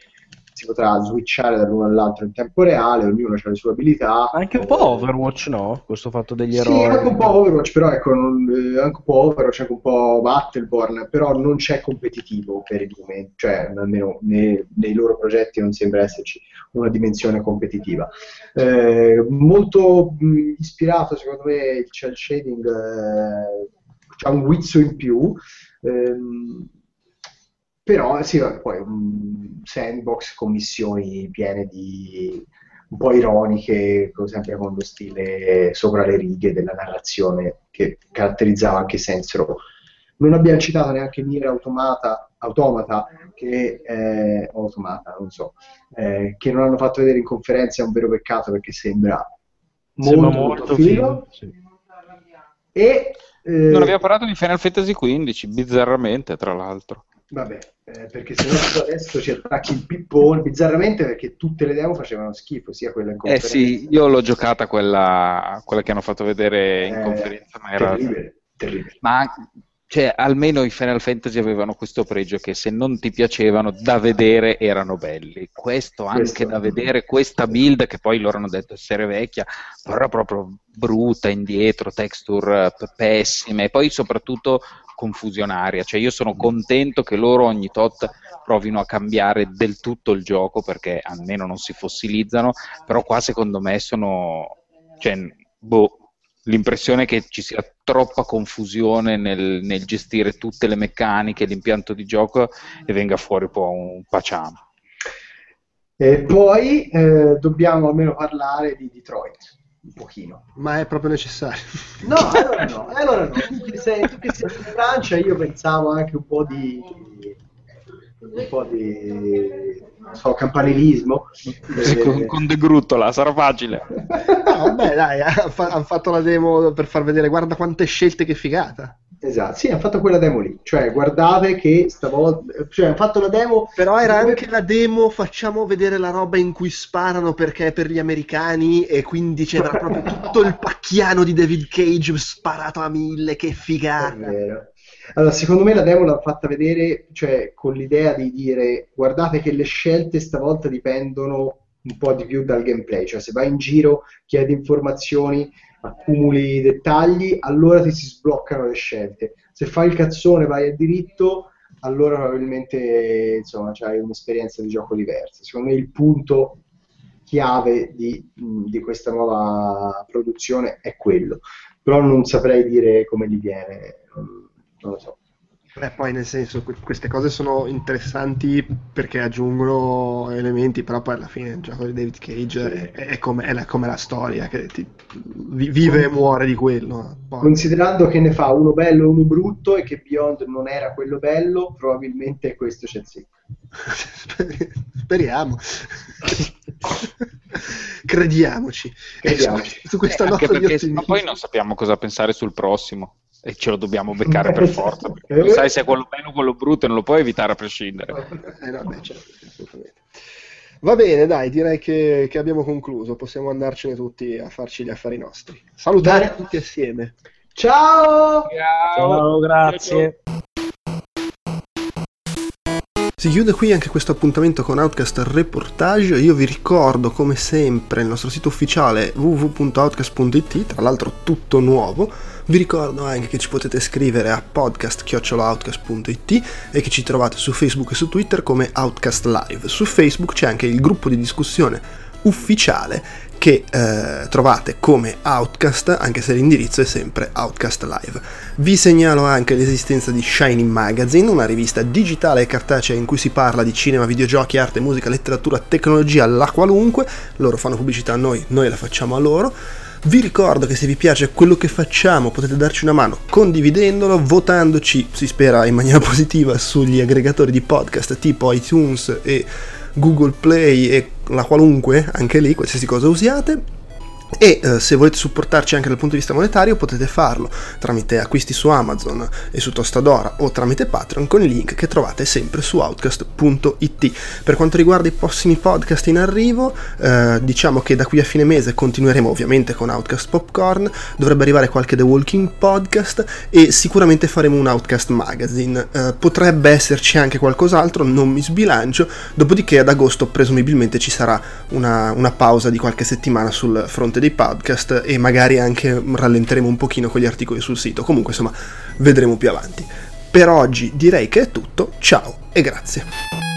si potrà switchare dall'uno all'altro in tempo reale, ognuno ha le sue abilità. Anche un po' Overwatch, no? Questo fatto degli Sì, eroi. anche un po' Overwatch, però ecco, non- eh, anche un po' Overwatch, anche un po' Battleborn, però non c'è competitivo per il momento, cioè almeno nei, nei loro progetti non sembra esserci una dimensione competitiva. Eh, molto mh, ispirato, secondo me, il cel shading eh, c'ha un guizzo in più. ehm, però sì, vabbè, poi un sandbox con missioni piene di un po' ironiche, sempre con lo stile sopra le righe della narrazione che caratterizzava anche Saints Row. Non abbiamo citato neanche Nier Automata, Automata che eh, o Automata, non so, eh, che non hanno fatto vedere in conferenza, è un vero peccato perché sembra molto, Sembra molto, molto figo. figo. sì. E eh, Non abbiamo parlato di Final Fantasy XV, bizzarramente, tra l'altro. Vabbè, eh, perché se no adesso ci attacchi il pippone, bizzarramente perché tutte le demo facevano schifo, sia quella in Eh conferenza. sì, io l'ho giocata quella, quella che hanno fatto vedere in Eh, conferenza, ma era... Terribile, terribile. Ma cioè, almeno i Final Fantasy avevano questo pregio che se non ti piacevano da vedere erano belli. Questo anche Questo. da vedere, questa build che poi loro hanno detto essere vecchia, però proprio brutta, indietro, texture eh, pessime e poi soprattutto confusionaria. Cioè io sono contento che loro ogni tot provino a cambiare del tutto il gioco perché almeno non si fossilizzano, però qua secondo me sono... Cioè, boh, l'impressione che ci sia troppa confusione nel, nel gestire tutte le meccaniche, l'impianto di gioco e venga fuori poi un pacciamo. E poi eh, dobbiamo almeno parlare di Detroit, un pochino. Ma è proprio necessario. No, allora no, allora no. Tu che sei, tu che sei in Francia, io pensavo anche un po' di un po' di non so, campanilismo. Eh, Con, con De Gruttola, sarà facile. [LAUGHS] No, vabbè, dai, hanno fatto la demo per far vedere, guarda quante scelte, che figata. Esatto, sì, hanno fatto quella demo lì, cioè guardate che stavolta, cioè hanno fatto la demo Però era dove- anche la demo, facciamo vedere la roba in cui sparano perché è per gli americani e quindi c'era proprio [LAUGHS] tutto il pacchiano di David Cage sparato a mille, che È figata. vero. Allora, secondo me la demo l'ha fatta vedere, cioè, con l'idea di dire, guardate che le scelte stavolta dipendono un po' di più dal gameplay, cioè se vai in giro, chiedi informazioni, accumuli dettagli, allora ti si sbloccano le scelte. Se fai il cazzone, vai a diritto, allora probabilmente, insomma, hai un'esperienza di gioco diversa. Secondo me il punto chiave di, di questa nuova produzione è quello, però non saprei dire come gli viene, non, non lo so. Beh, poi nel senso, que- queste cose sono interessanti perché aggiungono elementi, però poi alla fine il gioco di David Cage è, è come, è la, come la storia, che ti- vi- vive e muore di quello. Poi- Considerando che ne fa uno bello e uno brutto e che Beyond non era quello bello, probabilmente questo c'è sì. Sper- [LAUGHS] Speriamo. [LAUGHS] Crediamoci. Crediamoci. Su questa Eh, nota di perché ottimismo. poi non sappiamo cosa pensare sul prossimo e ce lo dobbiamo beccare per forza. perché Eh. non sai se è quello bello o quello brutto e non lo puoi evitare a prescindere. Eh, no, beh, certo. Va bene, dai, direi che, che abbiamo concluso. Possiamo andarcene tutti a farci gli affari nostri. Salutare Bene. tutti assieme. Ciao! Ciao, grazie. Si chiude qui anche questo appuntamento con Outcast Reportage. Io vi ricordo come sempre il nostro sito ufficiale www.outcast.it, tra l'altro tutto nuovo. Vi ricordo anche che ci potete scrivere a podcast.outcast.it e che ci trovate su Facebook e su Twitter come Outcast Live. Su Facebook c'è anche il gruppo di discussione ufficiale che eh, trovate come Outcast, anche se l'indirizzo è sempre Outcast Live. Vi segnalo anche l'esistenza di Shining Magazine, una rivista digitale e cartacea in cui si parla di cinema, videogiochi, arte, musica, letteratura, tecnologia, la qualunque. Loro fanno pubblicità a noi, noi la facciamo a loro. Vi ricordo che se vi piace quello che facciamo potete darci una mano condividendolo, votandoci, si spera in maniera [LAUGHS] positiva, sugli aggregatori di podcast tipo iTunes e Google Play e la qualunque, anche lì, qualsiasi cosa usiate. E eh, se volete supportarci anche dal punto di vista monetario potete farlo tramite acquisti su Amazon e su Tostadora o tramite Patreon con i link che trovate sempre su outcast.it. Per quanto riguarda i prossimi podcast in arrivo, eh, diciamo che da qui a fine mese continueremo ovviamente con Outcast Popcorn, dovrebbe arrivare qualche The Walking Podcast e sicuramente faremo un Outcast Magazine. Eh, potrebbe esserci anche qualcos'altro, non mi sbilancio, dopodiché ad agosto presumibilmente ci sarà una, una pausa di qualche settimana sul fronte dei podcast e magari anche rallenteremo un pochino con gli articoli sul sito. Comunque, insomma, vedremo più avanti. Per oggi direi che è tutto. Ciao e grazie.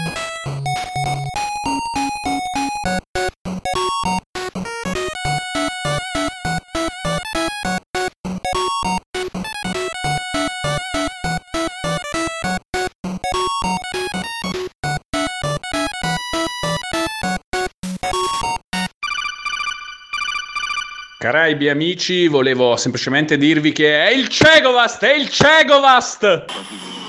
Caraibi amici, volevo semplicemente dirvi che è il Cegovast, è il Cegovast!